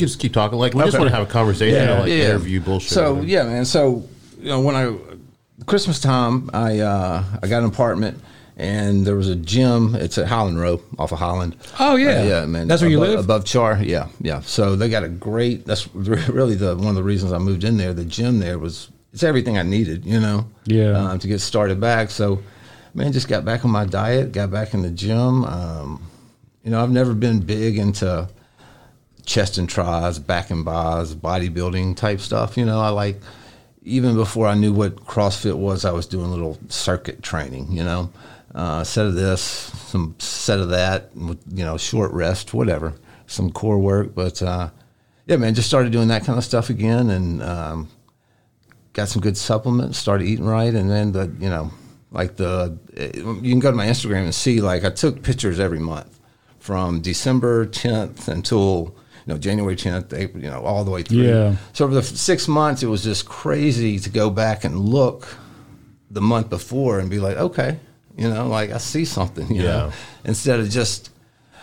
can just keep talking. Like we just Okay. want to have a conversation, Yeah. not like Yeah. interview bullshit. So yeah, man. So you know, when I Christmas time, I uh, I got an apartment. And there was a gym. It's at Highland Row, off of Highland. Oh, yeah. Uh, yeah, man. That's where you above, live? above Char. Yeah, yeah. So they got a great. That's really the one of the reasons I moved in there. The gym there was it's everything I needed, you know. Yeah. Um, to get started back. So, man, just got back on my diet. Got back in the gym. Um, you know, I've never been big into chest and tris, back and bars, bodybuilding type stuff. You know, I like even before I knew what CrossFit was, I was doing little circuit training. You know, uh, set of this, some set of that, you know, short rest, whatever, some core work. But uh, yeah, man, just started doing that kind of stuff again, and um, got some good supplements. Started eating right, and then the you know, like the you can go to my Instagram and see like I took pictures every month from December 10th until know January 10th, April, you know, all the way through. Yeah. So over the six months, it was just crazy to go back and look the month before and be like, okay, you know, like I see something, you know, Yeah. instead of just.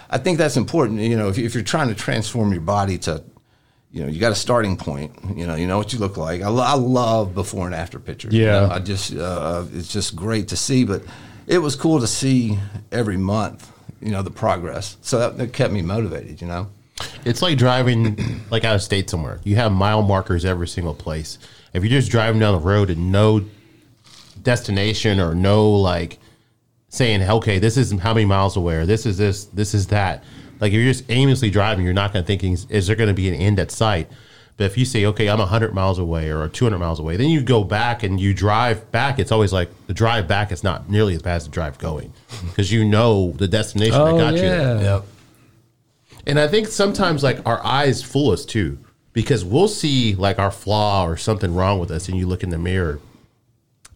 I think that's important. You know, if, you, if you're trying to transform your body to, you know, you got a starting point. You know, you know what you look like. I, lo- I love before and after pictures. you Yeah. know. I just uh, it's just great to see. But it was cool to see every month. You know, the progress. So that, that kept me motivated. You know. It's like driving like out of state somewhere. You have mile markers every single place. If you're just driving down the road and no destination or no like saying, okay, this is how many miles away, or this is this, this is that. Like if you're just aimlessly driving, you're not going to thinking, is there going to be an end at sight? But if you say, okay, I'm 100 miles away or 200 miles away, then you go back and you drive back. It's always like the drive back is not nearly as bad as the drive going because you know the destination Oh, that got you there. yeah. And I think sometimes like our eyes fool us too, because we'll see like our flaw or something wrong with us, and you look in the mirror,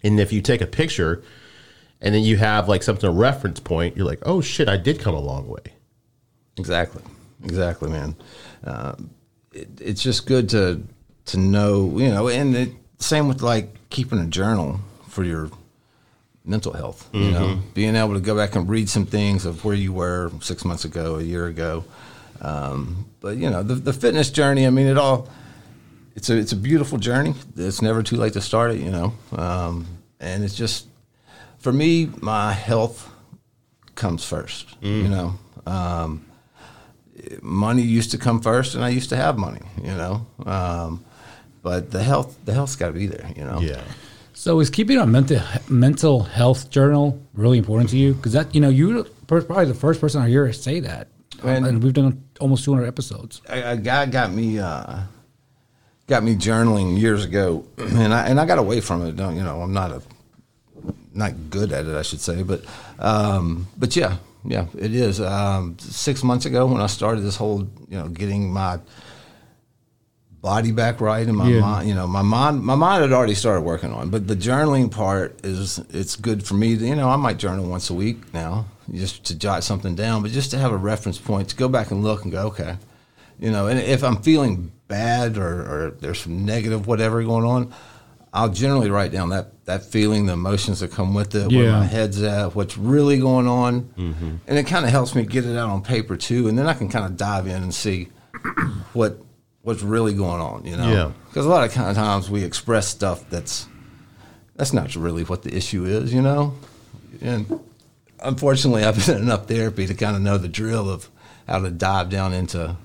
and if you take a picture, and then you have like something a reference point, you're like, oh shit, I did come a long way. Exactly, exactly, man. Uh, it, it's just good to to know, you know, and it, same with like keeping a journal for your mental health. You know, being able to go back and read some things of where you were six months ago, a year ago. Um, but you know, the, the fitness journey. I mean, it all. It's a it's a beautiful journey. It's never too late to start it. You know, um, and it's just for me, my health comes first. You know. Um, money used to come first, and I used to have money, you know. Um, but the health, the health's got to be there, you know. Yeah. So is keeping a mental mental health journal really important to you? Because that you know you're probably the first person I hear say that, Man. and we've done almost 200 episodes. A, a guy got me, uh, got me journaling years ago, and I and I got away from it. Don't you know? I'm not a, not good at it, I should say, but, um, but yeah, yeah, it is. Um, six months ago, when I started this whole, you know, getting my body back right and my Yeah. mind you know my mind my mind had already started working on but the journaling part is it's good for me to, you know i might journal once a week now just to jot something down but just to have a reference point to go back and look and go okay you know and if i'm feeling bad or, or there's some negative whatever going on i'll generally write down that that feeling the emotions that come with it where my head's at what's really going on mm-hmm. and it kind of helps me get it out on paper too and then i can kind of dive in and see what what's really going on, you know? Yeah. Because a lot of kind of times we express stuff that's that's not really what the issue is, you know? And unfortunately, I've been in enough therapy to kind of know the drill of how to dive down into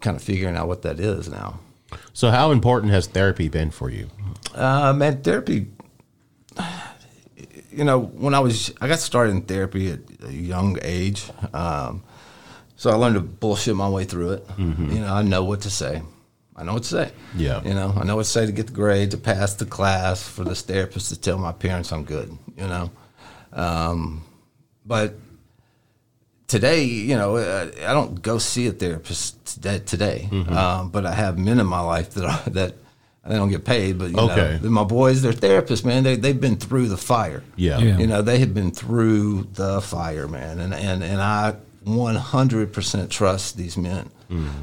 kind of figuring out what that is now. So how important has therapy been for you? Uh, man, therapy. You know, when I was, I got started in therapy at a young age. Um, so I learned to bullshit my way through it. You know, I know what to say. I know what to say. Yeah. You know, I know what to say to get the grade, to pass the class, for this therapist to tell my parents I'm good. You know, um, but today, you know, uh, I don't go see a therapist today. today. Um, but I have men in my life that are, that they don't get paid, but you Okay. know, my boys, they're therapists, man. They they've been through the fire. Yeah. Yeah. You know, they have been through the fire, man, and and and I 100% trust these men.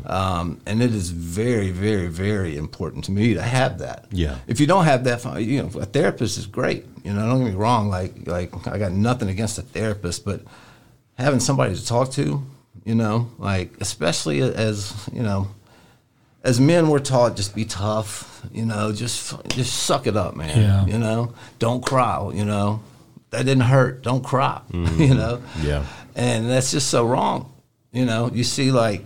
Um, and it is very, very, very important to me to have that. Yeah. If you don't have that, you know, a therapist is great. You know, don't get me wrong. Like, like I got nothing against a therapist, but having somebody to talk to, you know, like especially as you know, as men we're taught just be tough, you know, just just suck it up, man. Yeah. You know, don't cry. You know, that didn't hurt. Don't cry. you know. Yeah. And that's just so wrong. You know, you see like,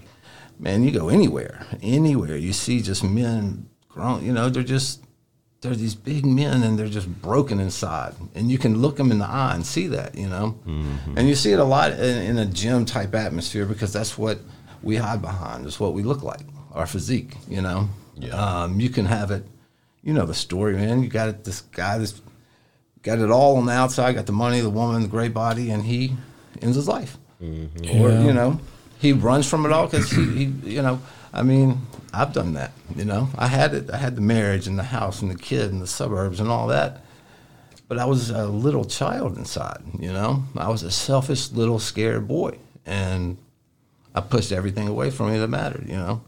man, you go anywhere, anywhere, you see just men grown. You know, they're just they're these big men and they're just broken inside, and you can look them in the eye and see that. You know, and you see it a lot in, in a gym type atmosphere because that's what we hide behind. It's what we look like, our physique. You know, Yeah. um, you can have it. You know the story, man. You got it. This guy that's got it all on the outside, got the money, the woman, the great body, and he ends his life. Mm-hmm. Or Yeah. you know, he runs from it all because he, he, you know, I mean, I've done that. You know, I had it. I had the marriage and the house and the kid and the suburbs and all that. But I was a little child inside. You know, I was a selfish little scared boy, and I pushed everything away from me that mattered. You know,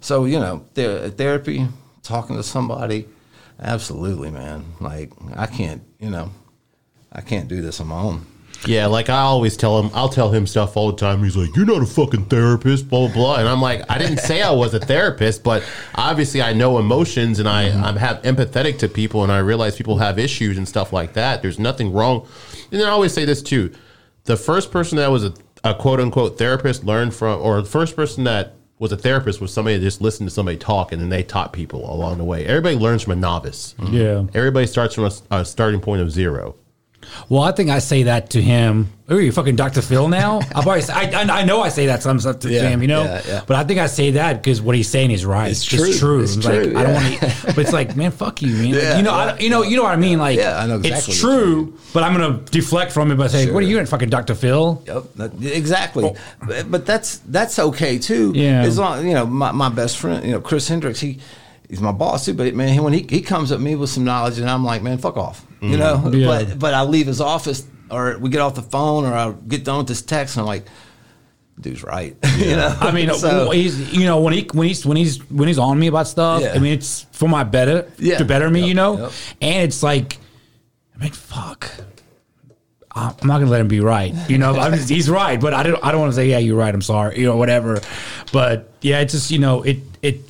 so you know, the- uh, therapy, talking to somebody, absolutely, man. Like I can't, you know, I can't do this on my own. Yeah, like I always tell him, I'll tell him stuff all the time. He's like, "You're not a fucking therapist," blah blah blah, and I'm like, I didn't say I was a therapist, but obviously I know emotions and I mm-hmm. I'm have empathetic to people, and I realize people have issues and stuff like that. There's nothing wrong, and then I always say this too: the first person that was a, a quote unquote therapist learned from, or the first person that was a therapist was somebody that just listened to somebody talk and then they taught people along the way. Everybody learns from a novice. Mm-hmm. Yeah. Everybody starts from a, a starting point of zero. Well, I think I say that to him. Oh, you fucking Dr. Phil now? I probably say, I, I I know I say that some stuff to Yeah, him, you know. yeah, yeah. But I think I say that because what he's saying is right. It's It's true. true. It's like, true, I don't yeah. want to. But it's like, man, fuck you, man. Like, you know, I, you know, you know what I mean. Like, Yeah, I know exactly It's true, but I'm gonna deflect from it by saying, Sure. "What are you in, fucking Dr. Phil?" Yep, exactly. But, but that's that's okay too. Yeah. as long you know my, my best friend, you know Chris Hendricks, he he's my boss too. But man, when he, he comes at me with some knowledge, and I'm like, man, fuck off, you mm. know. Yeah. But but I leave his office, or we get off the phone, or I get done with this text, and I'm like, dude's right, you know. I mean, So- he's you know when he when he's when he's when he's on me about stuff. Yeah. I mean, it's for my better Yeah. to better me, Yep, you know. yep. And it's like, I mean, fuck. I'm not gonna let him be right, you know. I'm just, he's right, but I don't. I don't want to say, yeah, you're right. I'm sorry, you know, whatever. But yeah, it's just you know, it it.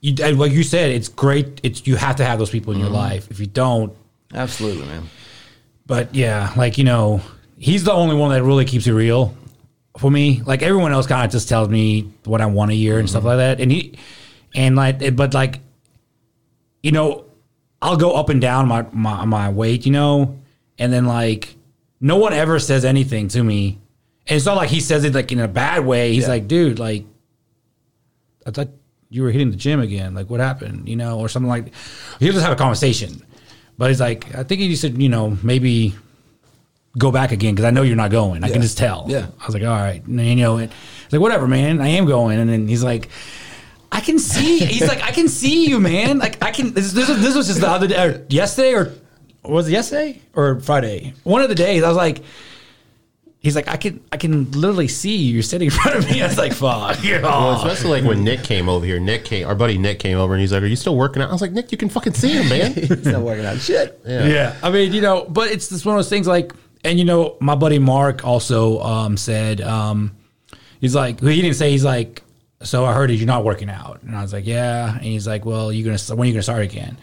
You, and like you said, it's great. It's you have to have those people in Mm-hmm. your life. If you don't, absolutely, man. but yeah, like you know, he's the only one that really keeps it real for me. Like everyone else kind of just tells me what I want a year and stuff like that. And he and like, but like, you know, I'll go up and down my my my weight, you know, and then like, no one ever says anything to me. And it's not like he says it like in a bad way. He's Yeah. like, dude, like, I thought you were hitting the gym again. Like, what happened? You know, or something like. He'll just have a conversation, but he's like, I think he said, you know, maybe go back again because I know you're not going. I can just tell. Yeah. I was like, all right, and, you know, and it's like whatever, man. I am going, and then he's like. I can see. He's like, I can see you, man. Like, I can. This, this, was, this was just the other day, or yesterday, or was it yesterday or Friday? One of the days, I was like, he's like, I can, I can literally see you. You're sitting in front of me. I was like, fuck. You know? Well, especially like when Nick came over here. Nick came, our buddy Nick came over, and he's like, "Are you still working out?" I was like, "Nick, you can fucking see him, man." he's not working out shit. Yeah. yeah, I mean, you know, but it's just one of those things like, and you know, my buddy Mark also um, said, um, he's like, he didn't say, he's like, so I heard that you're not working out. And I was like, yeah. And he's like, well, you're going to, when are you going to start again?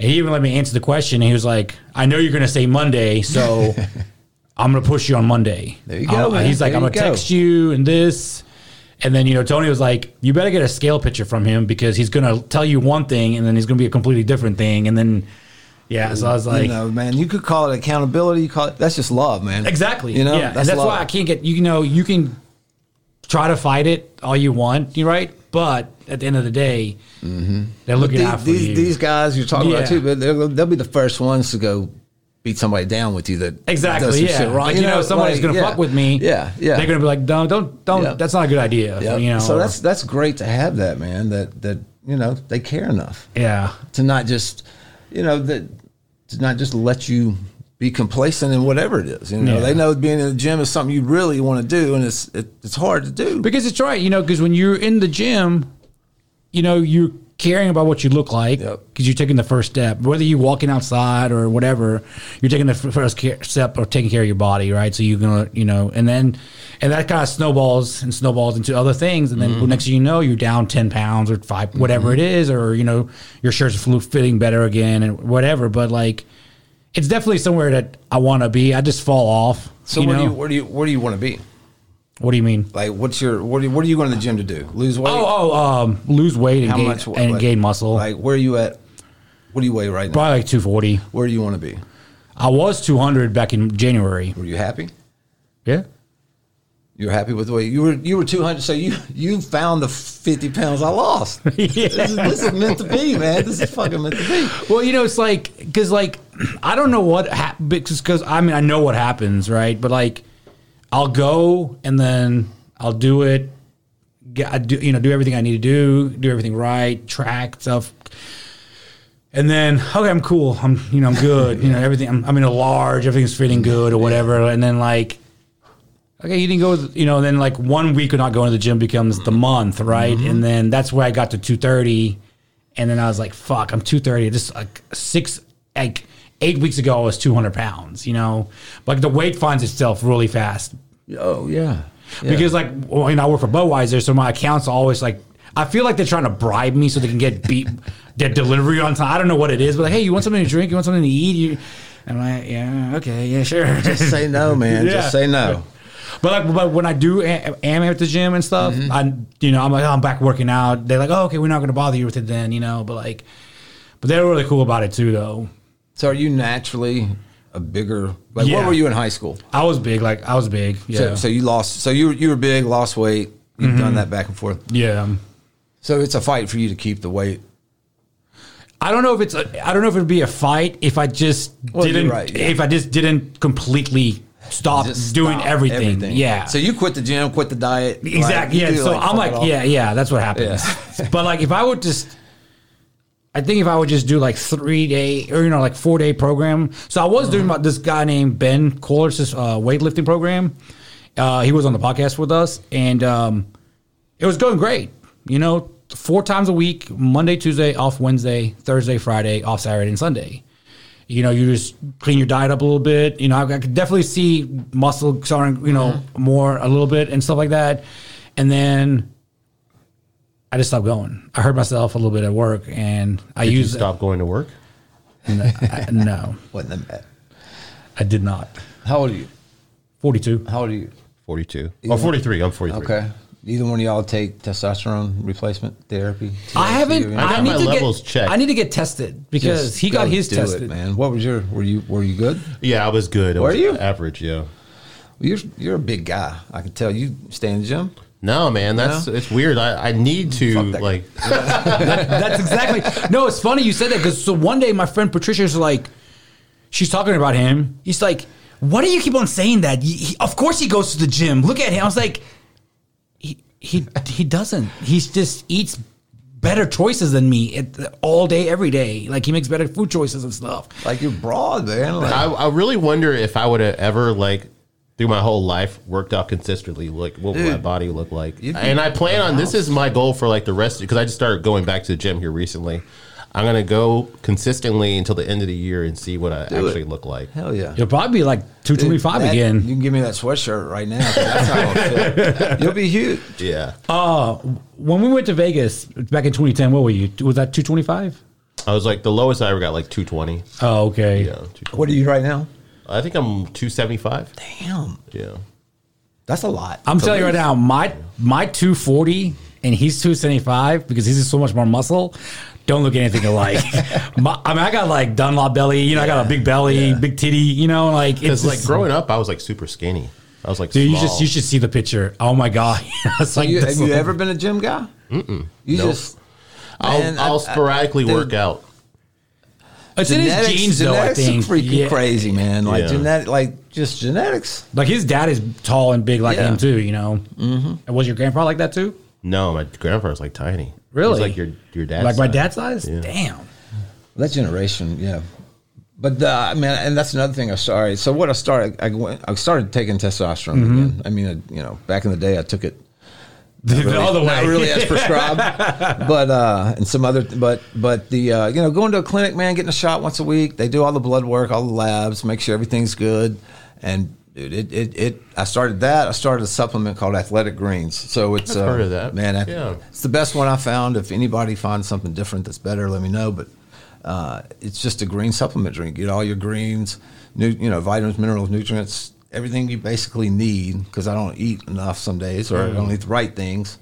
And he even let me answer the question. And he was like, I know you're going to say Monday. So I'm going to push you on Monday. There you go, man. He's like, There I'm going to text you and this. And then, you know, Tony was like, you better get a scale picture from him because he's going to tell you one thing and then he's going to be a completely different thing. And then, yeah. So I was like, you know, man, you could call it accountability. You call it that's just love, man. Exactly. You know, yeah. and that's love. why I can't get you know you can try to fight it all you want, you right? But at the end of the day, mm-hmm. they're looking these, out for these, you. these guys you're talking Yeah. about too, but they'll, they'll be the first ones to go beat somebody down with you that exactly. does some Yeah. shit wrong. Like, you know, somebody's like, gonna yeah. fuck with me. Yeah, yeah. They're gonna be like, don't, don't, don't. Yeah. That's not a good idea. Yeah. You know. so that's that's great to have that man. That that you know they care enough yeah. to not just you know that to not just let you be complacent in whatever it is. You know, Yeah. they know being in the gym is something you really want to do, and it's it, it's hard to do. Because it's right, you know, because when you're in the gym, you know, you caring about what you look like because Yep. you're taking the first step. Whether you're walking outside or whatever, you're taking the first care, step of taking care of your body, right? So you're gonna, you know, and then and that kind of snowballs and snowballs into other things, and then Mm-hmm. next thing you know, you're down ten pounds or five, whatever it is, or you know, your shirt's flu- fitting better again and whatever. But like, it's definitely somewhere that I want to be. I just fall off. So you where know? do you where do you where do you want to be? What do you mean? Like, what's your what? Do you, what are you going to the gym to do? Lose weight? Oh, oh, um, lose weight and How gain, much? and like- gain muscle. Like, where are you at? What do you weigh right now? Probably like 240. Where do you want to be? I was 200 back in January. Were you happy? Yeah. You're happy with the way you were. You were 200. So you you found the 50 pounds I lost. this, is, this is meant to be, man. This is fucking meant to be. Well, you know, it's like because like I don't know what hap- because because I mean I know what happens, right? But like I'll go and then I'll do it. Get, I do you know do everything I need to do, do everything right, track stuff, and then okay, I'm cool. I'm you know I'm good. you know everything. I'm, I'm in a large. Everything's fitting good or whatever. And then like. Okay, you didn't go. with- You know, then like one week of not going to the gym becomes the month, right? Mm-hmm. And then that's where I got to two thirty, and then I was like, "Fuck, I'm 230." Just like six, like eight weeks ago, I was 200 pounds. You know, like the weight finds itself really fast Oh yeah. Yeah. because, like, well, you know, I work for Budweiser, so my accounts always like, I feel like they're trying to bribe me so they can get beat their delivery on time. I don't know what it is, but like, hey, you want something to drink? You want something to eat? You, and I'm like, yeah, okay, yeah, sure. just say no, man. Yeah. Just say no. But like, but when I do am at the gym and stuff, mm-hmm. I you know I'm like oh, I'm back working out. They're like, oh okay, we're not going to bother you with it then, you know. But like, but they're really cool about it too, though. So are you naturally a bigger? Like, Yeah. what were you in high school? I was big, like I was big, yeah, So, so you lost. So you were- you were big, lost weight. You've mm-hmm. done that back and forth. yeah. So it's a fight for you to keep the weight. I don't know if it's a, I don't know if it'd be a fight if I just Well, didn't right, yeah. if I just didn't completely stop Just doing stop everything. Yeah. So you quit the gym, quit the diet. Exactly. yeah. So I'm like, yeah, yeah, that's what happens. but like, if I would just, I think if I would just do like three day or you know like four day program. So I was doing about this guy named Ben Kohler's uh, weightlifting program. Uh, he was on the podcast with us, and um, it was going great. You know, four times a week: Monday, Tuesday, off Wednesday, Thursday, Friday, off Saturday and Sunday. You know, you just clean your diet up a little bit. You know, I, I could definitely see muscle starting, you know, more a little bit and stuff like that. And then I just stopped going. I hurt myself a little bit at work, and I Did you used stop going to work? I- no, Wasn't that bad. I did not. How old are you? Forty-two. How old are you? 42. Oh, 43. I'm 43. Okay. Either one of y'all take testosterone replacement therapy? I haven't. THC or I, need my to levels get, checked. I need to get tested because Just he got go his do tested. it, man. What was your? Were you were you good? Yeah, I was good. I Were was you? Average, yeah. You're you're a big guy. I can tell. You stay in the gym. No, man, that's No? it's weird. I, I need to Fuck that like That's exactly. No, it's funny you said that because so one day my friend Patricia's like, she's talking about him. He's like, "Why do you keep on saying that? He, he- of course he goes to the gym. Look at him." I was like, "He he he doesn't. He just eats." Better choices than me it, all day, every day. Like he makes better food choices and stuff. Like you're broad, man. Like, I, I really wonder if I would have ever like through my whole life worked out consistently. Like what would my body look like? And I plan on this is my goal for like the rest because I just started going back to the gym here recently. I'm gonna go consistently until the end of the year and see what I Do it. actually look like. hell yeah. You'll probably be like two twenty five That- again. You can give me that sweatshirt right now. 'cause That's how I'll fit. You'll be huge. Yeah, Uh, when we went to Vegas back in 2010, what were you? Was that 225? I was like the lowest I ever got like 220. Oh, okay. Yeah, 220. What are you right now? I think I'm 275. Damn, Yeah. that's a lot. I'm telling you right now, my my 240 and he's 275 because he's just so much more muscle. Don't look anything alike. my, I mean, I got like Dunlop belly. You know, I got a big belly, Yeah. big titty. You know, like it's Because like growing up, I was like super skinny. I was like, Dude, you just you should see the picture. Oh my god, it's So like you, have you ever been a gym guy? Mm-mm. You Nope. just. I'll, Man, I'll I- I- sporadically dude, work out. It's in his genes, though. I think. freaking Yeah. crazy, man. Like Yeah. genetic, like just genetics. Like his dad is tall and big like Yeah. him too. You know. Mm-hmm. And was your grandpa like that too? No, my grandfather's like tiny. Really? He's like your your dad. like my dad's size? Yeah. Damn. That generation, yeah. But uh, I mean, and that's another thing. I sorry. So what I started, I went, I started taking testosterone Mm-hmm. again. I mean, uh, you know, back in the day, I took it The other not way. really as prescribed, but uh, and some other, but but the uh, you know going to a clinic, man, getting a shot once a week. They do all the blood work, all the labs, make sure everything's good, and dude, it it, it I started that. I started a supplement called Athletic Greens. So it's I've uh, heard of that. man. I- Yeah. it's the best one I found. If anybody finds something different that's better, let me know. But uh, it's just a green supplement drink. Get all your greens, new, you know, vitamins, minerals, nutrients, everything you basically need. Because I don't eat enough some days, or I don't eat the right things.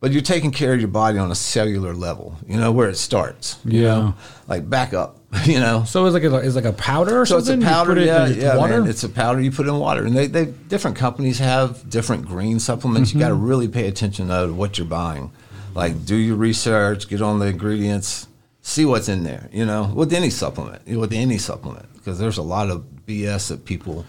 But you're taking care of your body on a cellular level. You know where it starts. Yeah. know? like back up. You know, So it's like a, it's like a powder or so it's a powder, put it yeah, yeah, water. man. It's a powder you put in water, and they, they different companies have different green supplements. You got to Mm-hmm. really pay attention to what you're buying. Like, do your research, get on the ingredients, see what's in there. You know, with any supplement, with any supplement, because there's a lot of BS that people.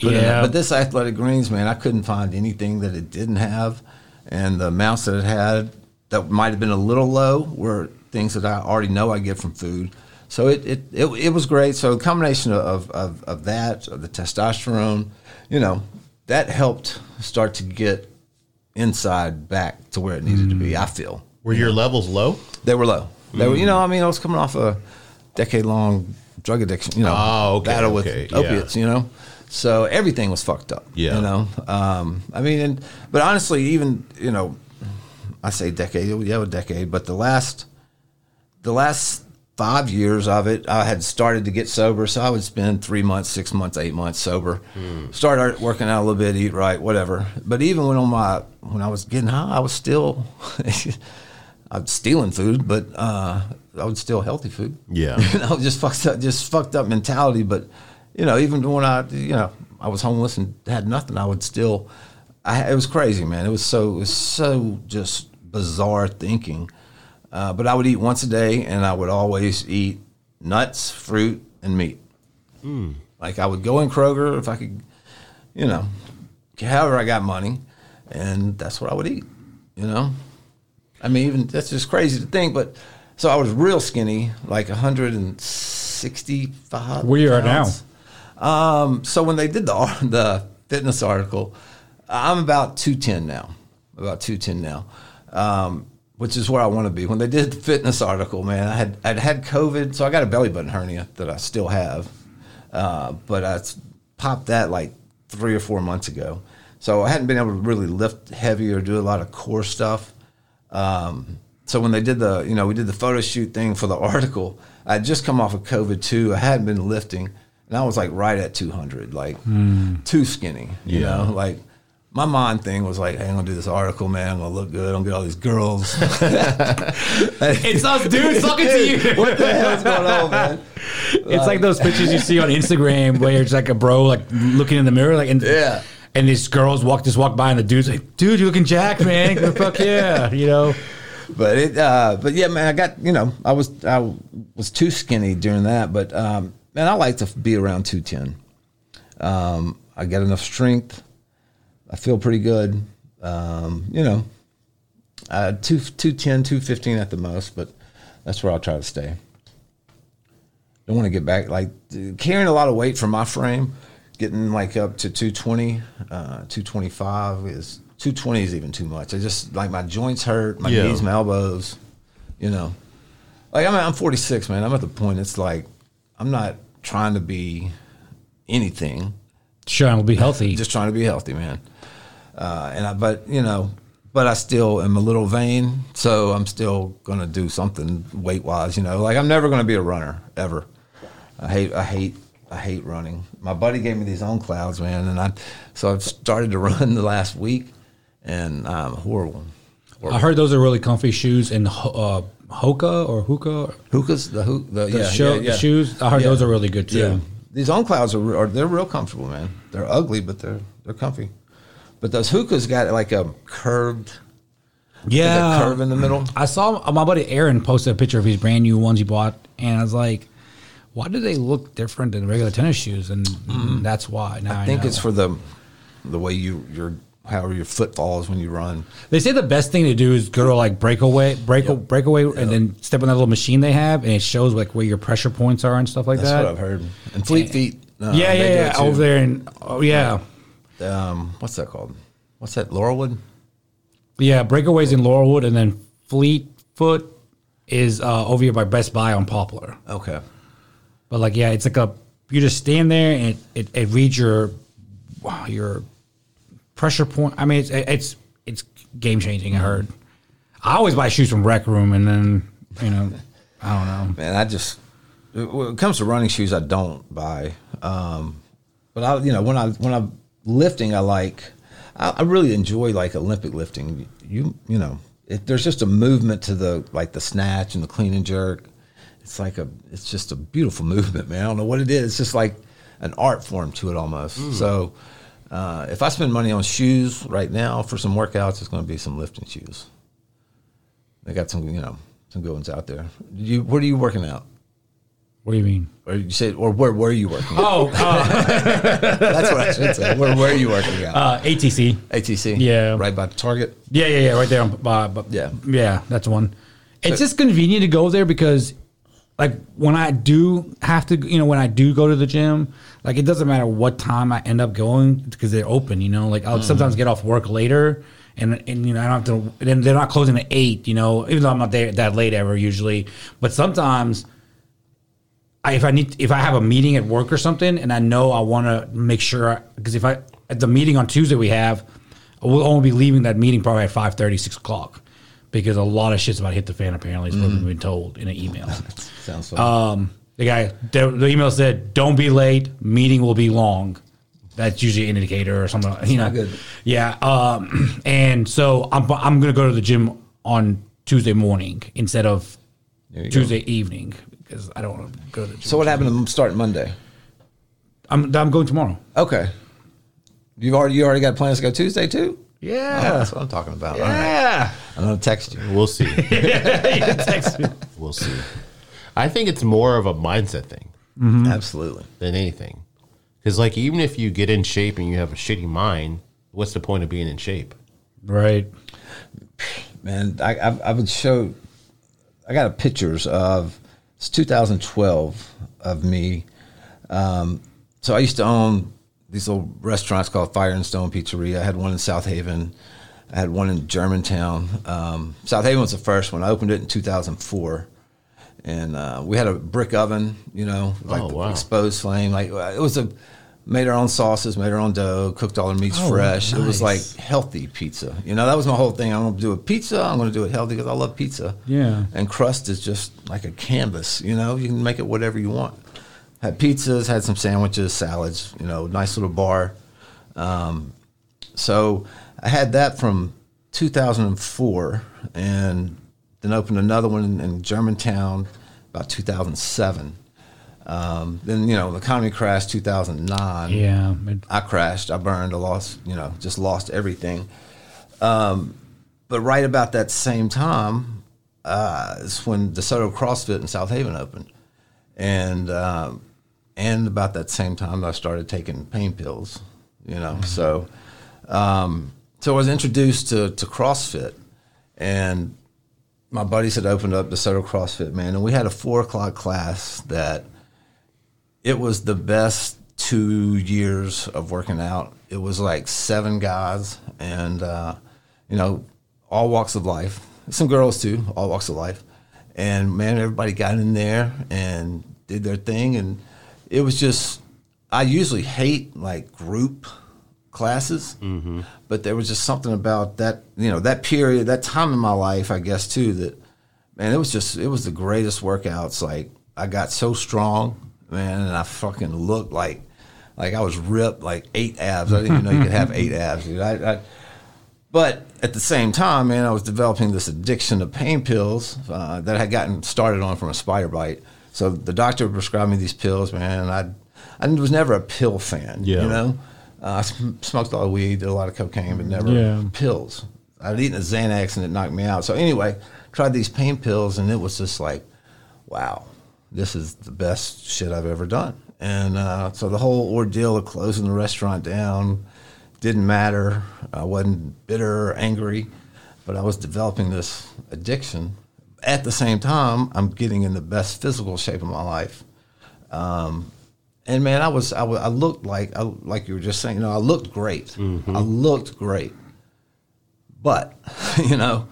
Yeah. But this athletic greens, man, I couldn't find anything that it didn't have, and the amounts that it had that might have been a little low were things that I already know I get from food. So it it, it, it was great. So the combination of, of, of that, of the testosterone, you know, that helped start to get inside back to where it needed to Mm. be. I feel Were your levels low? they were low. They were, you Mm. know, I mean, I was coming off a decade long drug addiction, you know, Oh, okay, battle with okay, yeah. opiates, you know. So everything was fucked up. Yeah. You know, um, I mean, and, but honestly, even you know, I say decade, yeah, a decade, but the last, the last five years of it, I had started to get sober, so I would spend three months, six months, eight months sober. Started working out a little bit, eat right, whatever. But even when on my when I was getting high, I was still. I was stealing food, but uh, I was still healthy food. Yeah. you know, just fucked up, just fucked up mentality. But you know, even when I, you know, I was homeless and had nothing, I would still. I, it was crazy, man. It was so, it was so just bizarre thinking. Uh, but I would eat once a day, and I would always eat nuts, fruit, and meat. Like I would go in Kroger if I could, you know, however I got money, and that's what I would eat. You know, I mean, even that's just crazy to think, but so I was real skinny, like 165. Where you are pounds. Um, so when they did the the fitness article, I'm about 210 now, about 210 now, um, which is where I want to be. When they did the fitness article, man, I had I'd had COVID, so I got a belly button hernia that I still have, uh, but I popped that like three or four months ago. So I hadn't been able to really lift heavy or do a lot of core stuff. Um, so when they did the, you know, we did the photo shoot thing for the article, I had just come off of COVID too. I hadn't been lifting, and I was like right at 200, like too skinny. You Yeah. know, like my mind thing was like, hey, I'm gonna do this article, man. I'm gonna look good. I'm gonna get all these girls. It's us, dude, talking to you. what the hell's going on, man? It's like those pictures you see on Instagram where it's like a bro like looking in the mirror, like and Yeah. and these girls walk just walk by and the dude's like, dude, you looking jacked, man. Fuck yeah, you know. but it uh but yeah man i got you know i was i was too skinny during that but um man i like to be around 210 um i got enough strength. I feel pretty good. Um you know uh 2 210 215 at the most but that's where i'll try to stay. Don't want to get back like carrying a lot of weight for my frame getting like up to 220 uh 225 is 220 is even too much. I just like my joints hurt my Yeah. knees my elbows you know. Like I'm, I'm 46 man. I'm at the point it's like i'm not trying to be anything. Sure, we'll be healthy. just trying to be healthy man. Uh and i but you know but i still am a little vain so i'm still gonna do something weight wise you know. Like i'm never gonna be a runner ever. I hate i hate i hate running. My buddy gave me these on clouds man and i so i've started to run the last week and i'm horrible. I heard those are really comfy shoes and uh, Hoka or Hookah. hookahs the hook the, The, yeah, show, yeah, yeah. the shoes. I heard Yeah. those are really good too. Yeah, these on clouds are, are they're real comfortable, man. They're ugly, but they're they're comfy. But those hookahs got like a curved, Yeah, curve in the middle. I saw uh, my buddy Aaron posted a picture of his brand new ones he bought, and I was like, "Why do they look different than regular tennis shoes?" And mm-hmm. that's why. Now I. I think it's for the the way you your however your foot falls when you run. They say the best thing to do is go to like breakaway, break breakaway, and then step on that little machine they have, and it shows like where your pressure points are and stuff like That's that. what I've heard. And Fleet Feet. uh, yeah, yeah, yeah. Over there, and oh yeah, Um, what's that called? What's that? Laurelwood. Yeah, Breakaways in Laurelwood, and then Fleet Foot is uh, over here by Best Buy on Poplar. Okay. But like, yeah, it's like a you just stand there and it, it, it reads your your pressure point. I mean, it's it's it's game changing. I heard. I always buy shoes from Rec Room, and then you know, I don't know. Man, I just when it comes to running shoes, I don't buy. Um, but I, you know, when I when I'm lifting, I like. I, I really enjoy like Olympic lifting. You you know, it, there's just a movement to the like the snatch and the clean and jerk. It's like a it's just a beautiful movement, man. I don't know what it is. It's just like an art form to it almost. So. Uh, if I spend money on shoes right now for some workouts, it's going to be some lifting shoes. They got some, you know, some good ones out there. You, where are you working out? What do you mean? Or you said, or where were you working? out? Oh, uh, That's what I should say. Where are you working out? uh, ATC. ATC. yeah. Right by the Target. Yeah, yeah, yeah, right there. On, uh, but Yeah. yeah, that's one. It's just convenient to go there because, like, when I do have to, you know, when I do go to the gym, like, it doesn't matter what time I end up going because they're open. You know, like I'll mm-hmm. sometimes get off work later, and and you know I don't have to. Then they're not closing at eight. You know, even though I'm not there that late ever usually, but sometimes. I, if I need if I have a meeting at work or something and I know I want to make sure because if I at the meeting on Tuesday we have we'll only be leaving that meeting probably at 5 6 o'clock because a lot of shit's about to hit the fan apparently is what we've been told in an email. Sounds fun. um, the guy the, the email said don't be late meeting will be long. That's usually an indicator or something. you know, not good. yeah. Um, and so I'm I'm gonna go to the gym on Tuesday morning instead of There you go. Tuesday evening because I don't want to go to the gym. So what happened to starting Monday? I'm I'm going tomorrow. Okay. You've already you already got plans to go Tuesday too? Yeah. That's what I'm talking about. All right. Yeah. I'm gonna text you. We'll see. Text me. we'll see. I think it's more of a mindset thing Absolutely. than anything. Because, like, even if you get in shape and you have a shitty mind, what's the point of being in shape? Right. man. I, I I would show. I got pictures of it's 2012 of me. Um, so I used to own these little restaurants called Fire and Stone Pizzeria. I had one in Southaven. I had one in Germantown. Um, Southaven was the first one. I opened it in 2004. And uh, we had a brick oven, you know, like Oh, wow. exposed flame. Like it was a made our own sauces, made our own dough, cooked all our meats Oh, fresh. It was like healthy pizza. You know, that was my whole thing. I'm going to do a pizza. I'm going to do it healthy because I love pizza. Yeah. And crust is just like a canvas. You know, you can make it whatever you want. Had pizzas, had some sandwiches, salads. You know, nice little bar. Um, so I had that from 2004, and then opened another one in, in Germantown about 2007. Um, then you know the economy crashed 2009. Yeah. I crashed. I burned. I lost. You know, just lost everything. Um, but right about that same time uh, is when DeSoto CrossFit in Southaven opened, and um, and about that same time I started taking pain pills. You know, so um, so I was introduced to to CrossFit, and my buddies had opened up DeSoto CrossFit, man, and we had a four o'clock class that it was the best two years of working out. It was like seven guys, and uh, you know, all walks of life. Some girls too, all walks of life. And man, everybody got in there and did their thing, and it was just. I usually hate like group classes, but there was just something about that, you know, that period, that time in my life, I guess too, that man, it was just it was the greatest workouts. Like I got so strong, man, and I fucking looked like like I was ripped, like eight abs. I didn't even know you could have eight abs. Dude. I, I, but at the same time, man, I was developing this addiction to pain pills uh, that I had gotten started on from a spider bite. So the doctor prescribed me these pills, man, I I was never a pill fan. Yeah. You know, uh, I sm- smoked a lot of weed, did a lot of cocaine, but never Yeah. pills. I'd eaten a Xanax and it knocked me out. So anyway, tried these pain pills and it was just like, wow, this is the best shit I've ever done. And uh, so the whole ordeal of closing the restaurant down didn't matter. I wasn't bitter or angry, but I was developing this addiction. At the same time, I'm getting in the best physical shape of my life. Um, and man, I was I, I looked like I, like you were just saying, you know, I looked great. I looked great, But, you know,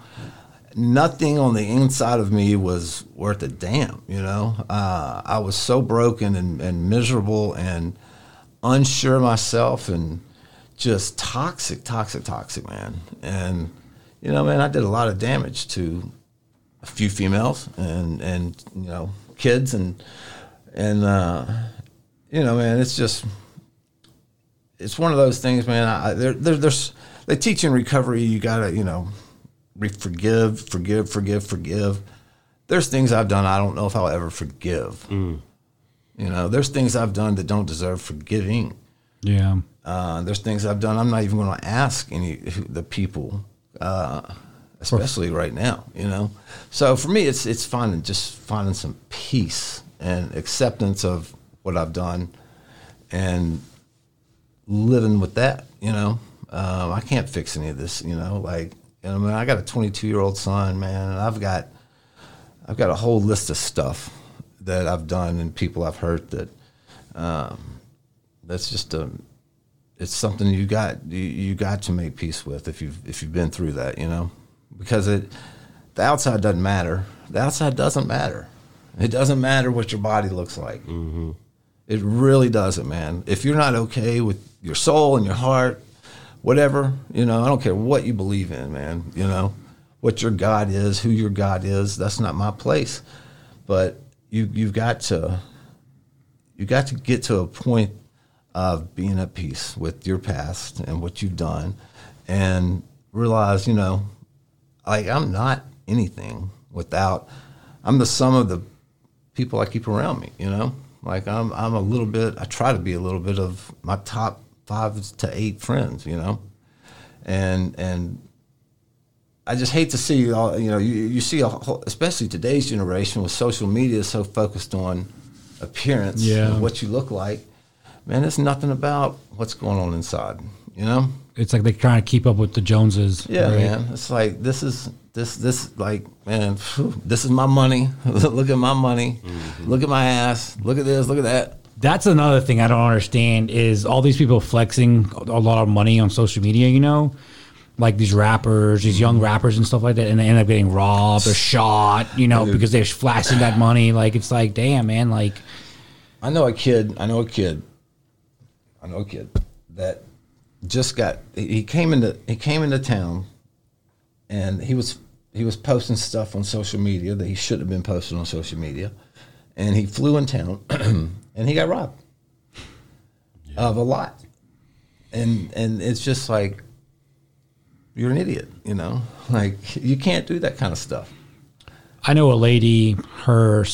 nothing on the inside of me was worth a damn, you know. Uh, I was so broken and, and miserable and unsure of myself and just toxic, toxic, toxic, man. And, you know, man, I did a lot of damage to a few females and, and you know, kids and, and, uh, you know, man, it's just, it's one of those things, man. I, there, there, there's, they teach in recovery, you gotta, you know, re- forgive, forgive, forgive, forgive. There's things I've done I don't know if I'll ever forgive. You know, there's things I've done that don't deserve forgiving. Yeah. Uh, there's things I've done I'm not even going to ask any the people, uh, especially right now. You know, so for me, it's it's finding just finding some peace and acceptance of what I've done, and living with that. You know, um, I can't fix any of this. You know, like I mean, I got a 22 year old son, man, and I've got I've got a whole list of stuff that I've done and people I've hurt that um, that's just a it's something you got you, you got to make peace with if you've if you've been through that, you know, because it the outside doesn't matter. The outside doesn't matter. It doesn't matter what your body looks like. Mm-hmm. It really doesn't, man. If you're not okay with your soul and your heart, whatever, you know, I don't care what you believe in, man. You know, what your God is, who your God is. That's not my place. But you you've got to you got to get to a point of being at peace with your past and what you've done and realize, you know, like I'm not anything without I'm the sum of the people I keep around me, you know? Like I'm I'm a little bit I try to be a little bit of my top 5 to 8 friends, you know? And and I just hate to see all you know. You, you see, a whole, especially today's generation with social media so focused on appearance, Yeah. and what you look like. Man, it's nothing about what's going on inside. You know? It's like they're trying to keep up with the Joneses. Yeah, right? man. It's like this is this this like man. phew, this is my money. look at my money. Mm-hmm. Look at my ass. Look at this. Look at that. That's another thing I don't understand is all these people flexing a lot of money on social media, you know? Like these rappers, these young mm-hmm. rappers and stuff like that, and they end up getting robbed or shot, you know, because they're flashing that money. Like it's like, damn, man, like I know a kid. I know a kid. I know a kid that just got. He came into he came into town, and he was he was posting stuff on social media that he shouldn't have been posting on social media, and he flew in town, and he got robbed of a lot, and and it's just like you're an idiot, you know, like you can't do that kind of stuff. I know a lady, her,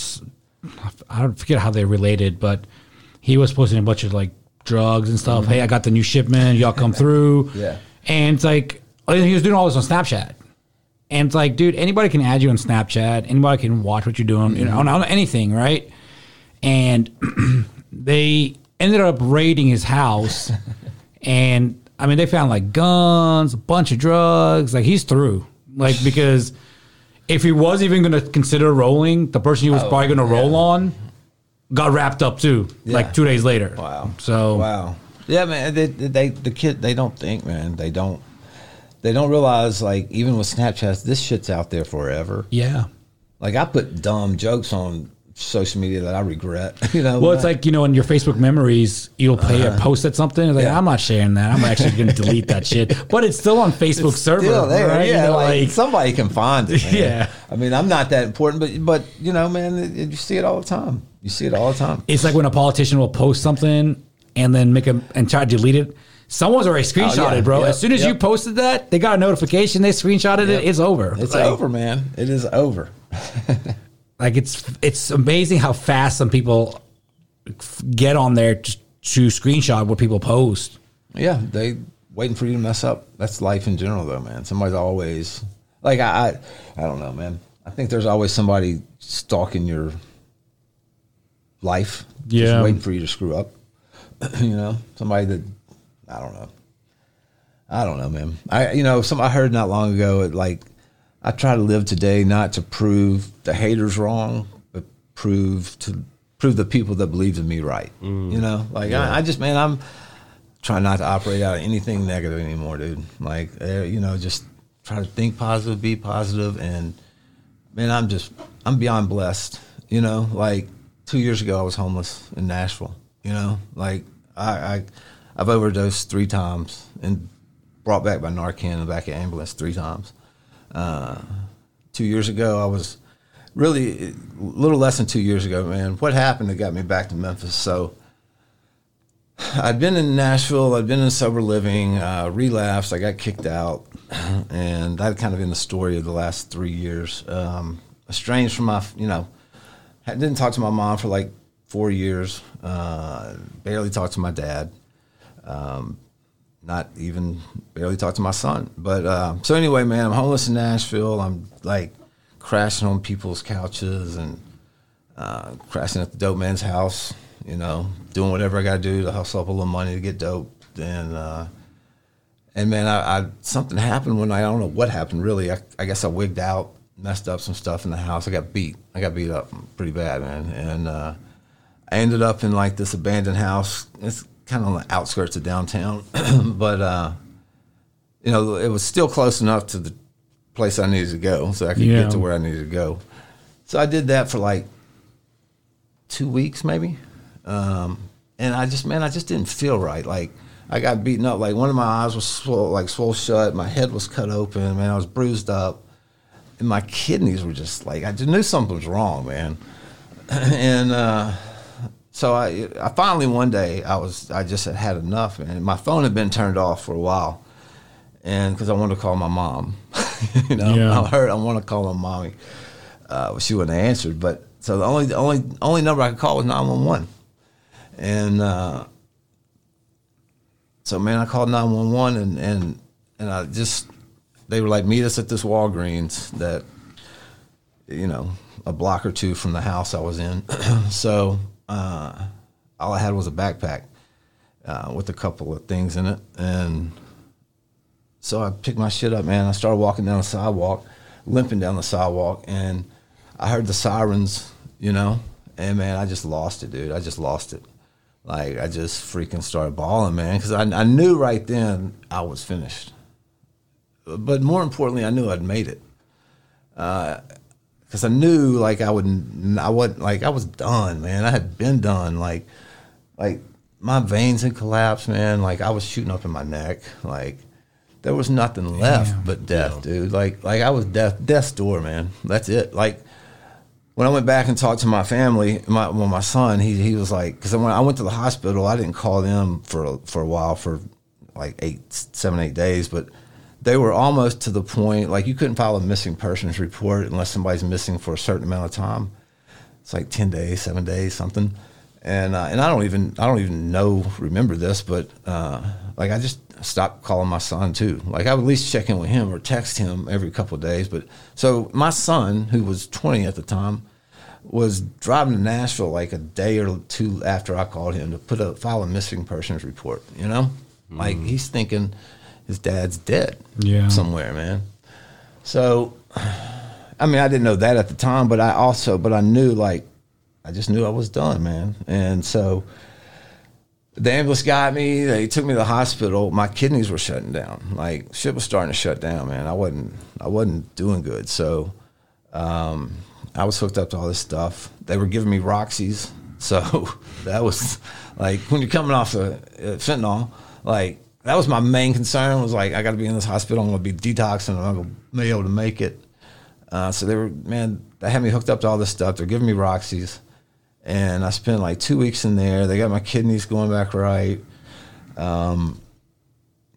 I don't forget how they related, but he was posting a bunch of like drugs and stuff. Hey, I mm-hmm. got the new shipment. Y'all come through. Yeah. And it's like, he was doing all this on Snapchat. And it's like, dude, anybody can add you on Snapchat. Anybody can watch what you're doing, you know, on, on anything, right? And they ended up raiding his house. and I mean, they found like guns, a bunch of drugs. Like he's through. Like, because if he was even going to consider rolling, the person he was oh, probably going to roll on got wrapped up too, Yeah. like two days later. Wow. So, wow. Yeah, man. They, they the kid they don't think, man. They don't they don't realize like even with Snapchat, this shit's out there forever. yeah. Like I put dumb jokes on social media that I regret. You know. Well, it's like you know, in your Facebook memories, you'll play a post at something. It's like Uh-huh. Yeah. I'm not sharing that. I'm actually going to delete that shit. But it's still on Facebook server, Still there, right? You yeah. know, like, like- somebody can find it. man. Yeah. I mean, I'm not that important, but but you know, man, it, it- you see it all the time. You see it all the time. it's like when a politician will post something and then make a and try to delete it. Someone's already screenshotted, Oh, yeah. bro. Yep. As soon as you posted that, they got a notification. They screenshotted Yep. it. It's over. It's Like- over, man. It is over. Like it's it's amazing how fast some people f- get on there to, to screenshot what people post. Yeah, they waiting for you to mess up. That's life in general, though, man. Somebody's always like I, I, I don't know, man. I think there's always somebody stalking your life, Yeah. just waiting for you to screw up. you know, somebody that I don't know. I don't know, man. I you know, some I heard not long ago. It, like I try to live today not to prove the haters wrong, but prove to prove the people that believe in me right. You know, like I, I just man, I'm trying not to operate out of anything negative anymore, dude. Like uh, you know, just try to think positive, be positive, and man, I'm just I'm beyond blessed. You know, like two years ago, I was homeless in Nashville. You know, like I, I I've overdosed three times and brought back by Narcan in the back of ambulance three times. Uh, two years ago, I was really a little less than two years ago, man. What happened that got me back to Memphis? So I'd been in Nashville, I'd been in sober living, uh, relapsed, I got kicked out, and that kind of been the story of the last three years. Um, estranged from my, you know, I didn't talk to my mom for like four years, uh, barely talked to my dad. Um, not even barely talk to my son. But uh, so anyway, man, I'm homeless in Nashville. I'm like crashing on people's couches and uh, crashing at the dope man's house. You know, doing whatever I got to do to hustle up a little money to get dope. And uh, and man, I, I, something happened when I, I don't know what happened really. I, I guess I wigged out, messed up some stuff in the house. I got beat. I got beat up pretty bad, man. And uh, I ended up in like this abandoned house. It's kind of on the outskirts of downtown, but uh, you know, it was still close enough to the place I needed to go, so I could Yeah. get to where I needed to go. So I did that for like two weeks, maybe, um, and I just, man, I just didn't feel right. Like I got beaten up. Like one of my eyes was swole, like swole shut. My head was cut open. Man, I was bruised up, and my kidneys were just like I just knew something was wrong, man. and uh, so I, I finally one day I was I just had had enough, and my phone had been turned off for a while, and because I wanted to call my mom, you know, Yeah. I heard I want to call my mommy, uh, she wouldn't have answered. But so the only the only only number I could call was nine one one, and uh, so man, I called nine one one, and and and I just they were like meet us at this Walgreens that you know, a block or two from the house I was in. so uh, all I had was a backpack uh, with a couple of things in it, and so I picked my shit up, man. I started walking down the sidewalk, limping down the sidewalk, and I heard the sirens, you know, and man, I just lost it, dude. I just lost it. Like I just freaking started bawling, man, because I, I knew right then I was finished. But more importantly, I knew I'd made it because I knew like I wouldn't, I wasn't like I was done, man. I had been done. Like like my veins had collapsed, man. Like I was shooting up in my neck. Like there was nothing left Damn. but death, dude. Like like I was death death's door, man. That's it. Like when I went back and talked to my family, my well, my son, he he was like, because when I went to the hospital, I didn't call them for a- for a while for like eight, seven, eight days, but they were almost to the point like you couldn't file a missing persons report unless somebody's missing for a certain amount of time. It's like ten days, seven days, something. And uh, and I don't even I don't even know remember this, but uh, like I just stopped calling my son too. Like I would at least check in with him or text him every couple of days. But so my son, who was twenty at the time, was driving to Nashville like a day or two after I called him to put a file a missing persons report. You know, like he's thinking his dad's dead Yeah. somewhere, man. So, I mean, I didn't know that at the time, but I also, but I knew like, I just knew I was done, man. And so, the ambulance got me. They took me to the hospital. My kidneys were shutting down. Like shit was starting to shut down, man. I wasn't, I wasn't doing good. So, um, I was hooked up to all this stuff. They were giving me Roxy's, so that was like when you're coming off of uh, fentanyl, like that was my main concern. Was like I got to be in this hospital. I'm going to be detoxing. I'm going to be able to make it. Uh, so they were man, they had me hooked up to all this stuff. They're giving me Roxy's, and I spent like two weeks in there. They got my kidneys going back right. Um,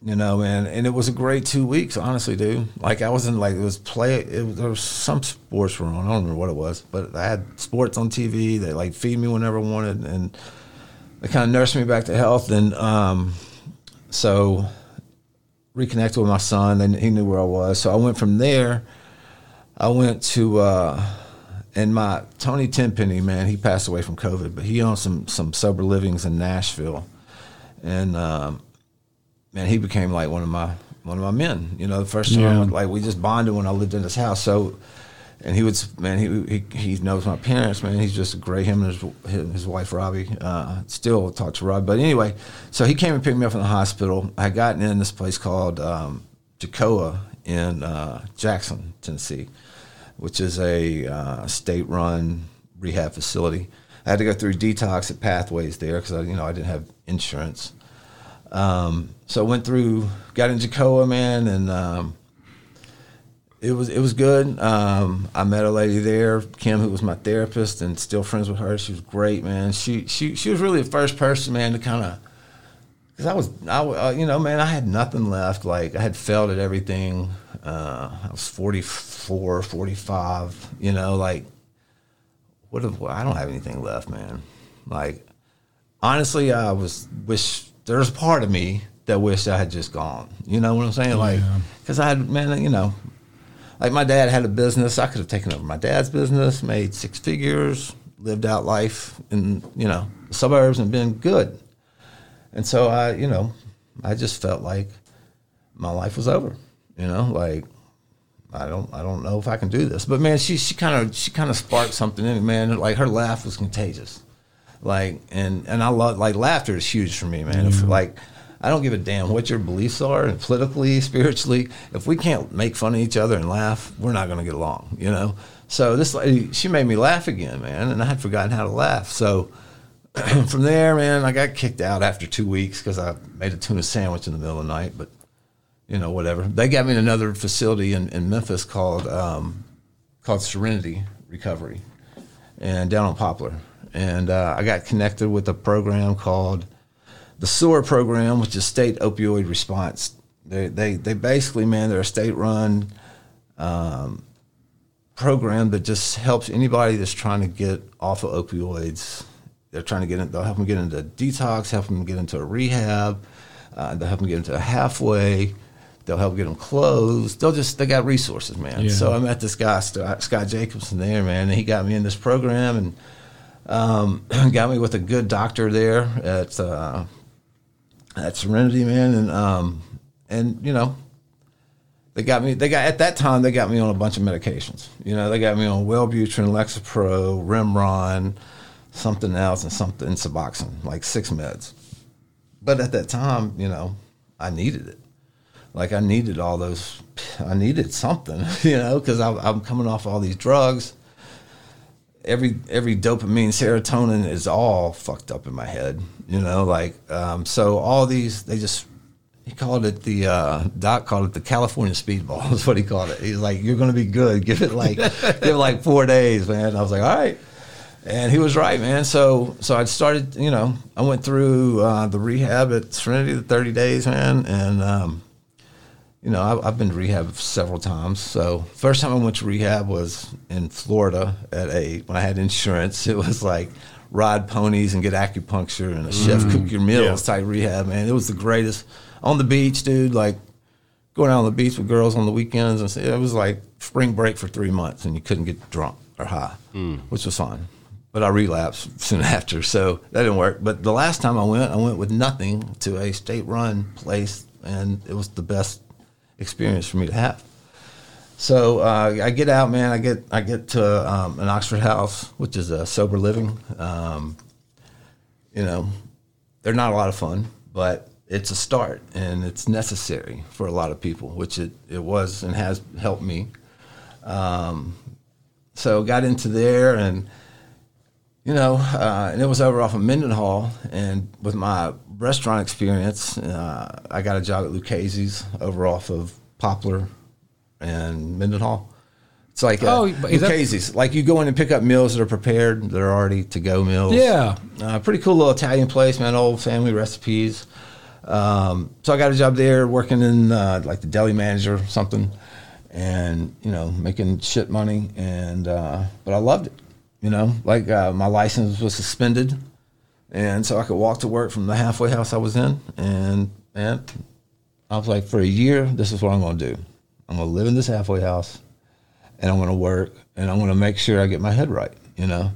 you know, man, and it was a great two weeks, honestly, dude. Like I wasn't like it was play. It was, there was some sports were on. I don't remember what it was, but I had sports on TV. They like feed me whenever I wanted, and they kind of nursed me back to health. And um, so reconnected with my son, and he knew where I was. So I went from there. I went to uh, and my Tony Tenpenny, man, he passed away from COVID, but he owned some some sober livings in Nashville, and um, man, he became like one of my one of my men. You know, the first time Yeah. like we just bonded when I lived in his house. So, and he would man, he he, he knows my parents. Man, he's just a great. Him and his his, wife Robbie. Uh, still talk to rob but anyway, so he came and picked me up from the hospital. I gotten in this place called um, Jacoa in uh, Jackson, Tennessee, which is a uh, state-run rehab facility. I had to go through detox at Pathways there because you know I didn't have insurance. Um, so I went through, got in Jacoa, man, and um, it was it was good. Um, I met a lady there, Kim, who was my therapist, and still friends with her. She was great, man. She she she was really the first person, man, to kind of because I was I uh, you know man I had nothing left. Like I had failed at everything. Uh, I was 44, 45, You know, like what if I don't have anything left, man. Like honestly, I was wish there's a part of me that wished I had just gone. You know what I'm saying? Like because I had man, you know like my dad had a business. I could have taken over my dad's business, made six figures, lived out life in you know the suburbs, and been good. And so I, you know, I just felt like my life was over. You know, like I don't, I don't know if I can do this. But man, she, she kind of, she kind of sparked something in me, man. Like her laugh was contagious. Like, and and I love like laughter is huge for me, man. If, mm-hmm. like I don't give a damn what your beliefs are, and politically, spiritually. If we can't make fun of each other and laugh, we're not going to get along, you know. So this lady, she made me laugh again, man, and I had forgotten how to laugh. So from there, man, I got kicked out after two weeks because I made a tuna sandwich in the middle of the night. But you know, whatever. They got me in another facility in, in Memphis called um, called Serenity Recovery, and down on Poplar. And uh, I got connected with a program called the SOAR program, which is state opioid response. They they they basically, man, they're a state run um, program that just helps anybody that's trying to get off of opioids. They're trying to get in. They'll help them get into detox, help them get into a rehab. Uh, they'll help them get into a halfway. They'll help get them closed. They'll just they got resources, man. Yeah. So I met this guy Scott Jacobson there, man, and he got me in this program and um, got me with a good doctor there at. Uh, at Serenity, man, and um, and you know, they got me. They got at that time they got me on a bunch of medications. You know, they got me on Wellbutrin, Lexapro, Remeron, something else, and something Suboxone, like six meds. But at that time, you know, I needed it. Like I needed all those. I needed something, you know, because I'm coming off all these drugs every every dopamine, serotonin is all fucked up in my head. You know, like um, so all these they just he called it the uh, doc called it the California speedball is what he called it. He's like, you're gonna be good. Give it like give it like four days, man. I was like, all right. And he was right, man. So, so I started, you know, I went through uh, the rehab at Serenity, the 30 days, man, and um, you know, I, have been to rehab several times. So first time I went to rehab was in Florida at a when I had insurance. It was like ride ponies and get acupuncture and a chef mm, cook your meals yeah. type rehab. Man, it was the greatest. On the beach, dude, like going out on the beach with girls on the weekends, and it was like spring break for three months, and you couldn't get drunk or high, mm. which was fun. But I relapsed soon after, so that didn't work. But the last time I went, I went with nothing to a state-run place, and it was the best experience for me to have. So uh, I get out, man. I get I get to um, an Oxford House, which is a sober living. Um, you know, they're not a lot of fun, but it's a start and it's necessary for a lot of people, which it, it was and has helped me. Um, so got into there and you know, uh, and it was over off of Mendenhall. And with my restaurant experience, uh, I got a job at Lucchesi's over off of Poplar and Mendenhall. It's like uh, oh, Lucchesi's. like you go in and pick up meals that are prepared, that are already to go meals. Yeah, uh, pretty cool little Italian place, man. Old family recipes. Um, so I got a job there, working in uh, like the deli manager or something, and you know making shit money. And uh, but I loved it. You know, like uh, my license was suspended, and so I could walk to work from the halfway house I was in. And man, I was like, for a year, this is what I'm going to do. I'm going to live in this halfway house, and I'm going to work, and I'm going to make sure I get my head right. You know,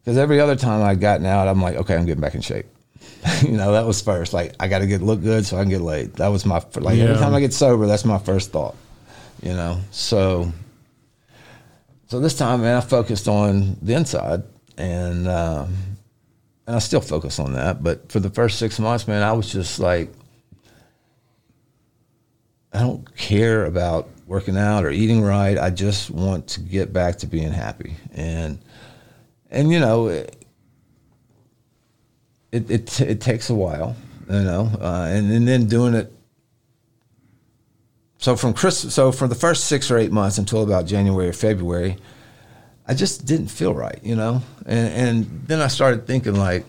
because every other time I'd gotten out, I'm like, okay, I'm getting back in shape. you know, that was first. Like, I got to get look good so I can get laid. That was my like yeah. every time I get sober, that's my first thought. You know, so so this time, man, I focused on the inside, and um, and I still focus on that. But for the first six months, man, I was just like, I don't care about working out or eating right. I just want to get back to being happy. And and you know, it it it, it takes a while, you know, uh, and and then doing it. So from Chris, so for the first six or eight months until about January or February, I just didn't feel right, you know, and and then I started thinking like,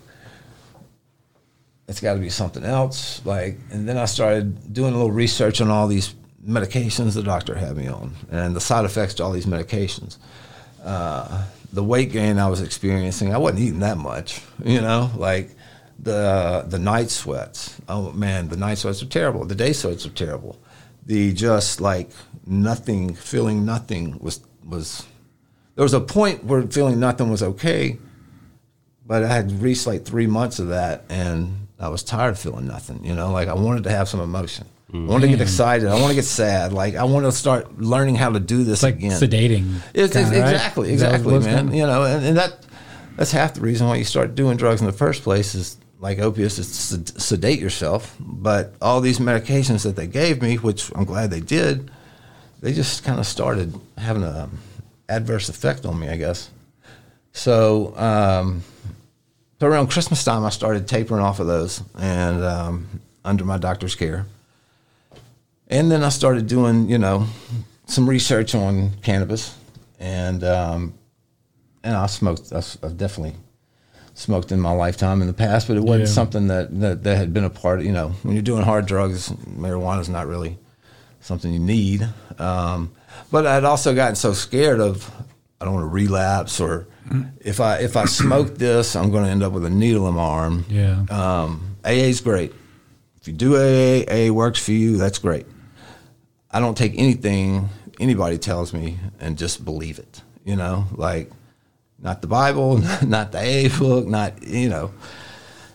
it's got to be something else. Like, and then I started doing a little research on all these medications the doctor had me on and the side effects to all these medications. Uh, the weight gain I was experiencing, I wasn't eating that much, you know, like the the night sweats. Oh man, the night sweats are terrible. The day sweats are terrible. The just like nothing, feeling nothing was was. There was a point where feeling nothing was okay, but I had reached like three months of that, and I was tired of feeling nothing. You know, like I wanted to have some emotion. I wanted to get mm. excited. I want to get sad. Like I want to start learning how to do this It's like again. sedating. It's, it's- right? exactly, Is that what exactly, man. You know, and, and that that's half the reason why you start doing drugs in the first place is like opiates is to sedate yourself. But all these medications that they gave me, which I'm glad they did, they just kind of started having a adverse effect on me, I guess. So, um, so around Christmas time, I started tapering off of those, and um, under my doctor's care. And then I started doing, you know, some research on cannabis, and um, and I smoked. I, have definitely smoked in my lifetime in the past, but it wasn't Yeah. something that, that that had been a part. Of, you know, when you're doing hard drugs, marijuana is not really something you need. Um, but I'd also gotten so scared of I don't want to relapse, or if I if I smoke this, I'm going to end up with a needle in my arm. Yeah. Um, AA is great. If you do AA, AA works for you. That's great. I don't take anything anybody tells me and just believe it. You know, like not the Bible, not the AA book, not you know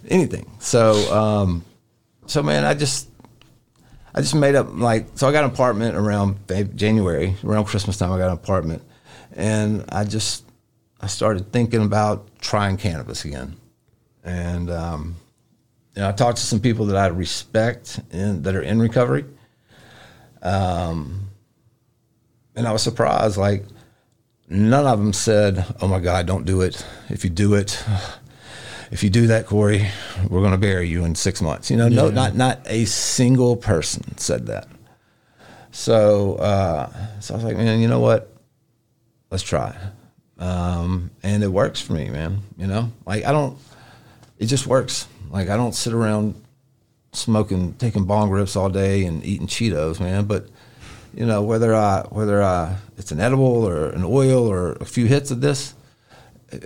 anything. So, um, so man, I just I just made up like so. I got an apartment around January, around Christmas time. I got an apartment, and I just I started thinking about trying cannabis again, and um, and I talked to some people that I respect and that are in recovery. Um, and I was surprised, like none of them said, "Oh my God, don't do it. If you do it, if you do that, Corey, we're going to bury you in six months." You know, no, not not a single person said that. So, uh, so I was like, man, you know what? Let's try. Um, and it works for me, man. You know, like I don't. It just works. Like I don't sit around smoking, taking bong rips all day and eating Cheetos, man. But you know, whether I whether I it's an edible or an oil or a few hits of this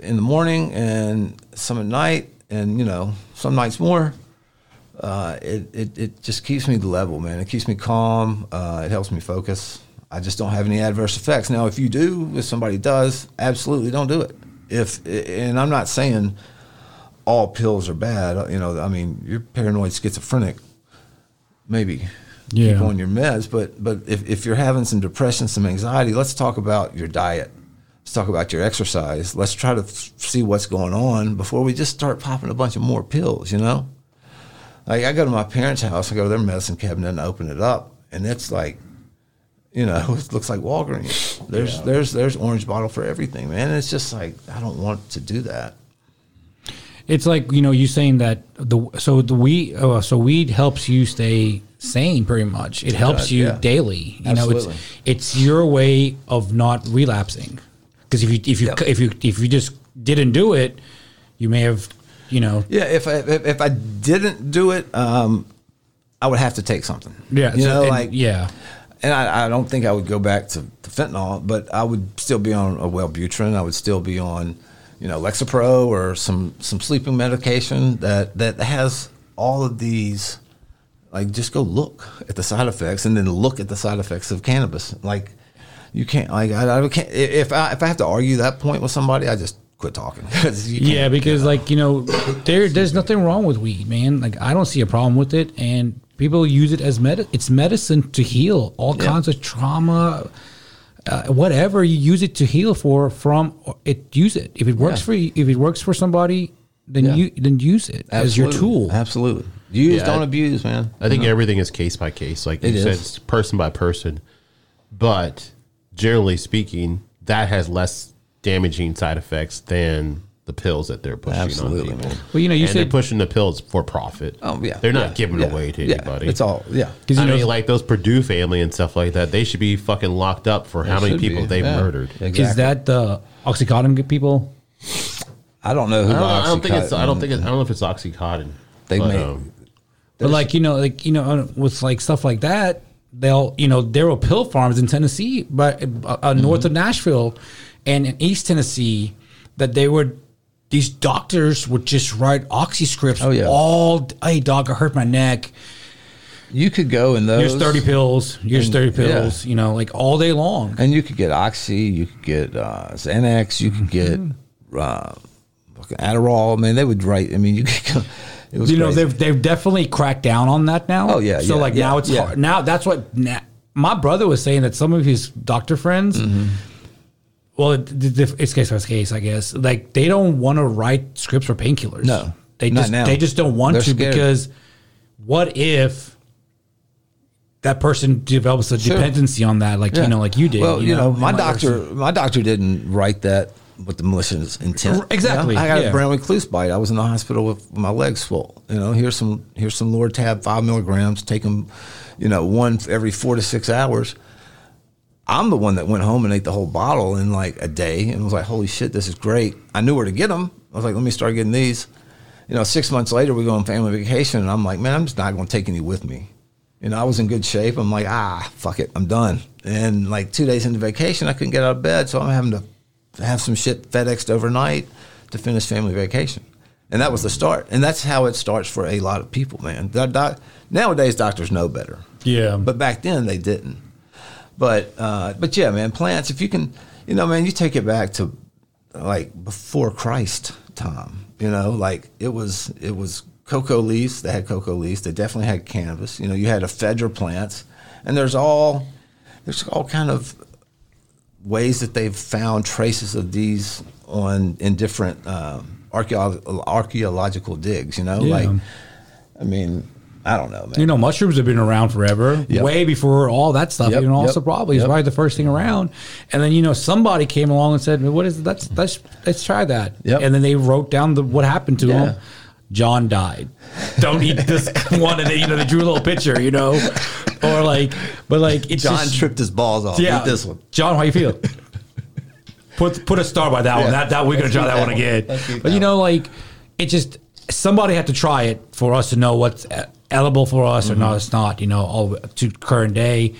in the morning and some at night, and you know, some nights more. Uh, it, it it just keeps me level, man. It keeps me calm. Uh, it helps me focus. I just don't have any adverse effects. Now, if you do, if somebody does, absolutely don't do it. If and I'm not saying all pills are bad. You know, I mean, you're paranoid schizophrenic. Maybe Yeah. keep on your meds, but but if, if you're having some depression, some anxiety, let's talk about your diet. Let's talk about your exercise. Let's try to f- see what's going on before we just start popping a bunch of more pills. You know, like I go to my parents' house, I go to their medicine cabinet and open it up, and it's like, you know, it looks like Walgreens. There's there's there's orange bottle for everything, man. And it's just like I don't want to do that. It's like you know you saying that the so the weed uh, so weed helps you stay sane pretty much. It helps does, you yeah. daily. You know, it's it's your way of not relapsing. Because if you if you Yep. if you if you just didn't do it, you may have you know Yeah, if I if, if I didn't do it, um, I would have to take something. yeah you so- know, and- like yeah And I, I don't think I would go back to, to fentanyl, but I would still be on a Wellbutrin. I would still be on, you know, Lexapro or some some sleeping medication that that has all of these. Like, just go look at the side effects, and then look at the side effects of cannabis. Like, you can't. Like, I, I can't. If I if I have to argue that point with somebody, I just quit talking. Yeah, can't- because like you know, there there's nothing wrong with weed, man. Like I don't see a problem with it, and people use it as med. It's medicine to heal all Yeah. kinds of trauma, uh, whatever you use it to heal for. From it, use it. If it works Yeah. for you, if it works for somebody, then Yeah. you then use it as your tool. Absolutely. Use, Yeah, don't I- abuse, man. I think everything is case by case, like you It said, is. it's person by person. But generally speaking, that has less damaging side effects than the pills that they're pushing Absolutely, on people. man. Well, you know, you and they're said pushing the pills for profit. Oh yeah, they're not yeah, giving yeah, away to yeah. anybody. It's all yeah. Because I you know, mean, like those Purdue family and stuff like that, they should be fucking locked up for how many should be, people they've yeah. murdered. Exactly. is that the Oxycontin people? I don't know who. I don't, I don't think it's. I don't Oxycontin- think it's. I don't know if it's oxycontin. They but, made- um, But like you know, like you know, with like stuff like that, they'll you know there were pill farms in Tennessee, but uh, uh, north of Nashville, and in East Tennessee, that they would these doctors would just write oxy scripts. Oh, yeah. all hey doc, I hurt my neck. you could go in those. Here's thirty pills. Here's And- thirty yeah. pills. You know, like all day long. and you could get Oxy, you could get uh, Xanax, you could get Mm-hmm. uh, Adderall. Man, they would write. I mean, you could. Go, it was you know crazy. they've they've definitely cracked down on that now. Oh, yeah, So yeah, like yeah, now it's yeah. hard. Now that's what na- my brother was saying that some of his doctor friends. Mm-hmm. Well, it, it- it's case by case, I guess. Like they don't want to write scripts for painkillers. No, they not just now. they just don't want They're to scared. because what if that person develops a Sure. dependency on that, like Yeah. you know, like you did. Well, you, know, my and like- doctor, my doctor didn't write that with the malicious intent. Exactly, You know, I got yeah. a Brown recluse bite. I was in the hospital with my legs swole. You know, here's some here's some Lortab five milligrams. Take them, you know, one every four to six hours. I'm the one that went home and ate the whole bottle in like a day and was like, holy shit, this is great. I knew where to get them. I was like, let me start getting these. You know, six months later, we go on family vacation, and I'm like, man, I'm just not going to take any with me. You know, I was in good shape. I'm like, ah, fuck it, I'm done. And like two days into vacation, I couldn't get out of bed, so I'm having to have some shit FedExed overnight to finish family vacation. And that was the start. And that's how it starts for a lot of people, man. Doc- nowadays, doctors know better. Yeah. But back then, they didn't. But uh, but yeah, man, plants. If you can, you know, man, you take it back to like before Christ time. You know, like it was it was cocoa leaves. They had cocoa leaves. They definitely had cannabis. You know, you had ephedra plants, and there's all there's all kind of ways that they've found traces of these on in different um, archeo- archaeological digs. You know, Yeah. like I mean, I don't know, man. You know, mushrooms have been around forever, Yep. way before all that stuff. Yep, you know, also yep, probably is probably the first thing around. And then you know, somebody came along and said, "What is let's let's let's try that." And then they wrote down the what happened to Yeah. him. John died. Don't eat this one, and they, you know they drew a little picture, you know, or like, but like it's John just, tripped his balls off. Yeah, Eat this one. John, how you feel? put put a star by that one. That that we're gonna Let's try that that one one. again. Let's But you that know, like it just somebody had to try it for us to know what's edible for us Mm-hmm. or not. It's not. You know, all to current day.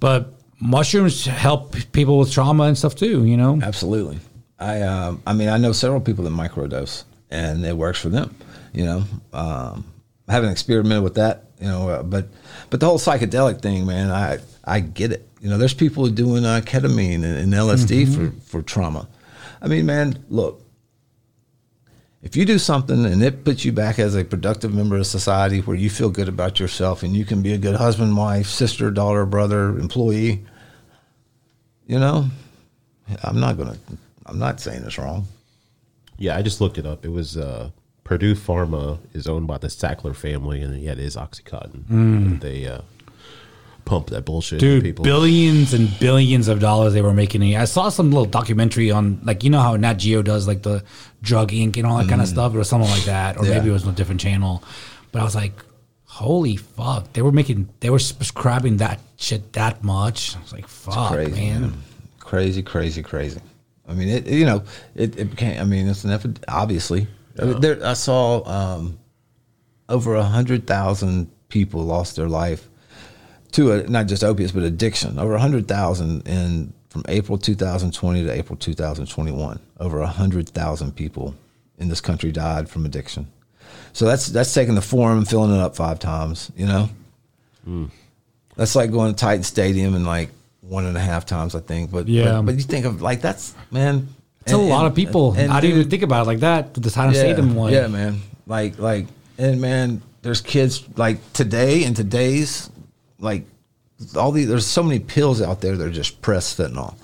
But mushrooms help people with trauma and stuff too. You know. Absolutely. I um, I mean I know several people that microdose and it works for them. You know, um, I haven't experimented with that. You know, uh, but but the whole psychedelic thing, man, I I get it. You know, there's people doing uh, ketamine and, and LSD Mm-hmm. for for trauma. I mean, man, look. If you do something and it puts you back as a productive member of society where you feel good about yourself and you can be a good husband, wife, sister, daughter, brother, employee, you know, I'm not gonna. I'm not saying it's wrong. Yeah, I just looked it up. It was uh, Purdue Pharma is owned by the Sackler family, and yeah, it is OxyContin. They uh, pump that bullshit. Dude, people. billions and billions of dollars they were making. I saw some little documentary on, like, you know how Nat Geo does, like, the drug Inc. and all that kind of stuff, or something like that, or Mm. Yeah. maybe it was on a different channel. But I was like, holy fuck, they were making, they were prescribing that shit that much. I was like, fuck, crazy, man. man. Crazy, crazy, crazy. I mean, it. You know, it, it became. I mean, it's an epi- obviously. I, mean, there, I saw um, over a hundred thousand people lost their life to a, not just opiates but addiction. Over a hundred thousand in from April 2020 to April 2021. Over a hundred thousand people in this country died from addiction. So that's that's taking the form and filling it up five times. You know. That's like going to Titan Stadium and like one and a half times, I think. But Yeah. but, but you think of like that's man. It's a lot of people. I didn't even think about it like that. The Titan yeah, Stadium one. Yeah, man. Like like and man, there's kids like today and today's like all these. There's so many pills out there that are just pressed fentanyl.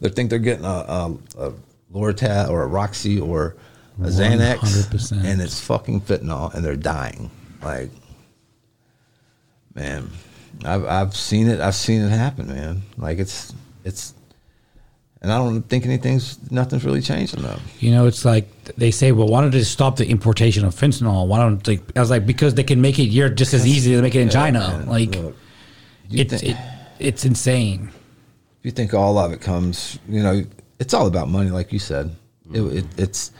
They think they're getting a, a, a Lortab or a Roxy or a Xanax, 100%. and it's fucking fentanyl, and they're dying. Like man, I've I've seen it. I've seen it happen, man. Like it's it's, and I don't think anything's nothing's really changing though. You know, it's like they say, well, why don't they stop the importation of fentanyl? Why don't they? I was like, because they can make it here just as easy as they make it in China. man, like, look, it's think- it, it's insane. you think all of it comes, you know, it's all about money, like you said. It, it, it's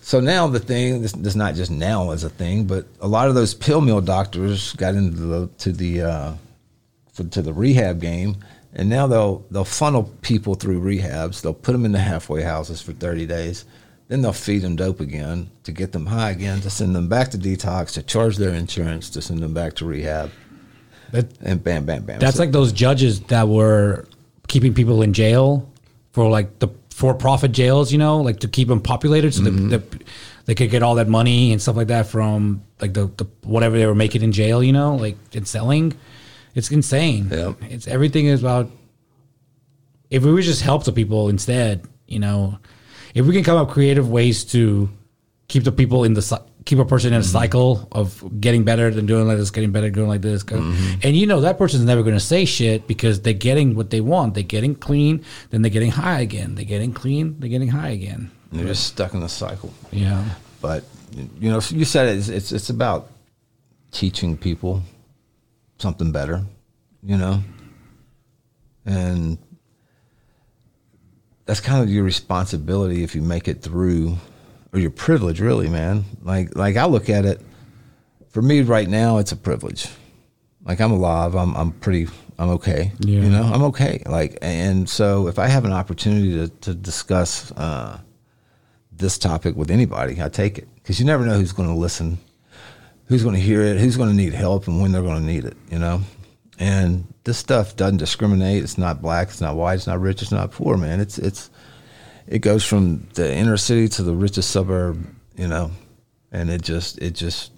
so now the thing. This, this not just now as a thing, but a lot of those pill mill doctors got into the to the uh, for, to the rehab game, and now they'll they'll funnel people through rehabs. They'll put them in the halfway houses for thirty days. Then they'll feed them dope again to get them high again, to send them back to detox, to charge their insurance, to send them back to rehab, That, and bam, bam, bam. that's So- like those judges that were keeping people in jail for like the for-profit jails, you know, like to keep them populated, so Mm-hmm. that the, they could get all that money and stuff like that from like the, the whatever they were making in jail, you know, like and selling. It's insane. Yep. It's everything is about. If we would just help the people instead, you know, if we can come up creative ways to keep the people in the keep a person in a mm-hmm. cycle of getting better than doing like this, getting better, doing like this, mm-hmm. and you know that person's never going to say shit because they're getting what they want. They're getting clean, then they're getting high again. They're getting clean, they're getting high again. they're just stuck in the cycle. Yeah, but you know you said it, it's, it's it's about teaching people something better you know? And that's kind of your responsibility if you make it through or your privilege really man. Like like i look at it for me right now it's a privilege. Like i'm alive i'm i'm pretty i'm okay Yeah. you know? I'm okay. Like and so if i have an opportunity to to discuss uh this topic with anybody, I take it because you never know who's going to listen, who's going to hear it, who's going to need help, and when they're going to need it. You know, and this stuff doesn't discriminate. It's not black. It's not white. It's not rich. It's not poor. Man, it's it's it goes from the inner city to the richest suburb. You know, and it just it just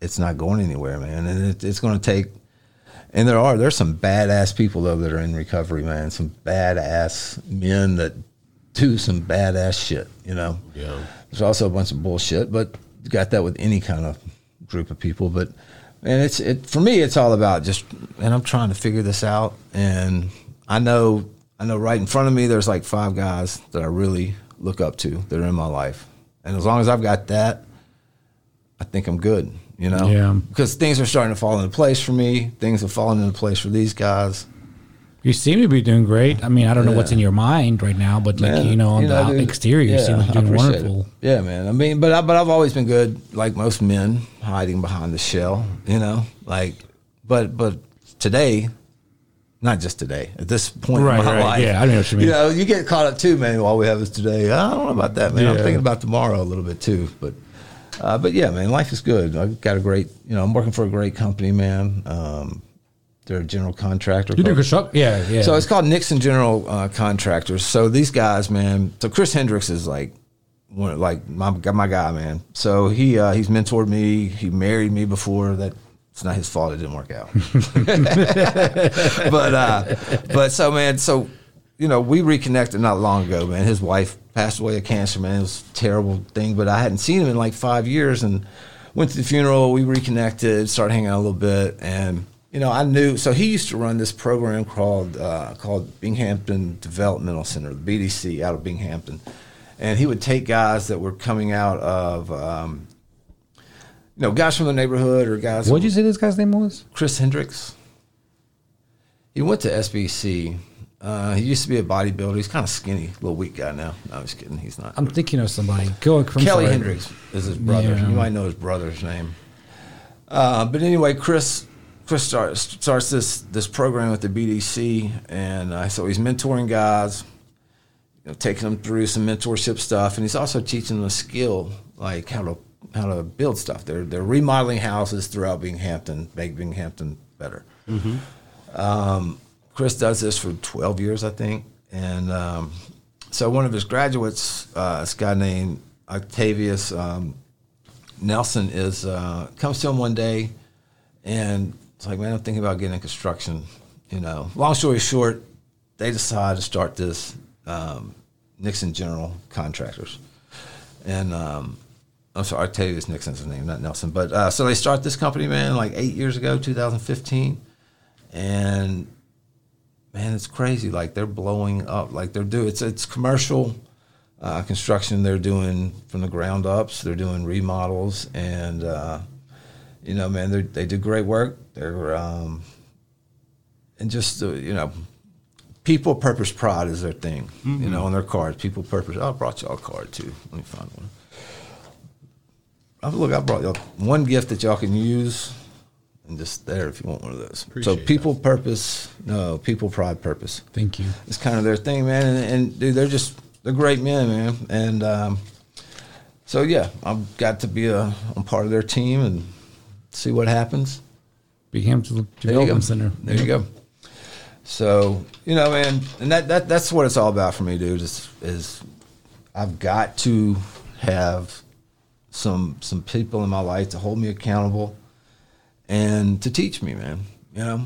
it's not going anywhere, man. And it, it's going to take. And there are there's some badass people though that are in recovery, man. Some badass men that do some badass shit, you know. Yeah. There's also a bunch of bullshit, but you got that with any kind of group of people. But and it's it for me, it's all about just and I'm trying to figure this out. And I know I know right in front of me there's like five guys that I really look up to that are in my life. And as long as I've got that, I think I'm good, you know? Yeah. Because things are starting to fall into place for me. Things are falling into place for these guys. You seem to be doing great. I mean, I don't know what's in your mind right now, but like Man, you know, on you the know, dude, exterior, you seem like you're doing wonderful. it. Yeah, man. I mean, but I, but I've always been good, like most men, hiding behind the shell. You know, like, but but today, not just today. At this point Right, in my right. life, Yeah, I don't know what you mean. You know, you get caught up too, man. All we have is today. I don't know about that, man. I'm thinking about tomorrow a little bit too, but. Uh, but yeah, man, life is good. I've got a great, you know, I'm working for a great company, man. Um, they're a general contractor. You do called- construct, yeah, yeah. so it's called Nixon General uh, Contractors. So these guys, man. So Chris Hendricks is like one, of- like my my guy, man. So he uh, he's mentored me. He married me before. That it's not his fault. It didn't work out. but uh, but so man, so you know we reconnected not long ago, man. His wife passed away of cancer, man. It was a terrible thing, but I hadn't seen him in like five years, and went to the funeral. We reconnected, started hanging out a little bit, and you know I knew. So he used to run this program called uh, called Binghampton Developmental Center, the BDC, out of Binghampton, and he would take guys that were coming out of. Um, you know, guys from the neighborhood or guys. What'd you say this guy's name was? Chris Hendricks. He went to SBC. Uh, he used to be a bodybuilder. He's kind of skinny, little weak guy now. No, I'm just kidding. He's not. I'm thinking of somebody. Go from Kelly sorry. Hendricks is his brother. Yeah. You might know his brother's name. Uh, but anyway, Chris Chris starts starts this this program with the BDC, and uh, so he's mentoring guys, you know, taking them through some mentorship stuff, and he's also teaching them a skill like how to how to build stuff. They're they're remodeling houses throughout Binghampton, make Binghampton better. Um, Chris does this for 12 years, I think. And um, so one of his graduates, uh, this guy named Octavius um, Nelson, is uh, comes to him one day, and it's like, man, I'm thinking about getting in construction. You know, long story short, they decide to start this um, Nixon General Contractors, and um, I'm sorry, Octavius Nixon's name, not Nelson. But uh, so they start this company, man, like eight years ago, 2015, and man, it's crazy. Like they're blowing up. Like they're doing it's it's commercial uh, construction. They're doing from the ground ups. They're doing remodels, and uh, you know, man, they they do great work. They're um, and just uh, you know, people purpose pride is their thing. You know, on their cards, people purpose. I brought y'all a card too. Let me find one. Oh, look, I brought y'all one gift that y'all can use, and just there if you want one of those. so Appreciate people purpose, no people pride purpose. Thank you. It's kind of their thing, man. And, and dude, they're just they're great men, man. And um, so yeah, I've got to be a I'm part of their team and see what happens. Binghampton There you go. Development Center. There you go. So you know, man, and that, that that's what it's all about for me, dude. Is is I've got to have some some people in my life to hold me accountable and to teach me, man. You know,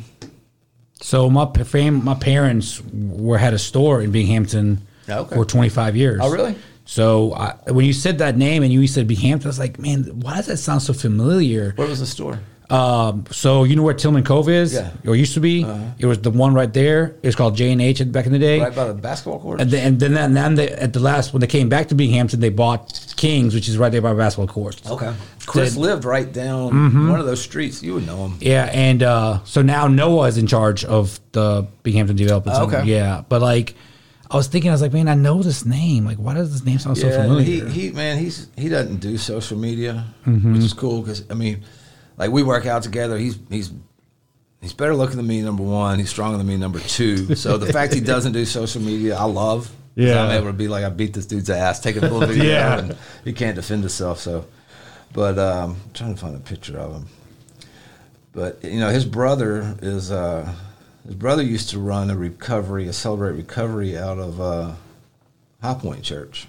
So my fam, my parents were had a store in Binghampton Okay. for 25 years. Oh, really? So I, when you said that name and you said Binghampton, I was like, man, why does that sound so familiar? what was the store? Um, so you know where Tillman Cove is, Yeah. or used to be. It was the one right there. It was called J and H back in the day. Right by the basketball court. And then, and then, and then they, at the last when they came back to Binghampton, they bought Kings, which is right there by the basketball court. Okay. Chris Did- lived right down one of those streets. You would know him. Yeah, and uh, so now Noah is in charge of the Binghampton Development Center. okay. Yeah, but like, I was thinking, I was like, man, I know this name. Like, why does this name sound so Yeah, familiar? he, he man, he's he doesn't do social media, Mm-hmm. which is cool because I mean, like we work out together. He's he's he's better looking than me. Number one, he's stronger than me. Number two, so the fact he doesn't do social media, I love. Yeah. I'm able to be like, I beat this dude's ass, take a full video, Yeah. and he can't defend himself. So, but um, I'm trying to find a picture of him. But you know, his brother is uh, his brother used to run a recovery, a celebrate recovery out of uh, High Point Church.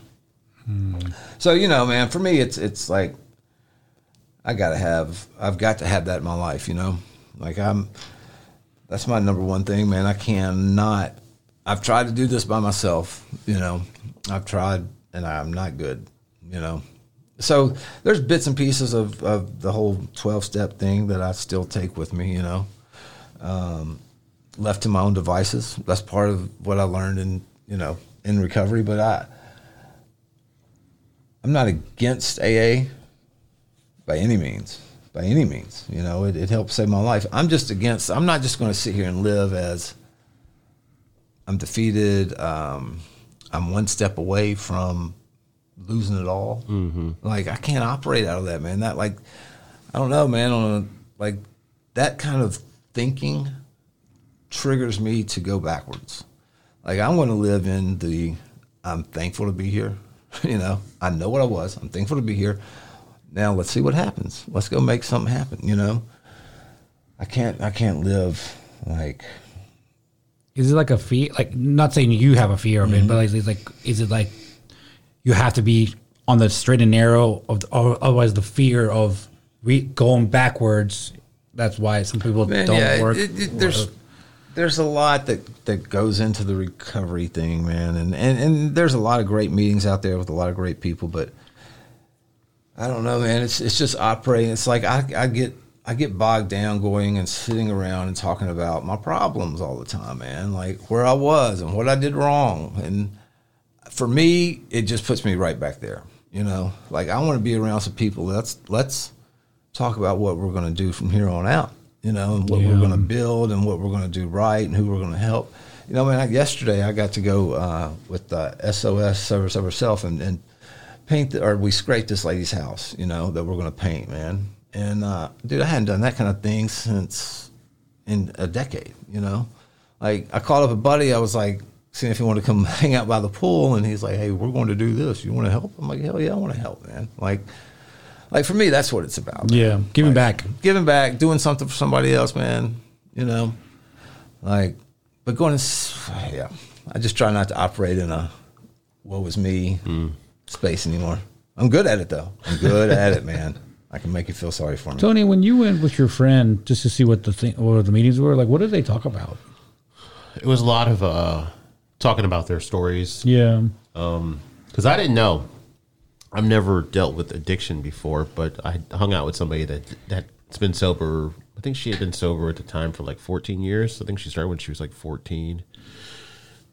So you know, man, for me, it's it's like I gotta have, I've got to have that in my life. You know, like I'm. That's my number one thing, man. I cannot. I've tried to do this by myself. You know, I've tried, and I'm not good. You know, so there's bits and pieces of of the whole twelve step thing that I still take with me. You know, um, left to my own devices. That's part of what I learned in you know in recovery. But I I'm not against AA by any means. By any means, you know, it, it helped save my life. I'm just against. I'm not just going to sit here and live as I'm defeated. Um, I'm one step away from losing it all. Mm-hmm. Like I can't operate out of that, man. That like, I don't know, man. On a, like that kind of thinking triggers me to go backwards. Like I want to live in the. I'm thankful to be here. You know, I know what I was. I'm thankful to be here. Now let's see what happens. Let's go make something happen. You know, I can't. I can't live like. is it like a fear? Like, not saying you have a fear of Mm-hmm. it, but like, it's like, is it like you have to be on the straight and narrow of, or otherwise the fear of re- going backwards? That's why some people Man, don't yeah, work. it- it- there's there's a lot that that goes into the recovery thing, man, and, and and there's a lot of great meetings out there with a lot of great people, but I don't know, man. It's it's just operating. It's like I I get I get bogged down going and sitting around and talking about my problems all the time, man. Like where I was and what I did wrong, and for me, it just puts me right back there. You know, like I want to be around some people. Let's let's talk about what we're going to do from here on out. You know, and what we're going to build and what we're going to do right and who we're going to help. You know, man. Like yesterday, I got to go uh, with uh, SOS Service Over Self and, and paint the, or we scraped this lady's house. You know that we're going to paint, man. And uh, dude, I hadn't done that kind of thing since in a decade. You know, like I called up a buddy. I was like, seeing if he wanted to come hang out by the pool, and he's like, "Hey, we're going to do this. You want to help?" I'm like, "Hell yeah, I want to help, man." Like, like for me, that's what it's about. man. yeah, giving back. giving back, doing something for somebody else, man. You know, like, but going, to, yeah. I just try not to operate in a "what was me" space anymore. I'm good at it though. I'm good at it, man. I can make you feel sorry for me. Tony, when you went with your friend just to see what the thing, what the meetings were, like, what did they talk about? It was a lot of uh, talking about their stories Yeah, Um because I didn't know. I've never dealt with addiction before, but I hung out with somebody that that's been sober. I think she had been sober at the time for like 14 years. I think she started when she was like 14,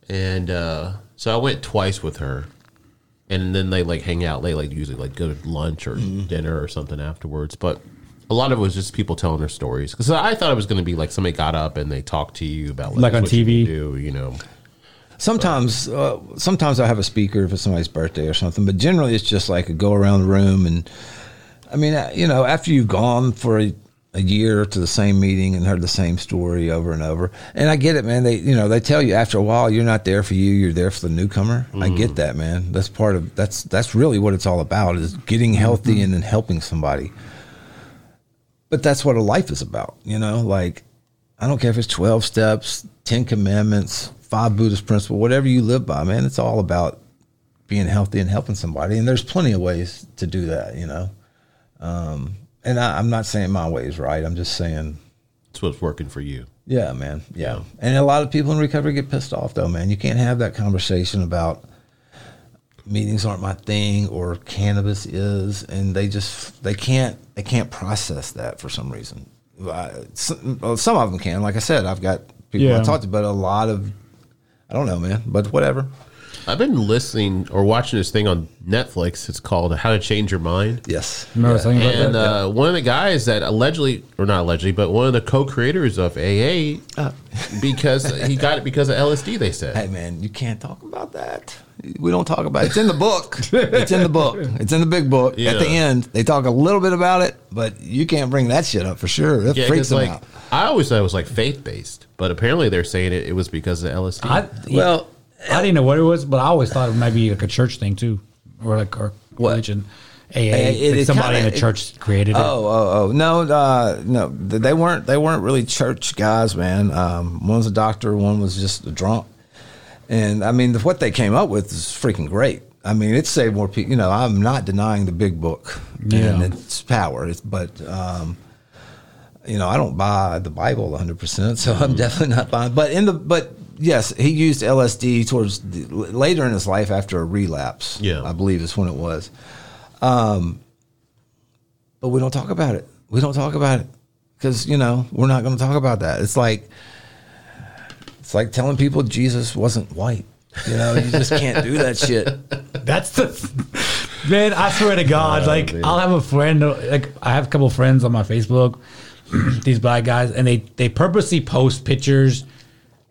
and uh, so I went twice with her, and then they like hang out. They like usually like go to lunch or dinner or something afterwards, but. A lot of it was just people telling their stories because I thought it was going to be like somebody got up and they talked to you about Like on what you TV? do, you know. Sometimes, uh, sometimes I have a speaker for somebody's birthday or something, but generally it's just like a go around the room and, I mean, uh, you know, after you've gone for a, a year to the same meeting and heard the same story over and over, and I get it, man. They, you know, they tell you after a while you're not there for you, you're there for the newcomer. I get that, man. That's part of that's that's really what it's all about is getting healthy and then helping somebody. But that's what a life is about, you know. Like I don't care if it's 12 steps, 10 commandments, five Buddhist principles, whatever you live by, man, it's all about being healthy and helping somebody. And there's plenty of ways to do that, you know. Um, and I, I'm not saying my way is right. I'm just saying, It's what's working for you. yeah, man. Yeah. And a lot of people in recovery get pissed off, though, man. You can't have that conversation about meetings aren't my thing or cannabis is and they just they can't they can't process that for some reason I, some, well, some of them can like i said i've got people Yeah. i talked to but a lot of i don't know man but whatever I've been listening or watching this thing on Netflix. It's called How to Change Your Mind. yes Remember something about And that? uh, one of the guys that allegedly, or not allegedly, but one of the co-creators of AA, because he got it because of LSD. They said. hey man you can't talk about that we don't talk about it. it's in the book it's in the book it's in the big book Yeah. at the end they talk a little bit about it but you can't bring that shit up for sure it Yeah, freaks 'cause, them like out I always thought it was like faith based, but apparently they're saying it, it was because of LSD. I, well I didn't know what it was, but I always thought it might be like a church thing too, or like or What? religion. AA, it- like it somebody kinda- in the church created it. Oh, oh, oh, no, uh, no, they weren't. They weren't really church guys, man. Um, one was a doctor, one was just a drunk, and I mean, what they came up with is freaking great. I mean, it saved more people. You know, I'm not denying the big book Yeah. and its power, it's, but um, you know, I don't buy the Bible 100, percent so I'm definitely not buying. But in the but yes, he used LSD towards the, later in his life after a relapse. Yeah. I believe is when it was but we don't talk about it. We don't talk about it because you know we're not going to talk about that. It's like it's like telling people Jesus wasn't white. You know, you just can't do that shit. That's the man. I swear to God, oh, like man. I'll have a friend. Like I have a couple friends on my Facebook. these black guys, and they they purposely post pictures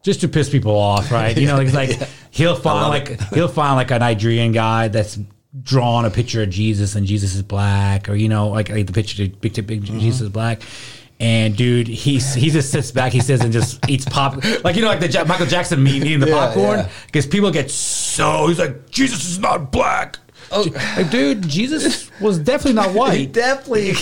just to piss people off, right? You know, like, like he'll find like he'll find like a Nigerian guy that's drawn a picture of Jesus and Jesus is black, or you know, like, like the picture big big mm-hmm. Jesus is black. And dude, he's he just sits back, he says, and just eats pop, like you know, like the Ja- Michael Jackson meme eating the Yeah, popcorn, yeah. because people get so he's like, Jesus is not black. Oh. like, dude, Jesus was definitely not white. He white. definitely.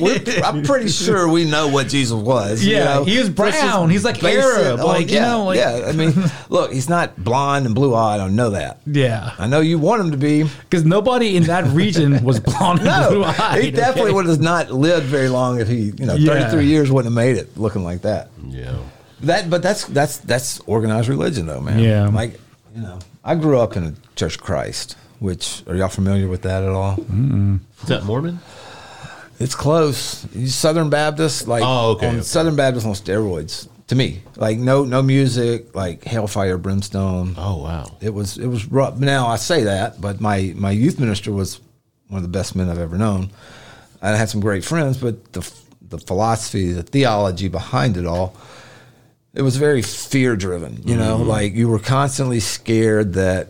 Look, we're, I'm pretty sure we know what Jesus was. you Yeah, know? he was brown. He's like base it Arab, on- like, you yeah, know, like- yeah. I mean, look, he's not blonde and blue eyed. I know that. Yeah, I know you want him to be. because nobody in that region was blonde and blue eyed. he definitely would have not lived very long if he, you know, Yeah. 33 years wouldn't have made it looking like that. yeah. That, but that's that's that's organized religion, though, man. Yeah. like you know, I grew up in a Church of Christ. Which are y'all familiar with that at all? Is that Mormon? It's close. He's Southern Baptist, like Oh, okay, on okay. Southern Baptist on steroids. To me, like no no music, like hellfire, brimstone. Oh wow. It was it was rough. Now I say that, but my my youth minister was one of the best men I've ever known. I had some great friends, but the the philosophy, the theology behind it all, it was very fear driven. You know, mm-hmm. like you were constantly scared that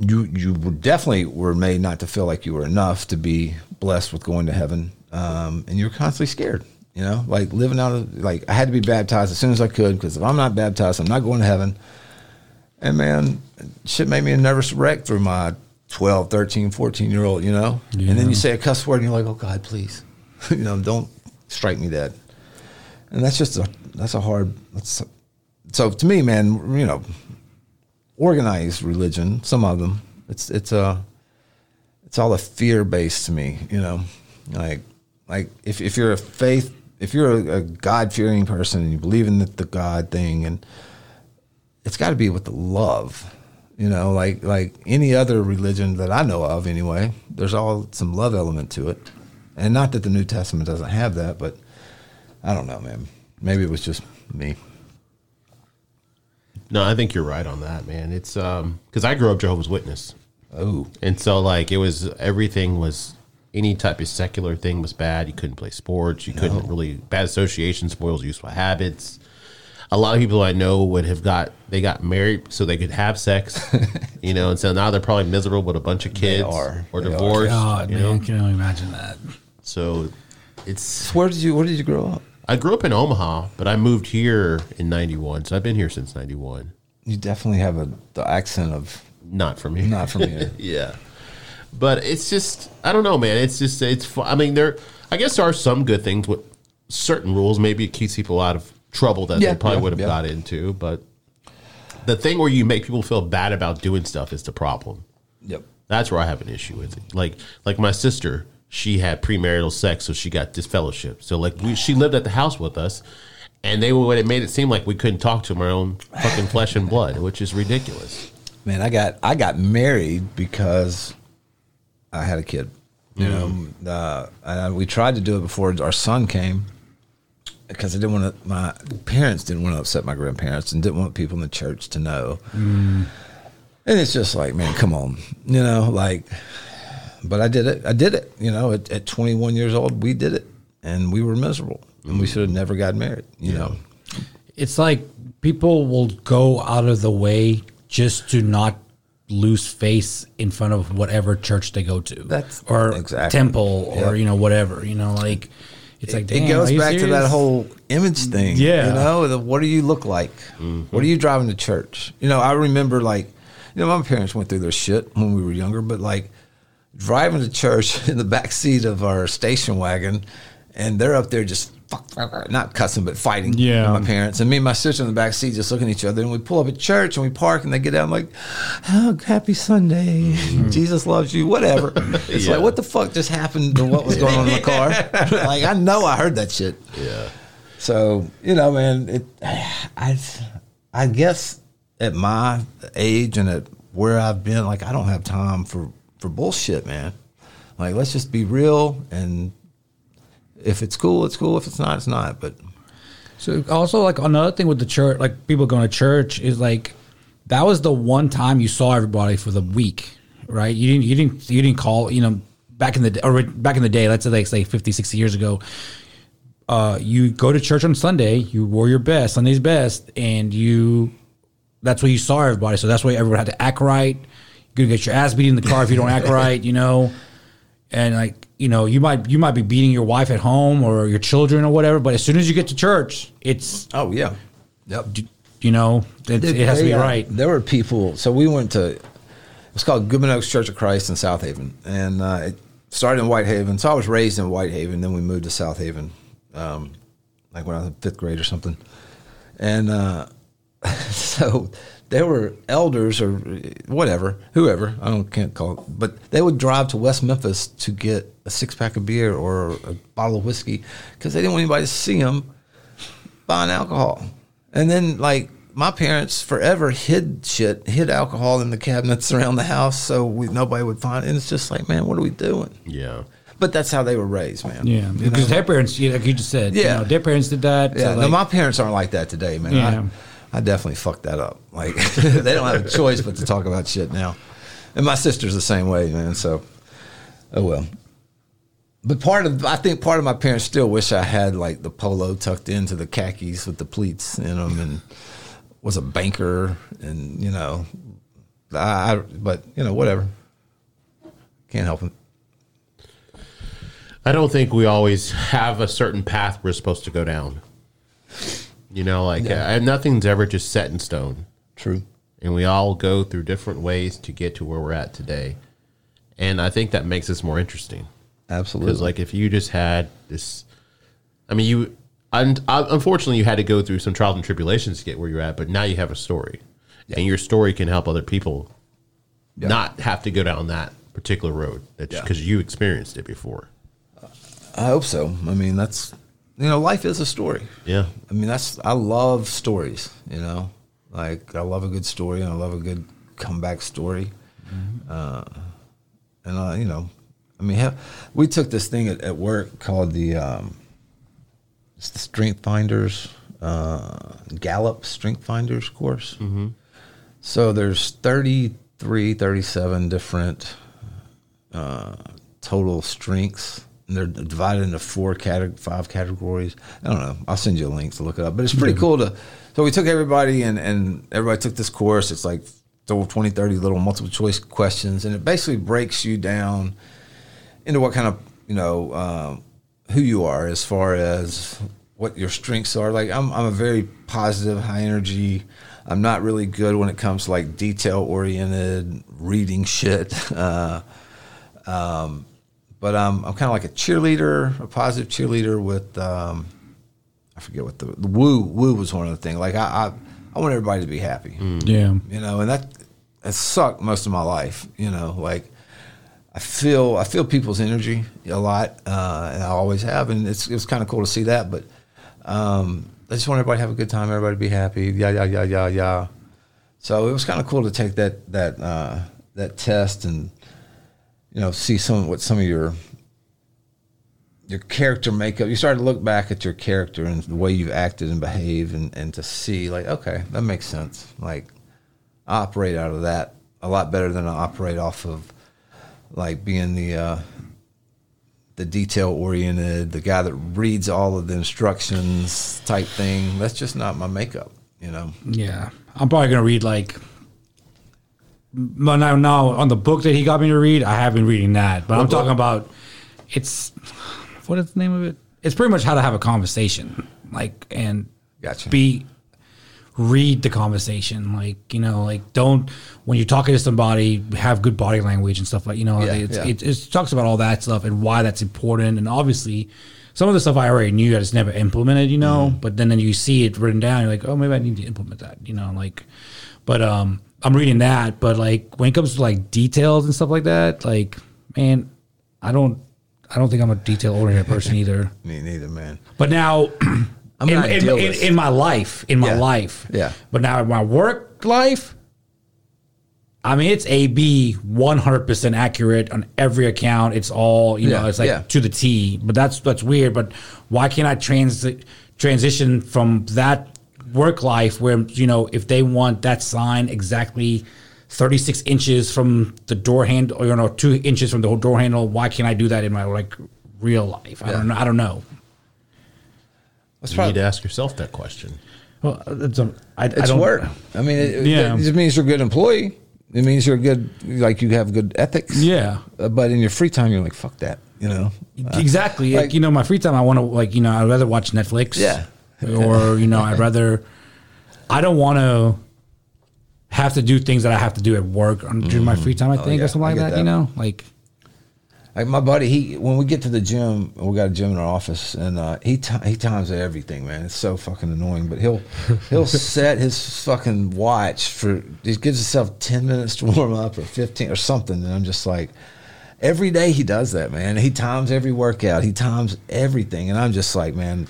you you were definitely were made not to feel like you were enough to be blessed with going to heaven, um, and you were constantly scared. You know, like living out of like I had to be baptized as soon as I could because if I'm not baptized, I'm not going to heaven. And man, shit made me a nervous wreck through my 12, 13, 14 year old, you know? And then you say a cuss word and you're like, oh God, please, you know, don't strike me dead. And that's just a, that's a hard, that's, so to me, man, you know, organized religion, some of them, it's, it's a, it's all a fear based to me, you know, like, like if, if you're a faith, if you're a, a God fearing person and you believe in the, the God thing and, it's got to be with the love. You know, like like any other religion that I know of, anyway. There's all some love element to it, and not that the New Testament doesn't have that, but I don't know, man. Maybe it was just me. No, I think you're right on that, man. It's um because I grew up Jehovah's Witness, Oh, and so like it was everything was any type of secular thing was bad. You couldn't play sports. You couldn't really bad association spoils useful habits. A lot of people I know would have got they got married so they could have sex, you know, and so now they're probably miserable with a bunch of kids are. or They are. divorced. God, you man, know, can only imagine that. so it's where did you where did you grow up? I grew up in Omaha, but I moved here in '91, so I've been here since '91. You definitely have a the accent of Not from here. not from here. Yeah. But it's just I don't know, man. It's just it's I mean there I guess there are some good things with certain rules. Maybe it keeps people out of trouble that Yeah, they probably yeah, would have yeah. got into, but the thing where you make people feel bad about doing stuff is the problem. yep. That's where I have an issue with it. Like like my sister, she had premarital sex, so she got disfellowship. So like we, she lived at the house with us, and they would it made it seem like we couldn't talk to our own fucking flesh and blood, which is ridiculous. Man, I got I got married because I had a kid. You know, uh, and we tried to do it before our son came because I didn't want to. My parents didn't want to upset my grandparents and didn't want people in the church to know. And it's just like, man, come on, you know, like. But I did it. I did it. You know, at, at 21 years old, we did it, and we were miserable, and we mm-hmm. should have never got married. You know, It's like people will go out of the way just to not lose face in front of whatever church they go to. That's- or exactly. temple or Yeah. you know whatever. You know, like it's like it goes are you back to that whole image thing. Yeah. You know, the, what do you look like? Mm-hmm. What are you driving to church? You know, I remember like, you know, my parents went through their shit when we were younger, but like driving to church in the back seat of our station wagon and they're up there just not cussing, but fighting Yeah. my parents. And me and my sister in the back seat just looking at each other. And we pull up at church and we park and they get out. I'm like, oh, happy Sunday. Mm-hmm. Jesus loves you, whatever. It's Yeah. like, what the fuck just happened to what was going on in the car? like, I know I heard that shit. Yeah. So, you know, man, it, I, I guess at my age and at where I've been, like, I don't have time for, for bullshit, man. Like, let's just be real. And if it's cool, it's cool. If it's not, it's not. But So also like another thing with the church, like people going to church is like that was the one time you saw everybody for the week, right? You didn't you didn't you didn't call, you know, back in the or back in the day, let's say like say 50, 60 years ago, uh you go to church on Sunday, you wore your best, Sunday's best, and you that's where you saw everybody. So that's why everyone had to act right. You're gonna get your ass beat in the car if you don't act right, you know. And like, you know, you might you might be beating your wife at home or your children or whatever, but as soon as you get to church, it's oh yeah, yep. you know, it, it has to they, be uh, right. There were people. So we went to. It's called Goodman Oaks Church of Christ in Southaven, and uh, it started in Whitehaven. So I was raised in Whitehaven, Then we moved to Southaven, um, like when I was in fifth grade or something. And uh, so there were elders or whatever, whoever I don't can't call, it, but they would drive to West Memphis to get a six pack of beer or a bottle of whiskey because they didn't want anybody to see them buying alcohol. And then like my parents forever hid shit, hid alcohol in the cabinets around the house so we, nobody would find it. And it's just like, man, what are we doing? Yeah. But that's how they were raised, man. Yeah, You because know? their parents, yeah, like you just said, Yeah. you know, their parents did that. Yeah, so no, my parents aren't like that today, man. Yeah. I, I definitely fucked that up. Like they don't have a choice but to talk about shit now. And my sister's the same way, man. So, oh well. But part of I think part of my parents still wish I had like the polo tucked into the khakis with the pleats in them, and was a banker, and you know, I. I but you know, whatever. Can't help it. I don't think we always have a certain path we're supposed to go down. You know, like uh, nothing's ever just set in stone. True. and we all go through different ways to get to where we're at today. And I think that makes us more interesting Absolutely. because, like, if you just had this, I mean, you, un, uh, unfortunately, you had to go through some trials and tribulations to get where you're at, but now you have a story, and your story can help other people Yeah. not have to go down that particular road Yeah. because you experienced it before. I hope so. I mean, that's you know, life is a story. Yeah, I mean, that's I love stories. You know, like I love a good story and I love a good comeback story. Uh, and uh, you know, I mean, hell, we took this thing at, at work called the um, it's the Strength Finders uh, Gallup Strength Finders course. So there's 33, 37 different uh, total strengths. And they're divided into four cate- five categories. I don't know. I'll send you a link to look it up. But it's pretty cool to. So we took everybody and, and everybody took this course. It's like 20, 30 little multiple choice questions. And it basically breaks you down into what kind of, you know, um, who you are as far as what your strengths are. Like I'm, I'm a very positive, high energy. I'm not really good when it comes to like detail oriented reading shit. Uh, um, but um, I'm kind of like a cheerleader, a positive cheerleader with, um, I forget what the, the woo, woo was one of the things. Like I, I, I want everybody to be happy Yeah. you know, and that it sucked most of my life. You know, like I feel I feel people's energy a lot, uh, and I always have, and it's it's kind of cool to see that. But um, I just want everybody to have a good time, everybody to be happy, yeah, yeah, yeah, yeah, yeah. So it was kind of cool to take that that uh, that test and you know see some what some of your your character makeup. You start to look back at your character and the way you've acted and behaved, and, and to see like, okay, that makes sense. Like, I operate out of that a lot better than I operate off of like being the uh, the detail oriented, the guy that reads all of the instructions type thing. That's just not my makeup, you know. Yeah, I'm probably gonna read like. But now, now on the book that he got me to read, I have been reading that. But I'm book? talking about it's what is the name of it? It's pretty much how to have a conversation, like and Gotcha. be read the conversation, like you know, like don't when you're talking to somebody have good body language and stuff like you know. Yeah, it's, yeah. It, it talks about all that stuff and why that's important, and obviously. Some of the stuff I already knew, I just never implemented, you know. Mm-hmm. But then, then you see it written down, you're like, oh, maybe I need to implement that, you know. Like, but um, I'm reading that. But like when it comes to like details and stuff like that, like man, I don't, I don't think I'm a detail oriented person either. Me neither, man. But now, I'm in, in, in, in my life, in my Yeah. life, Yeah. But now in my work life, I mean, it's AB 100% accurate on every account. It's all, you know, it's like yeah. to the T. But that's that's weird. But why can't I transit transition from that work life where, you know, if they want that sign exactly 36 inches from the door handle, or, you know, two inches from the door handle, why can't I do that in my like real life? I don't know. I don't know. That's You probably need to ask yourself that question. Well, it's, a, I, I it's don't, work. I mean, it, Yeah. it just means you're a good employee. It means you're a good, like you have good ethics. Yeah. Uh, but in your free time, you're like, fuck that. You know. exactly. Like, like- you know, my free time, I want to like, you know, I'd rather watch Netflix. Yeah. Or you know, I'd rather. I don't want to have to do things that I have to do at work during my free time. I think Mm-hmm. Oh, yeah, or something like get that, You know, like Like my buddy, he when we get to the gym, we got a gym in our office, and uh, he ti he times everything, man. It's so fucking annoying. But he'll he'll set his fucking watch for he gives himself ten minutes to warm up or fifteen or something, and I'm just like, every day he does that, man. He times every workout, he times everything, and I'm just like, man,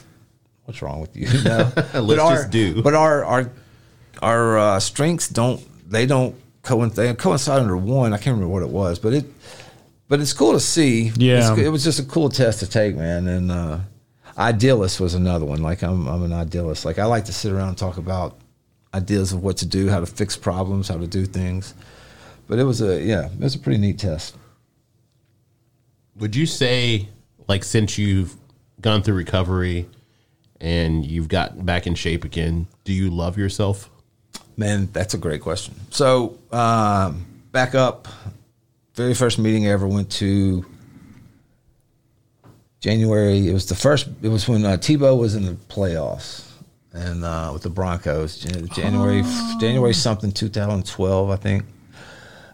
what's wrong with you? you know? But Let's our- just do. But our our our uh, strengths don't they don't coincide, they coincide under one. I can't remember what it was, but it but it's cool to see. Yeah. It's- it was just a cool test to take, man. And uh, idealist was another one. Like I'm I'm an idealist. Like I like to sit around and talk about ideas of what to do, how to fix problems, how to do things. But it was a yeah, it was a pretty neat test. Would you say, like, since you've gone through recovery and you've gotten back in shape again, do you love yourself? Man, that's a great question. So, um, back up, very first meeting I ever went to, January. It was the first. It was when uh, Tebow was in the playoffs and uh, with the Broncos. Jan- January, January something, 2012, I think.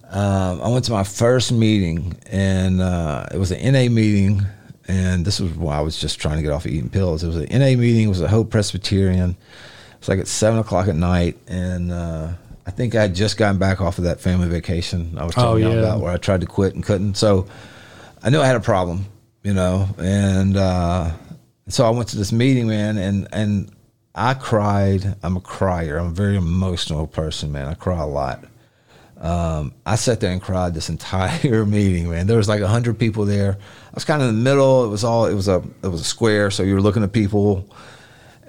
Um, I went to my first meeting, and uh, it was an NA meeting. And this was why I was just trying to get off of eating pills. It was an NA meeting. It was a Hope Presbyterian. It's like at seven o'clock at night, and uh, I think I had just gotten back off of that family vacation I was Oh, telling you yeah. about, where I tried to quit and couldn't. So I knew I had a problem, you know, and uh, so I went to this meeting, man, and and I cried. I'm a crier. I'm a very emotional person, man. I cry a lot. Um, I sat there and cried this entire meeting, man. There was like hundred people there. I was kind of in the middle. It was all it was a it was a square, so you were looking at people.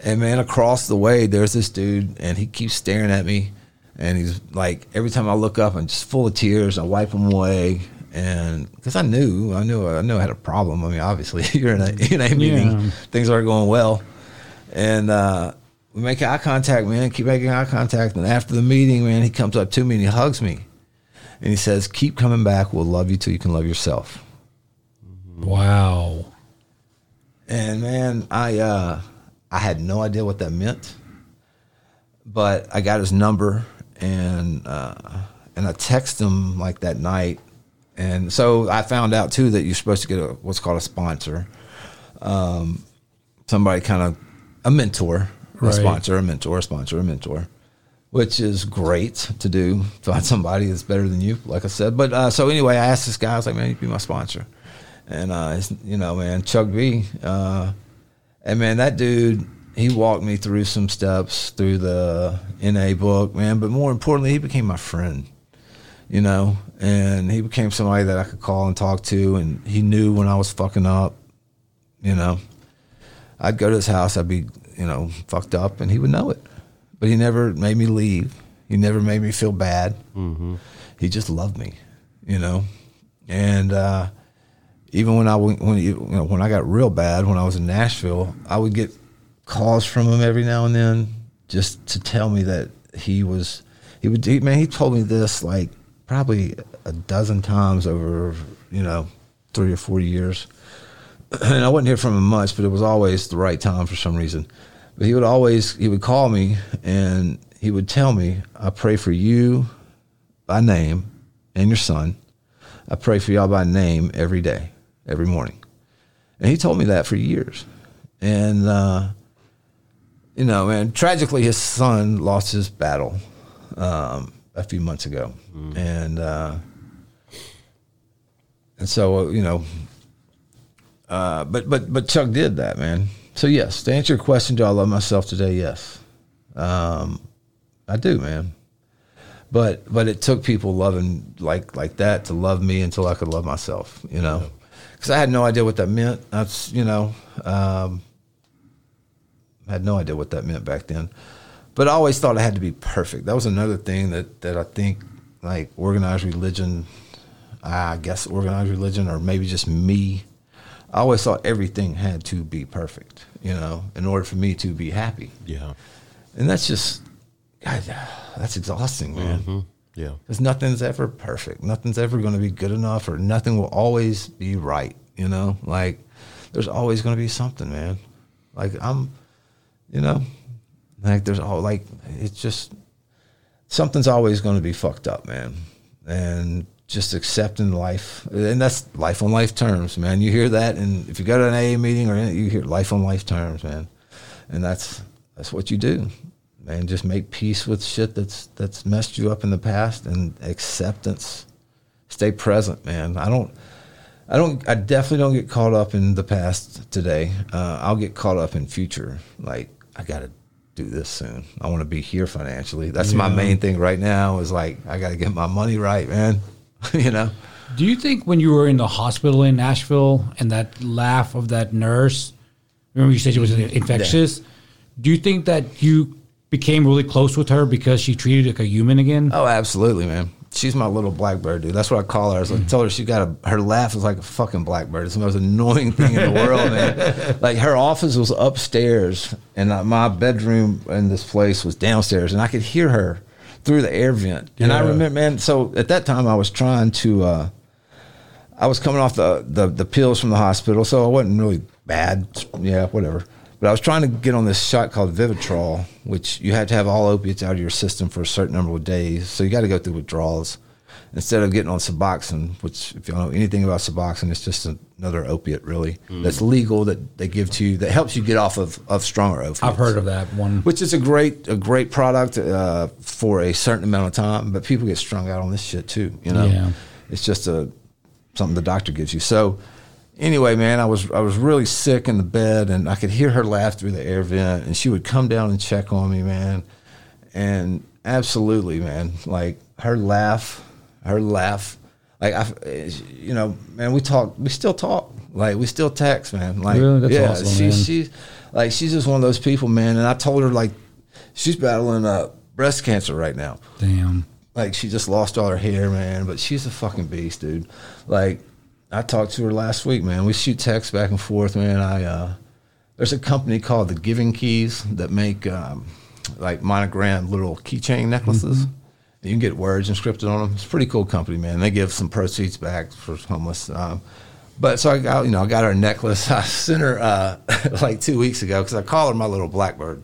And man, across the way, there's this dude, and he keeps staring at me. And he's like, every time I look up, I'm just full of tears. I wipe them away, and because I knew, I knew, I knew I had a problem. I mean, obviously, you're in a in a meeting, Yeah. things aren't going well, and uh, we make eye contact, man. Keep making eye contact, and after the meeting, man, he comes up to me and he hugs me, and he says, "Keep coming back. We'll love you till you can love yourself." Wow. And man, I uh, I had no idea what that meant, but I got his number and uh, and I texted him like that night, and so I found out too that you're supposed to get a what's called a sponsor, um, somebody kind of a mentor, a Right. sponsor, a mentor, a sponsor, a mentor. Which is great to do. Find somebody that's better than you, like I said. But uh, so anyway, I asked this guy. I was like, "Man, you be my sponsor." and uh, you know, man, Chuck B. Uh, and man, that dude, he walked me through some steps through the NA book, man. But more importantly, he became my friend, you know, and he became somebody that I could call and talk to, and he knew when I was fucking up, you know. I'd go to his house, I'd be, you know, fucked up, and he would know it. But he never made me leave. He never made me feel bad. He just loved me, you know. And uh, even when I when you know, when I got real bad when I was in Nashville, I would get calls from him every now and then just to tell me that he was he would he, man he told me this like probably a dozen times over you know three or four years and I wouldn't hear from him much, but it was always the right time for some reason. But he would always he would call me and he would tell me, "I pray for you by name and your son. I pray for y'all by name every day, every morning." And he told me that for years. And uh, you know, and tragically, his son lost his battle um, a few months ago, and uh, and so uh, you know, uh, but but but Chuck did that, man. So yes, to answer your question, do I love myself today? Yes, um, I do, man. But but it took people loving like like that to love me until I could love myself, you know, because I had no idea what that meant. That's you know, um, I had no idea what that meant back then. But I always thought I had to be perfect. That was another thing that that I think like organized religion, I guess organized religion, or maybe just me. I always thought everything had to be perfect, you know, in order for me to be happy. Yeah. And that's just, God, that's exhausting, man. Mm-hmm. Yeah. Because nothing's ever perfect. Nothing's ever going to be good enough, or nothing will always be right. You know, like there's always going to be something, man. Like I'm, you know, like there's all like it's just something's always going to be fucked up, man. And just accepting life, and that's life on life terms, man. You hear that, and if you go to an AA meeting or any- you hear life on life terms, man, and that's that's what you do, man. Just make peace with shit that's that's messed you up in the past, and acceptance. Stay present, man. I don't. I don't. I definitely don't get caught up in the past today. Uh, I'll get caught up in future. Like I got to do this soon. I want to be here financially. That's my main thing right now. Is like I got to get my money right, man. you know. Do you think when you were in the hospital in Nashville and that laugh of that nurse, remember you said she was infectious? Do you think that you became really close with her because she treated like a human again? Oh, absolutely, man. She's my little blackbird, dude. That's what I call her. I was like, tell her she got a her laugh is like a fucking blackbird. It's the most annoying thing in the world, man. Like her office was upstairs, and uh, my bedroom in this place was downstairs, and I could hear her through the air vent. And I remember, man. So at that time, I was trying to. Uh, I was coming off the, the the pills from the hospital, so I wasn't really bad. Yeah, whatever. But I was trying to get on this shot called Vivitrol, which you had to have all opiates out of your system for a certain number of days. So you got to go through withdrawals instead of getting on Suboxone, which if you don't know anything about Suboxone, it's just another opiate really that's legal that they give to you that helps you get off of, of stronger opiates I've heard of that one. which is a great a great product uh, for a certain amount of time. But people get strung out on this shit too. You know, Yeah. it's just a something the doctor gives you. So anyway, man, I was I was really sick in the bed, and I could hear her laugh through the air vent, and she would come down and check on me, man, and absolutely, man, like her laugh, her laugh, like I, you know, man, we talk, we still talk, like we still text, man. Like, Really? Yeah, awesome, she, man. she's like, she's just one of those people, man. And I told her like, she's battling uh, breast cancer right now. Damn. Like she just lost all her hair, man. But she's a fucking beast, dude. Like I talked to her last week, man. We shoot texts back and forth, man. I uh, there's a company called the Giving Keys that make um, like monogram little keychain necklaces. You can get words inscripted on them. It's a pretty cool company, man. They give some proceeds back for homeless. Um, but so I got, you know, I got her necklace. I sent her uh, like two weeks ago because I call her my little blackbird.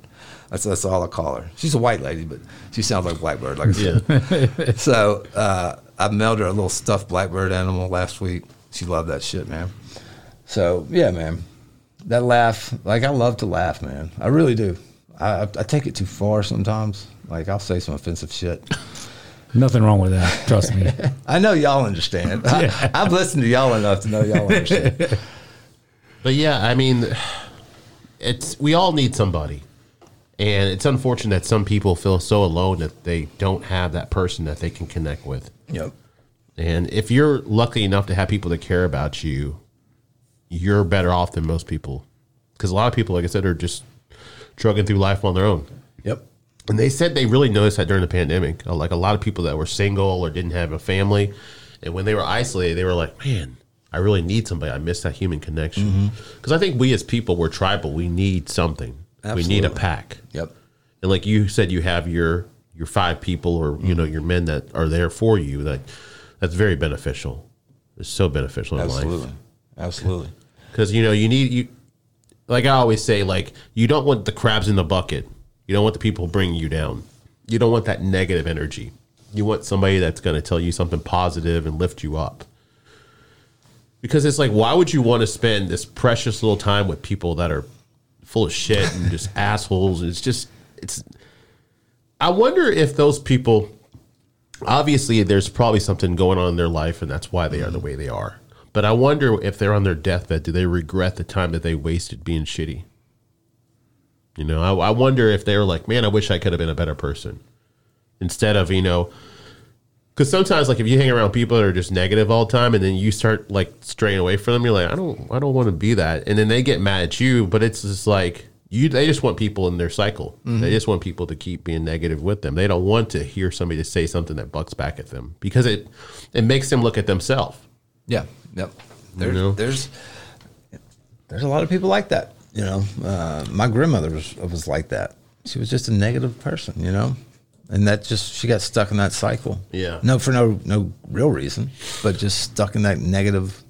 That's that's all I call her. She's a white lady, but she sounds like blackbird, like I said. so uh, I mailed her a little stuffed blackbird animal last week. She loved that shit, man. So yeah, man, that laugh, like I love to laugh, man. I really do. I I take it too far sometimes. Like I'll say some offensive shit. Nothing wrong with that. Trust me. I know y'all understand. I, I've listened to y'all enough to know y'all understand. But yeah, I mean, it's we all need somebody, and it's unfortunate that some people feel so alone that they don't have that person that they can connect with. yep. And if you're lucky enough to have people that care about you, you're better off than most people. Because a lot of people, like I said, are just trugging through life on their own. Yep. And they said they really noticed that during the pandemic. Uh, Like a lot of people that were single or didn't have a family, and when they were isolated, they were like, "Man, I really need somebody. I miss that human connection." Because I think we as people, we're tribal. We need something. We need a pack. Yep. And like you said, you have your your five people or you know your men that are there for you. That that's very beneficial. It's so beneficial in life Absolutely. Absolutely. because you know you need you. Like I always say, like you don't want the crabs in the bucket. You don't want the people bringing you down. You don't want that negative energy. You want somebody that's going to tell you something positive and lift you up. Because it's like, why would you want to spend this precious little time with people that are full of shit and just assholes? It's just, it's. I wonder if those people, obviously, there's probably something going on in their life, and that's why they are the mm-hmm. way they are. But I wonder if they're on their deathbed, do they regret the time that they wasted being shitty? You know, I, I wonder if they were like, man, I wish I could have been a better person instead of, you know, because sometimes like if you hang around people that are just negative all the time and then you start like straying away from them, you're like, I don't, I don't want to be that. And then they get mad at you, but it's just like, you, they just want people in their cycle. Mm-hmm. They just want people to keep being negative with them. They don't want to hear somebody to say something that bucks back at them because it, it makes them look at themselves. Yeah. Yep. There's, know? there's there's a lot of people like that. You know, uh, my grandmother was was like that. She was just a negative person. You know, and that just she got stuck in that cycle. Yeah. No, for no no real reason, but just stuck in that negative.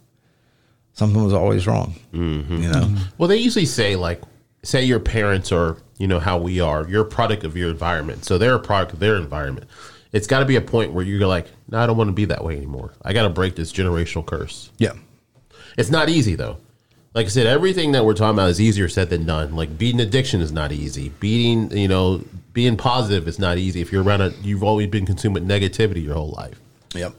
Something was always wrong. Mm-hmm. You know. Well, they usually say like, say your parents are, you know, how we are. You're a product of your environment, so they're a product of their environment. It's got to be a point where you're like, no, I don't want to be that way anymore. I got to break this generational curse. Yeah. It's not easy though. Like I said, everything that we're talking about is easier said than done. Like beating addiction is not easy. Beating, you know, being positive is not easy. If you're around a, you've always been consumed with negativity your whole life. Yep.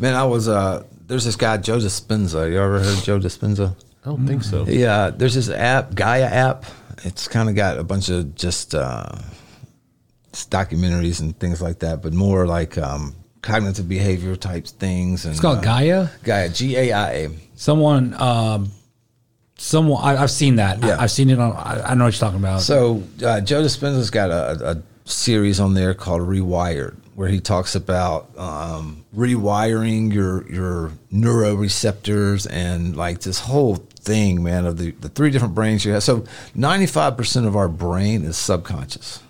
Man, I was uh there's this guy Joe Dispenza. You ever heard of Joe Dispenza? I don't think so. Yeah, there's this app, Gaia app. It's kind of got a bunch of just uh, documentaries and things like that, but more like um, cognitive behavior type things. And, It's called uh, Gaia. Gaia, G A I A. Someone, um, someone, I, I've seen that. Yeah. I, have seen it on. I, I know what you're talking about. So uh, Joe Dispenza's got a, a series on there called Rewired, where he talks about um, rewiring your your neuroreceptors and like this whole thing, man, of the, the three different brains you have. So ninety five percent of our brain is subconscious.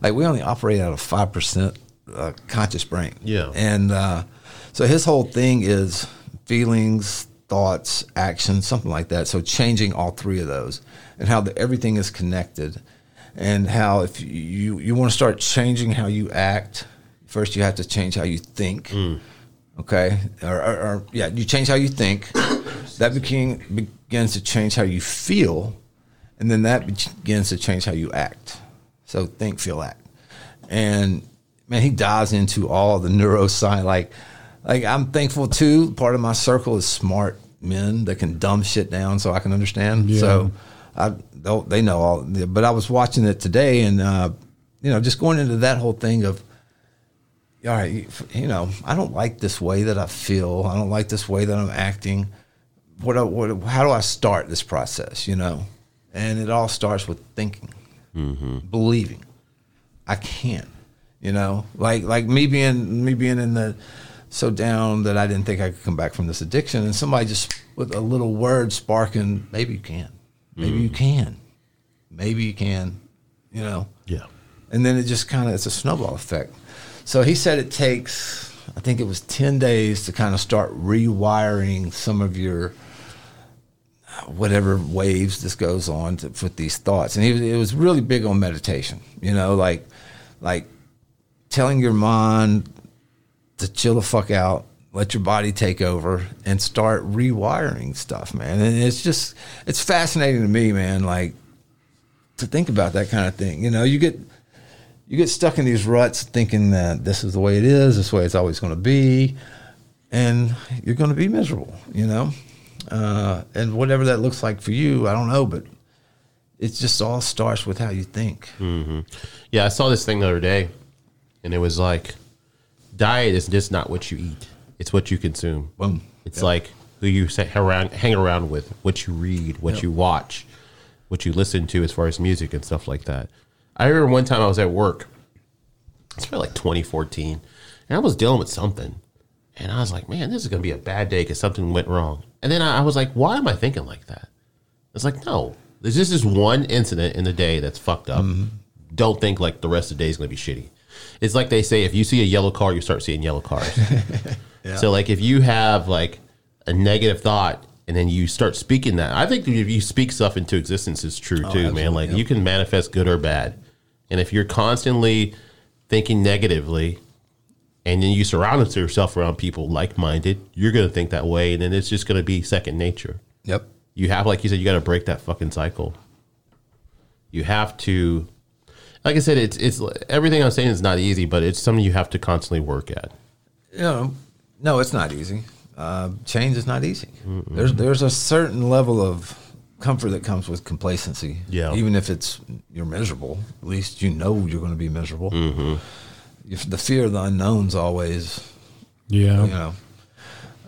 Like we only operate out of five percent uh, conscious brain. Yeah. and uh, so his whole thing is feelings, thoughts, actions, something like that. So changing all three of those, and how the, everything is connected, and how if you you want to start changing how you act, first you have to change how you think. Mm. Okay, or, or, or yeah, you change how you think. that begin, begins to change how you feel, and then that begins to change how you act. So think, feel, act, and man, he dives into all the neuroscience. Like, like I'm thankful too. Part of my circle is smart men that can dumb shit down so I can understand. So, I they know all. But I was watching it today, and uh, you know, just going into that whole thing of all right, you- you know, I don't like this way that I feel. I don't like this way that I'm acting. What, what how do I start this process, you know? And it all starts with thinking, believing. I can't, you know, like like me being me being in the so down that I didn't think I could come back from this addiction, and somebody just with a little word sparking, maybe you can, maybe you mm. can, maybe you can, you know, Yeah. and then it just kind of it's a snowball effect. So he said it takes, I think it was ten days to kind of start rewiring some of your whatever waves this goes on to, with these thoughts. And he was, it was really big on meditation, you know, like like telling your mind to chill the fuck out, let your body take over, and start rewiring stuff, man. And it's just it's fascinating to me, man. Like to think about that kind of thing. You know, you get you get stuck in these ruts thinking that this is the way it is, this way it's always going to be, and you're going to be miserable. You know, uh, and whatever that looks like for you, I don't know, but it just all starts with how you think. Mm-hmm. Yeah, I saw this thing the other day, and it was like, diet is just not what you eat; it's what you consume. Boom. It's like who you around, hang around with, what you read, what you watch, what you listen to, as far as music and stuff like that. I remember one time I was at work. It's probably like 2014, and I was dealing with something, and I was like, "Man, this is gonna be a bad day because something went wrong." And then I, I was like, "Why am I thinking like that?" It's like, no, there's just this one incident in the day that's fucked up. Mm-hmm. Don't think like the rest of the day is going to be shitty. It's like they say, if you see a yellow car, you start seeing yellow cars. So like if you have like a negative thought and then you start speaking that, I think if you speak stuff into existence is true oh, too, man. Like you can manifest good or bad. And if you're constantly thinking negatively and then you surround yourself around people like minded, you're going to think that way. And then it's just going to be second nature Yep. you have like you said you got to break that fucking cycle you have to like i said it's it's everything i'm saying is not easy but it's something you have to constantly work at you know, no, it's not easy. Uh, change is not easy. There's there's a certain level of comfort that comes with complacency. Yeah. Even if it's you're miserable, at least you know you're going to be miserable. If the fear of the unknown's always, Yeah. you know.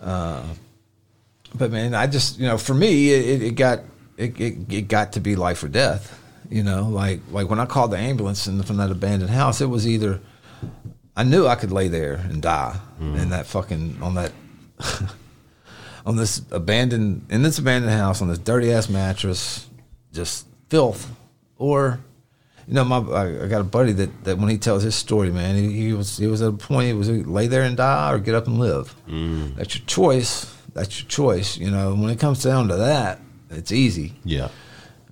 Uh, but man, I just you know, for me, it, it got it, it it got to be life or death. You know, like like when I called the ambulance and from that abandoned house, it was either I knew I could lay there and die mm-hmm. in that fucking on that on this abandoned in this abandoned house on this dirty ass mattress, just filth, or you know, my I, I got a buddy that, that when he tells his story, man, he, he was he was at a point it was lay there and die or get up and live. Mm. That's your choice. That's your choice. You know, when it comes down to that, it's easy. yeah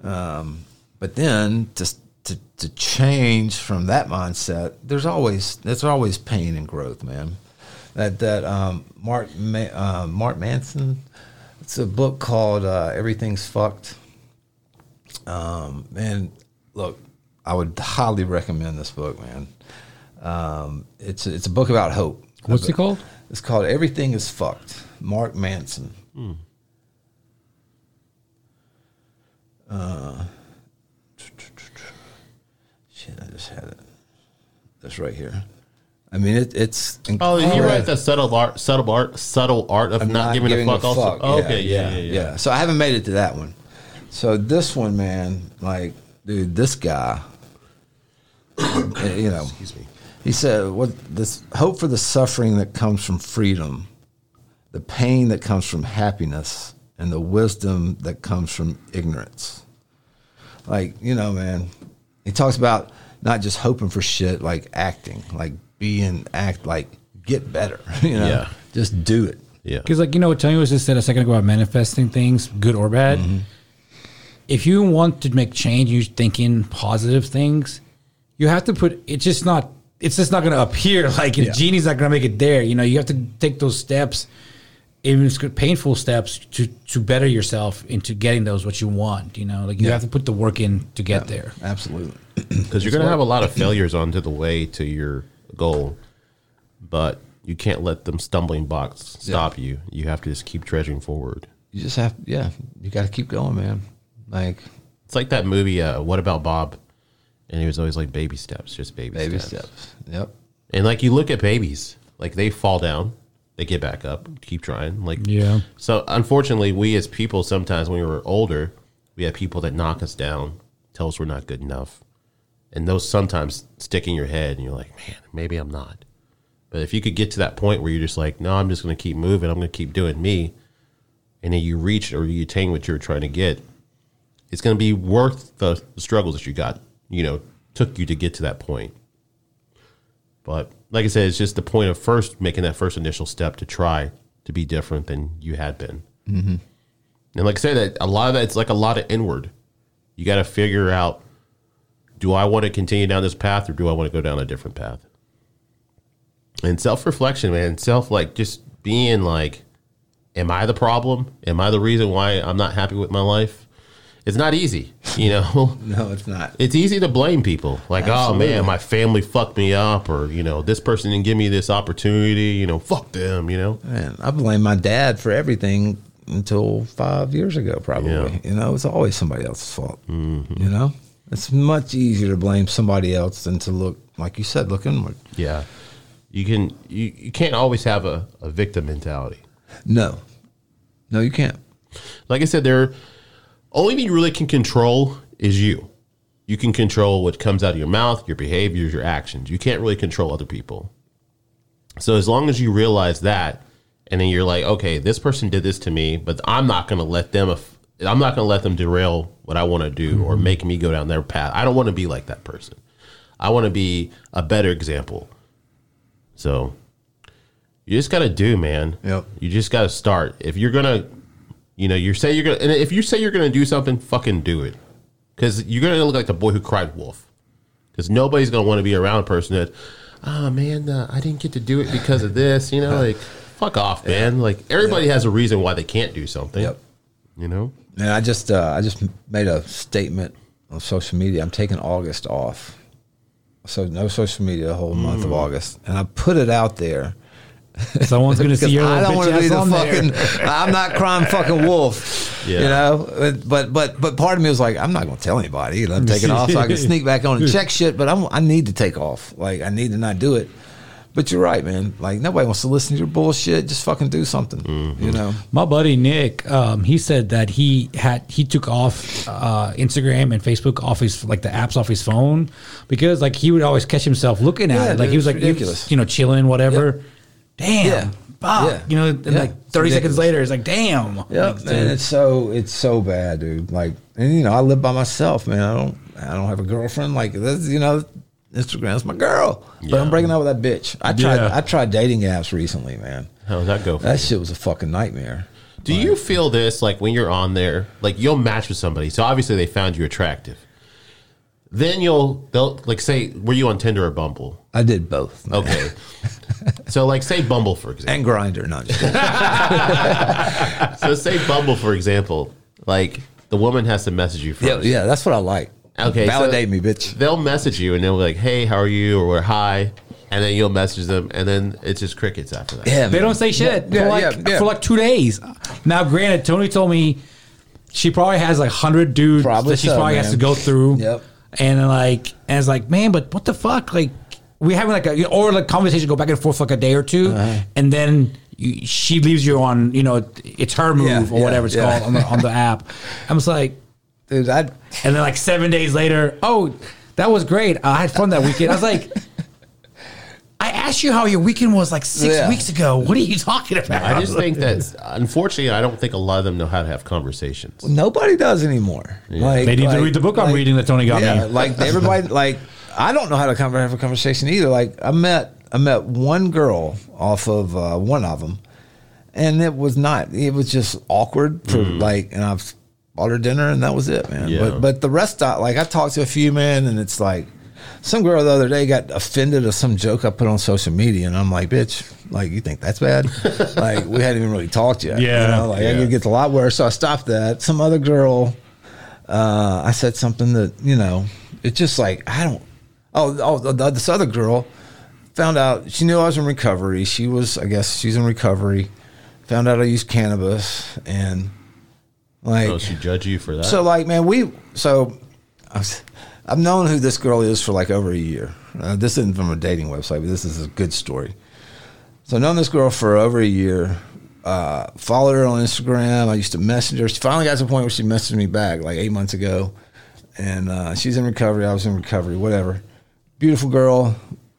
um, But then to to to change from that mindset, there's always there's always pain and growth, man. That that um, Mark Ma- uh, Mark Manson. It's a book called uh, Everything's Fucked. Um, man, look, I would highly recommend this book, man. Um, it's it's a book about hope. What's it called? It's called Everything Is Fucked. Mark Manson. Uh, shit, I just had it. That's right here. I mean, it, it's oh you write the subtle art subtle art subtle art of, not, giving, a fuck also oh, okay yeah yeah, yeah, So I haven't made it to that one. So this one, man, like, dude, this guy, you know, excuse me he said, "What this hope for the suffering that comes from freedom, the pain that comes from happiness, and the wisdom that comes from ignorance." Like you know, man, he talks about not just hoping for shit, like acting, like being act, like get better. You know, Yeah. just do it. yeah Because, like, you know what Tony was just said a second ago about manifesting things, good or bad. Mm-hmm. If you want to make change, you're thinking positive things, you have to put it's just not, it's just not going to appear like Yeah. genie's not going to make it there. You know, you have to take those steps, even it's painful steps, to, to better yourself into getting those what you want. You know, like you Yeah. have to put the work in to get there. Absolutely. because you're gonna have a lot of failures onto the way to your goal but you can't let them stumbling blocks stop you you have to just keep trudging forward You just have, yeah, you got to keep going, man. Like it's like that movie uh, what about bob and he was always like baby steps just baby, baby steps. steps. Yep. And like you look at babies, like they fall down, they get back up, keep trying. Like Yeah. So unfortunately, we as people sometimes when we were older, we had people that knock us down, tell us we're not good enough, and those sometimes stick in your head, and you're like, man, maybe I'm not. But if you could get to that point where you're just like, no, I'm just going to keep moving, I'm going to keep doing me, and then you reach or you attain what you're trying to get, it's going to be worth the, the struggles that you got, you know, took you to get to that point. But like I said, it's just the point of first making that first initial step to try to be different than you had been. Mm-hmm. And like I said, that a lot of that it's like a lot of inward. You got to figure out: Do I want to continue down this path, or do I want to go down a different path? And self reflection, man, self like just being like, am I the problem? Am I the reason why I'm not happy with my life? It's not easy, you know. No, it's not. it's easy to blame people. Like, oh, Absolutely. oh man, my family fucked me up, or you know, this person didn't give me this opportunity. You know, fuck them. You know. Man, I blame my dad for everything until five years ago, probably. Yeah. You know, it's always somebody else's fault. Mm-hmm. You know, it's much easier to blame somebody else than to look, like you said, look inward. Yeah. You can you, you can't always have a, a victim mentality. No, no, you can't. Like I said, there only thing you really can control is you. You can control what comes out of your mouth, your behaviors, your actions. You can't really control other people. So as long as you realize that, and then you're like, okay, this person did this to me, but I'm not going to let them. I'm not going to let them derail what I want to do or mm-hmm. make me go down their path. I don't want to be like that person. I want to be a better example. So you just got to do, man. Yep. You just got to start. If you're gonna, you know, you say you're gonna, and if you say you're gonna do something, fucking do it, because you're gonna look like the boy who cried wolf. Because nobody's gonna want to be around a person that, oh man, uh, I didn't get to do it because of this. You know, like fuck off, man. Like everybody has a reason why they can't do something. Yep. You know. And I just, uh, I just made a statement on social media. I'm taking August off, so no social media the whole month of August, and I put it out there. Someone's gonna see Because your I don't want to be the on there. fucking. I'm not crime fucking wolf. Yeah. You know, but but but part of me was like, I'm not going to tell anybody. And I'm taking off so I can sneak back on and check shit. But I'm, I need to take off. Like I need to not do it. But you're right, man. Like nobody wants to listen to your bullshit. Just fucking do something. Mm-hmm. You know. My buddy Nick, um, he said that he had he took off uh, Instagram and Facebook off his like the apps off his phone because like he would always catch himself looking at Yeah, it. Like dude, he was like he was, you know, chilling, whatever. Damn. Yeah. Fuck. Yeah. You know, and Yeah. like thirty seconds later, it's like, damn. Yeah, Like, man, it's so it's so bad, dude. Like, and you know, I live by myself, man. I don't I don't have a girlfriend. Like, this, you know, Instagram's my girl, but I'm breaking up with that bitch. I tried Yeah. I tried dating apps recently, man. How does that go? For That you? shit was a fucking nightmare. Do you feel this like when you're on there, like you'll match with somebody? So obviously they found you attractive. Then you'll they'll like say, were you on Tinder or Bumble? I did both. man. Okay. so like say Bumble for example. And Grindr, not just So say Bumble for example, like the woman has to message you first. yeah, yeah, that's what I like. Okay, so- validate me, bitch. They'll message you and they'll be like, "Hey, how are you?" or "Hi," and then you'll message them, and then it's just crickets after that. Yeah, They man. don't say shit Yeah, for like yeah, yeah. for like two days. Now, granted, Tony told me she probably has like hundred dudes Probably that she so, probably has man. to go through. Yep. And like, and it's like, man, but what the fuck? Like, we having like a or like conversation go back and forth for like a day or 2 Uh-huh. and then you, she leaves you on. You know, it's her move Yeah, or yeah, whatever it's yeah. called on the on the app. I'm just like, dude. I and then like seven days later, oh, that was great. I had fun that weekend. I was like. I asked you how your weekend was like six Yeah. weeks ago. What are you talking about? I just think that unfortunately, I don't think a lot of them know how to have conversations. nobody does anymore. Like They need to like- read the book I'm like- reading that Tony got yeah, me. like everybody, like I don't know how to come have a conversation either. Like I met, I met one girl off of uh, one of them, and it was not. It was just awkward for like, and I've bought her dinner, and that was it, man. Yeah. But but the rest, I, like I talked to a few men, and it's like. Some girl the other day got offended at some joke I put on social media, and I'm like, "Bitch, like you think that's bad? like we hadn't even really talked yet. Yeah. you know? like Yeah. it gets a lot worse." So I stopped that. Some other girl, uh, I said something that you know, it's just like I don't. Oh, oh, the, the- this other girl found out she knew I was in recovery. She was, I guess, she's in recovery. Found out I used cannabis and like Oh, she judge you for that? so, like, man, we so I was, I've known who this girl is for like over a year, Uh, this isn't from a dating website, but this is a good story. So, I've known this girl for over a year. Uh, followed her on Instagram. I used to message her. She finally got to the point where she messaged me back like eight months ago. And uh, she's in recovery. I was in recovery, whatever. Beautiful girl.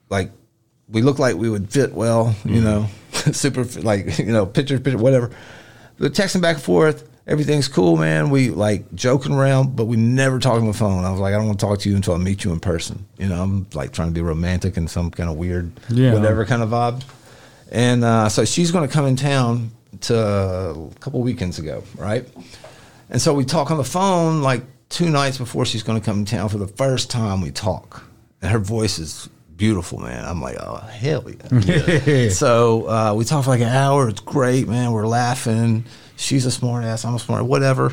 Like, we look like we would fit well, you know, super, like, you know, picture, picture, whatever. But texting back and forth everything's cool, man. We like joking around, but we never talk on the phone. I was like, I don't want to talk to you until I meet you in person. You know, I'm like trying to be romantic and some kind of weird, Yeah. whatever kind of vibe. And uh, so she's going to come in town to a couple weekends ago, right? And so we talk on the phone like two nights before she's going to come in town for the first time. We talk, and her voice is beautiful, man. I'm like, oh hell yeah. so uh, we talk for like an hour. It's great, man. We're laughing. She's a smart ass. I'm a smart. Whatever.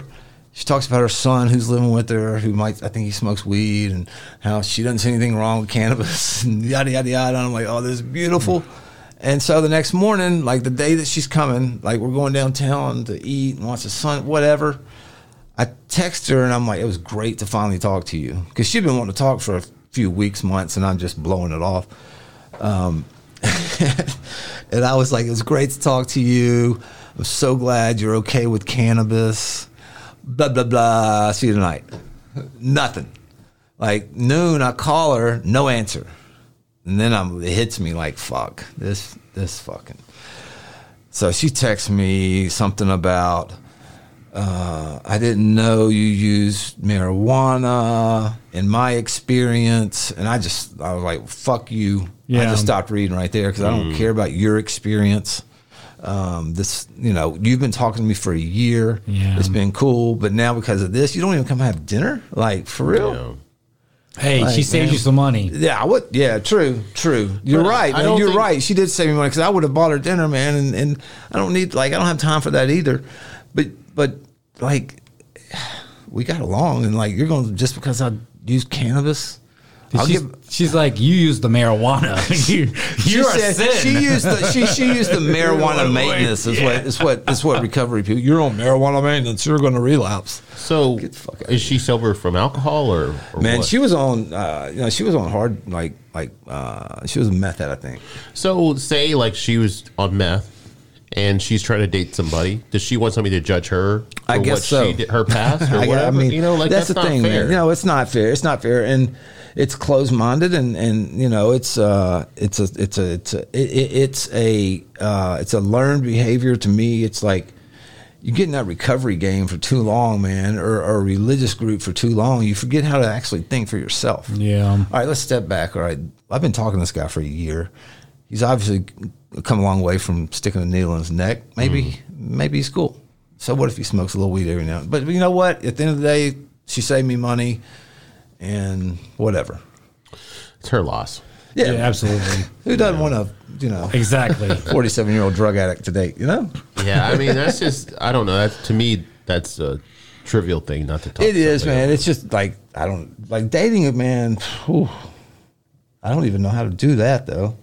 She talks about her son who's living with her, who might I think he smokes weed, and how she doesn't see anything wrong with cannabis, and yada yada yada. And I'm like, oh, this is beautiful. And so the next morning, like the day that she's coming, like we're going downtown to eat and watch the sun, whatever. I text her and I'm like, it was great to finally talk to you because she'd been wanting to talk for a few weeks, months, and I'm just blowing it off. Um, and I was like, it was great to talk to you. I'm so glad you're okay with cannabis. Blah blah blah. See you tonight. Nothing. Like noon, I call her, no answer. And then I'm, it hits me like, fuck, this, this fucking. So she texts me something about, uh, I didn't know you used marijuana in my experience. And I just, I was like, fuck you. I just stopped reading right there because I don't care about your experience. Um, this, you know, you've been talking to me for a year. Yeah. It's been cool. But now because of this, you don't even come have dinner? Like, for real? You know. Hey, Like, she saves man. you some money. Yeah, I would. Yeah, true, true. You're But right, man. You're right. She did save me money because I would have bought her dinner, man. And, and I don't need like I don't have time for that either. But but like we got along, and like you're going to just because I use cannabis. I'll She's, give. she's like, you use the marijuana. you, She you're a said sin. she used the she she used the marijuana maintenance is what is what is what recovery people. You're on marijuana maintenance. You're going to relapse. So Get the fuck out is she sober from alcohol or, or Man, what? she was on. Uh, you know, she was on hard like like uh, she was meth head, I think. So say like she was on meth and she's trying to date somebody. Does she want somebody to judge her? For I guess what so. She did, her past or I, whatever. I mean, you know, like that's, that's, the not thing, fair. man. No, it's not fair. It's not fair, and it's closed minded, and and you know, it's uh, it's a, it's a, it's a, it, it- it's a, uh, it's a learned behavior. To me, it's like you get in that recovery game for too long, man, or, or a religious group for too long. You forget how to actually think for yourself. Yeah. All right, let's step back. All right, I've been talking to this guy for a year. He's obviously come a long way from sticking a needle in his neck. Maybe, maybe he's cool. So what if he smokes a little weed every now? and then? But you know what? At the end of the day, she saved me money, and whatever. It's her loss. yeah, absolutely. Who doesn't want to, you know, Exactly. forty-seven-year-old drug addict to date? You know, Yeah, I mean that's just I don't know. That's to me that's a trivial thing not to talk. it to is, man. else. It's just like I don't like dating a man. whew. I don't even know how to do that though.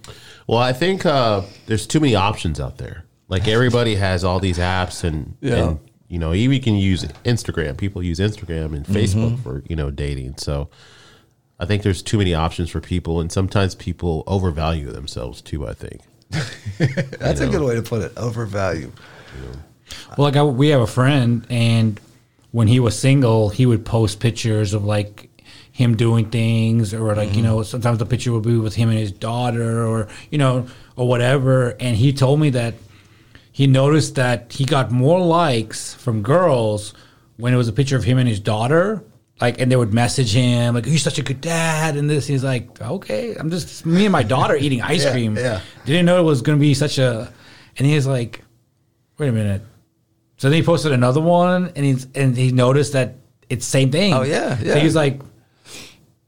Well, I think uh, there's too many options out there. Like everybody has all these apps, and, Yeah. and you know, even you can use Instagram. People use Instagram and Facebook Mm-hmm. for you know dating. So I think there's too many options for people, and sometimes people overvalue themselves too. I think. That's a good way to put it. Overvalue. Well, like I, we have a friend, and when he was single, he would post pictures of like him doing things, or like you know, sometimes the picture would be with him and his daughter, or you know, or whatever. And he told me that he noticed that he got more likes from girls when it was a picture of him and his daughter. Like, and they would message him like, "You're such a good dad," and this. He's like, "Okay, I'm just me and my daughter eating ice Yeah, cream. yeah. Didn't know it was going to be such a." And he's like, "Wait a minute." So then he posted another one, and he's and he noticed that it's same thing. Oh, yeah, So he's like,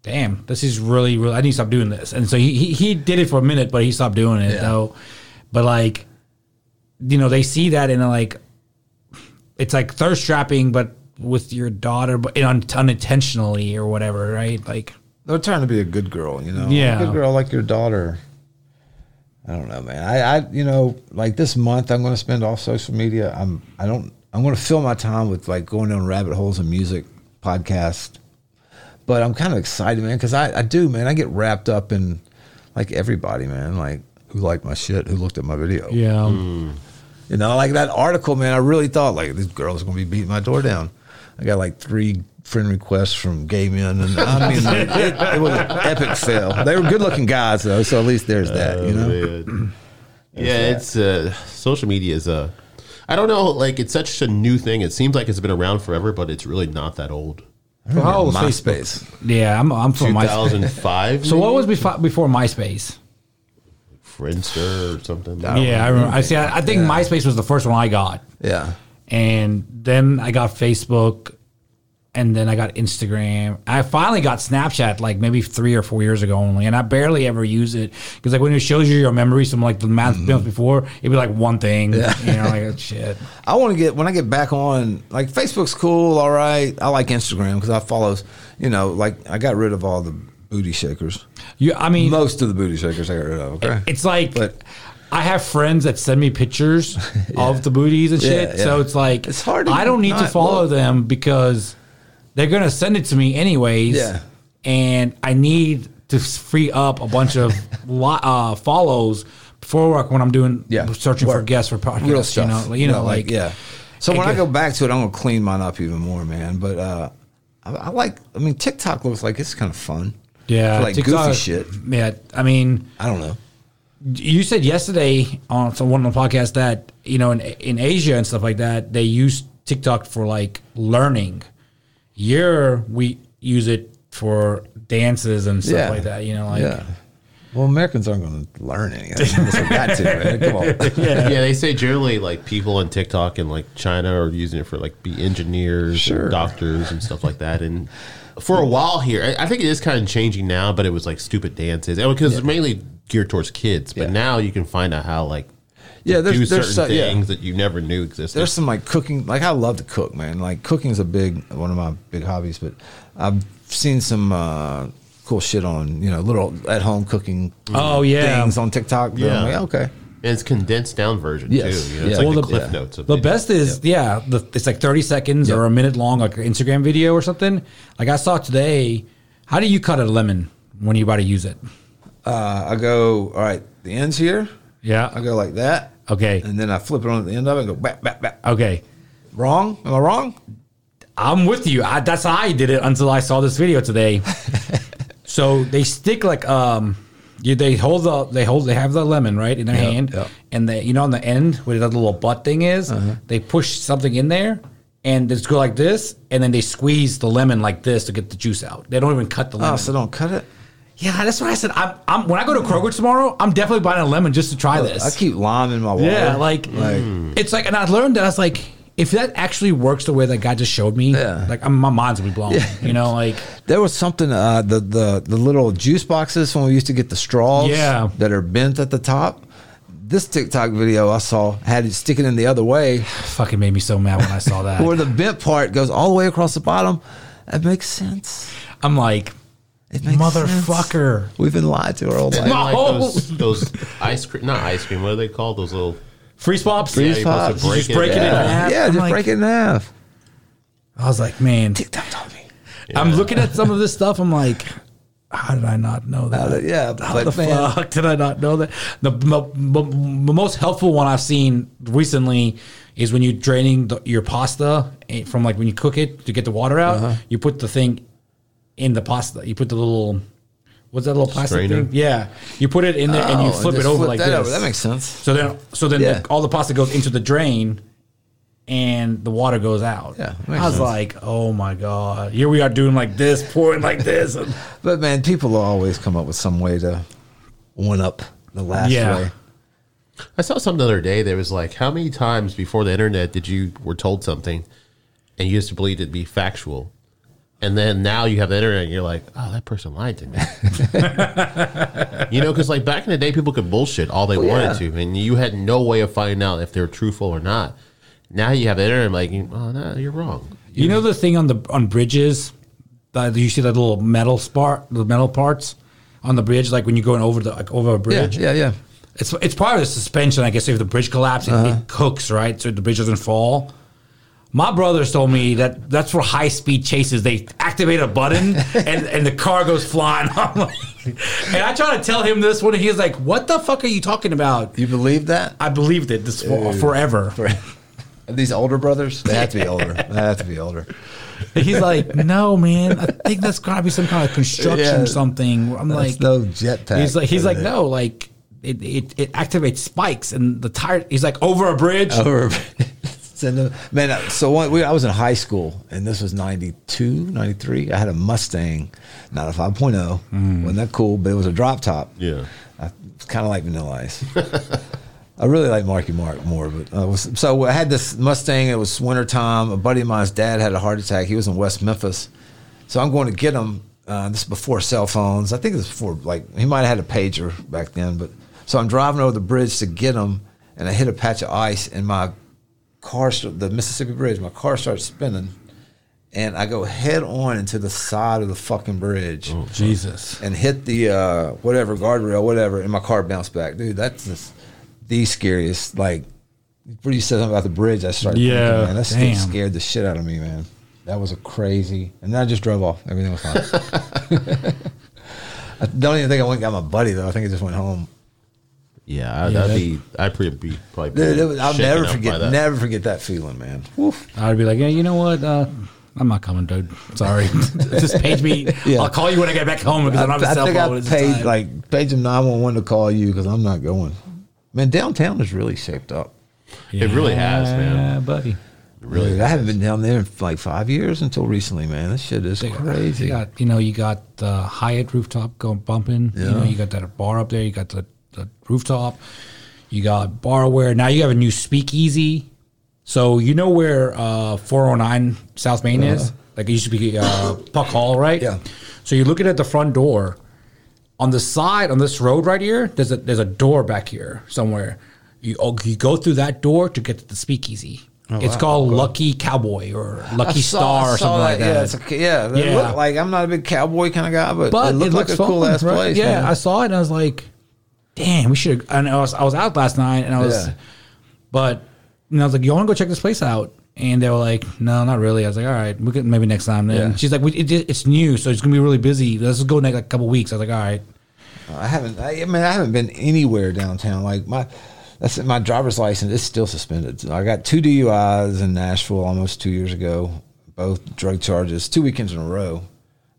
"Damn, this is really, really. I need to stop doing this." And so he he, he did it for a minute, but he stopped doing it Yeah. though. But like, you know, they see that and they're like, it's like thirst trapping, but with your daughter, but un- unintentionally or whatever, right? Like, They're trying to be a good girl, you know. Yeah. a good girl like your daughter. I don't know, man. I, I, you know, like this month, I'm going to spend off social media. I'm, I don't, I'm going to fill my time with like going down rabbit holes of music, podcast, but I'm kind of excited, man, because I, I do, man. I get wrapped up in like everybody, man. Like who liked my shit, who looked at my video. Yeah. Mm. Mm. You know, like that article, man. I really thought like this girl's are gonna be beating my door down. I got like three friend requests from gay men, and I mean, it, it, it was an epic fail. They were good looking guys though, so at least there's that. You know, Man. yeah, it's uh, social media is a. I don't know, like it's such a new thing. It seems like it's been around forever, but it's really not that old. Well, how old was MySpace. Yeah, I'm, I'm from MySpace. 2005. So what was before, before MySpace? Friendster or something? Yeah, I remember. I see. I, I think MySpace was the first one I got, Yeah, and then I got Facebook, and then I got Instagram. I finally got Snapchat like maybe three or four years ago only, and I barely ever use it because like when it shows you your memories from like the month months mm-hmm. before, it'd be like one thing. You know, like oh, shit. I want to get when I get back on. Like Facebook's cool, all right. I like Instagram because I follow. You know, like I got rid of all the booty shakers. You, I mean, Most of the booty shakers I got rid of. Okay, It's like But- I have friends that send me pictures of the booties and shit. Yeah, So it's like It's hard I don't need to follow look. them because they're gonna send it to me anyways. Yeah. And I need to free up a bunch of lo- uh, follows before work when I'm doing Yeah. searching for Work. guests for podcasts. real stuff. You know, you know, like yeah. So when I go back to it, I'm gonna clean mine up even more, man. But uh, I, I like. I mean, TikTok looks like it's kind of fun. Yeah, For like TikTok- goofy shit. Yeah, I mean. I don't know. you said yesterday on some one of the podcasts that you know in in Asia and stuff like that they use TikTok for like learning. Here we use it for dances and stuff Yeah. like that. You know, like yeah. Well, Americans aren't going to learn anything. unless they got to, man. Come on. yeah. they say generally like people on TikTok and like China are using it for like be engineers, Sure. and doctors, and stuff like that. And for a while here, I, I think it is kind of changing now, but it was like stupid dances because it's mainly geared towards kids. But Yeah. now you can find out how like Yeah, there's- do there's certain so- yeah. things that you never knew existed. There's some like cooking. Like I love to cook, man. Like cooking is a big one of my big hobbies. But I've seen some uh, cool shit on you know little at home cooking. Oh, yeah. things on TikTok. that I'm Yeah. like, okay. And it's condensed down version Yes. too. You know, it's Yeah. like Well, the the- cliff yeah. notes of The videos. best is yeah, the, it's like thirty seconds Yeah. or a minute long, like an Instagram video or something. Like I saw today. How do you cut a lemon when you're about to use it? Uh, I go all right. The ends here. Yeah. I go like that. Okay. And then I flip it on at the end of it and go back, back, back. Okay. Wrong? Am I wrong? I'm with you. I, that's how I did it until I saw this video today. so they stick like um, you, they hold the they hold they have the lemon right in their Yep, hand, yep. and they you know on the end where that little butt thing is, Uh-huh. they push something in there. And just go like this, and then they squeeze the lemon like this to get the juice out. They don't even cut the lemon. Oh, so don't cut it. yeah, that's why I said I'm, I'm. When I go to Kroger tomorrow, I'm definitely buying a lemon just to try this. I keep lime in my water. Yeah, like, it's like, and I learned that I was like, if that actually works the way that guy just showed me, Yeah. like, I'm, my mind's gonna be blown. You know, like, There was something uh, the the the little juice boxes when we used to get the straws Yeah. that are bent at the top. This TikTok video I saw had it sticking in the other way, fucking made me so mad when I saw that. where the bent part goes all the way across the bottom. That makes sense. I'm like, It makes motherfucker. sense. We've been lied to our whole And life. like those, those ice cream, not ice cream. What do they call Those little. Freeze pops. Yeah, Freeze you're supposed to pops. Just break it in Yeah, half. yeah I'm just like- break it in half. I was like, man, TikTok told. I'm looking at some of this stuff. I'm like, how did I not know that? How did- yeah, how the man- fuck did I not know that? The, mo- mo- the most helpful one I've seen recently is when you're draining the, your pasta eh, from like when you cook it to get the water out. Uh-huh. You put the thing in the pasta. You put the little. What's that little plastic Strainer? thing? Yeah, you put it in there and you Oh, flip it just over flip like that this. over. That makes sense. So then, so then Yeah. the, all the pasta goes into the drain, and the water goes out. Yeah, I makes was sense. like, oh my god, here we are doing like this, pouring like this. And, But man, people will always come up with some way to one up the last Yeah. way. I saw something the other day that was like, how many times before the internet did you were told something, and you used to believe it to be factual, and then now you have the internet, and you're like, oh, that person lied to me. you know, because like back in the day, people could bullshit all they oh, wanted yeah. to, and you had no way of finding out if they were truthful or not. Now you have the internet, like, oh no, you're wrong. you know the thing on the on bridges, that you see that little metal spart, the metal parts on the bridge, like when you're going over the like over a bridge. yeah, yeah. It's it's part of the suspension, I guess. If the bridge collapses, it, it cooks right, so the bridge doesn't fall. My brothers told me that that's for high speed chases. They activate a button and, and the car goes flying. Like, and I try to tell him this one, and he's like, "What the fuck are you talking about?" You believe that? I believed it this for, forever. For these older brothers, they have to be older. They have to be older. He's like, "No, man, I think that's got to be some kind of construction Yeah. something." I'm like, no jetpack. He's like, he's like, no, like it, it, it activates spikes and the tire. He's like over a bridge. Over. Send them- Man, so one, we, I was in high school, and this was 92, 93. I had a Mustang, not a 5.0. Wasn't that cool? But it was a drop top. Yeah. I, it's kind of like Vanilla Ice. I really like Marky Mark more, but I was, so I had this Mustang. It was wintertime. A buddy of mine's dad had a heart attack. He was in West Memphis, so I'm going to get him. Uh, this is before cell phones. I think it was before like he might have had a pager back then. But so I'm driving over the bridge to get him, and I hit a patch of ice, and my car, the Mississippi Bridge, my car starts spinning, and I go head on into the side of the fucking bridge Oh, Jesus. and hit the uh, whatever guardrail, whatever, and my car bounced back. Dude, that's just the scariest. Like, when you said something about the bridge, I started Yeah, thinking, man, that damn. scared the shit out of me, man. That was a crazy. And then I just drove off. Everything was fine. I don't even think I went and got my buddy though. I think I just went home. Yeah, I, Yeah, that'd that- be. I'd pretty be probably. Dude, it was- I'll shaken never up by forget. that. Never forget that feeling, man. Woof. I'd be like, yeah, you know what? Uh, I'm not coming, dude. Sorry. Just page me. Yeah. I'll call you when I get back home because I, I, don't have a I cell think phone. I at this paid time. like paid them nine one one to call you because I'm not going. Man, downtown is really shaped up. It really has, man. Yeah, buddy. Really, Dude, I haven't been down there in like five years until recently, man. This shit is You crazy. got, you know, you got the Hyatt rooftop going bumping. You know, Yeah. you got that bar up there. You got the, the rooftop. You got Barware. Now you have a new speakeasy. So you know where uh, 409 South Main is? Like it used to be uh, Puck Hall, right? Yeah. So you're looking at the front door. On the side, on this road right here, there's a there's a door back here somewhere. You oh, you go through that door to get to the speakeasy. it's wow. called Lucky Cowboy or Lucky saw- Star or something like that. Yeah, it's a, yeah. Yeah. like I'm not a big cowboy kind of guy, but, But it looked like a cool ass right? place. Yeah, man. I saw it and I was like, "Damn, we should." And I was I was out last night and I was, Yeah. but you know, I was like, "You want to go check this place out?" And they were like, "No, not really." I was like, "All right, we can maybe next time." Then Yeah. she's like, we, it, "It's new, so it's gonna be really busy. Let's just go next like, couple weeks." I was like, "All right." I haven't. I, I mean, I haven't been anywhere downtown. Like my, that's my driver's license is still suspended. I got two DUIs in Nashville almost two years ago, both drug charges, two weekends in a row,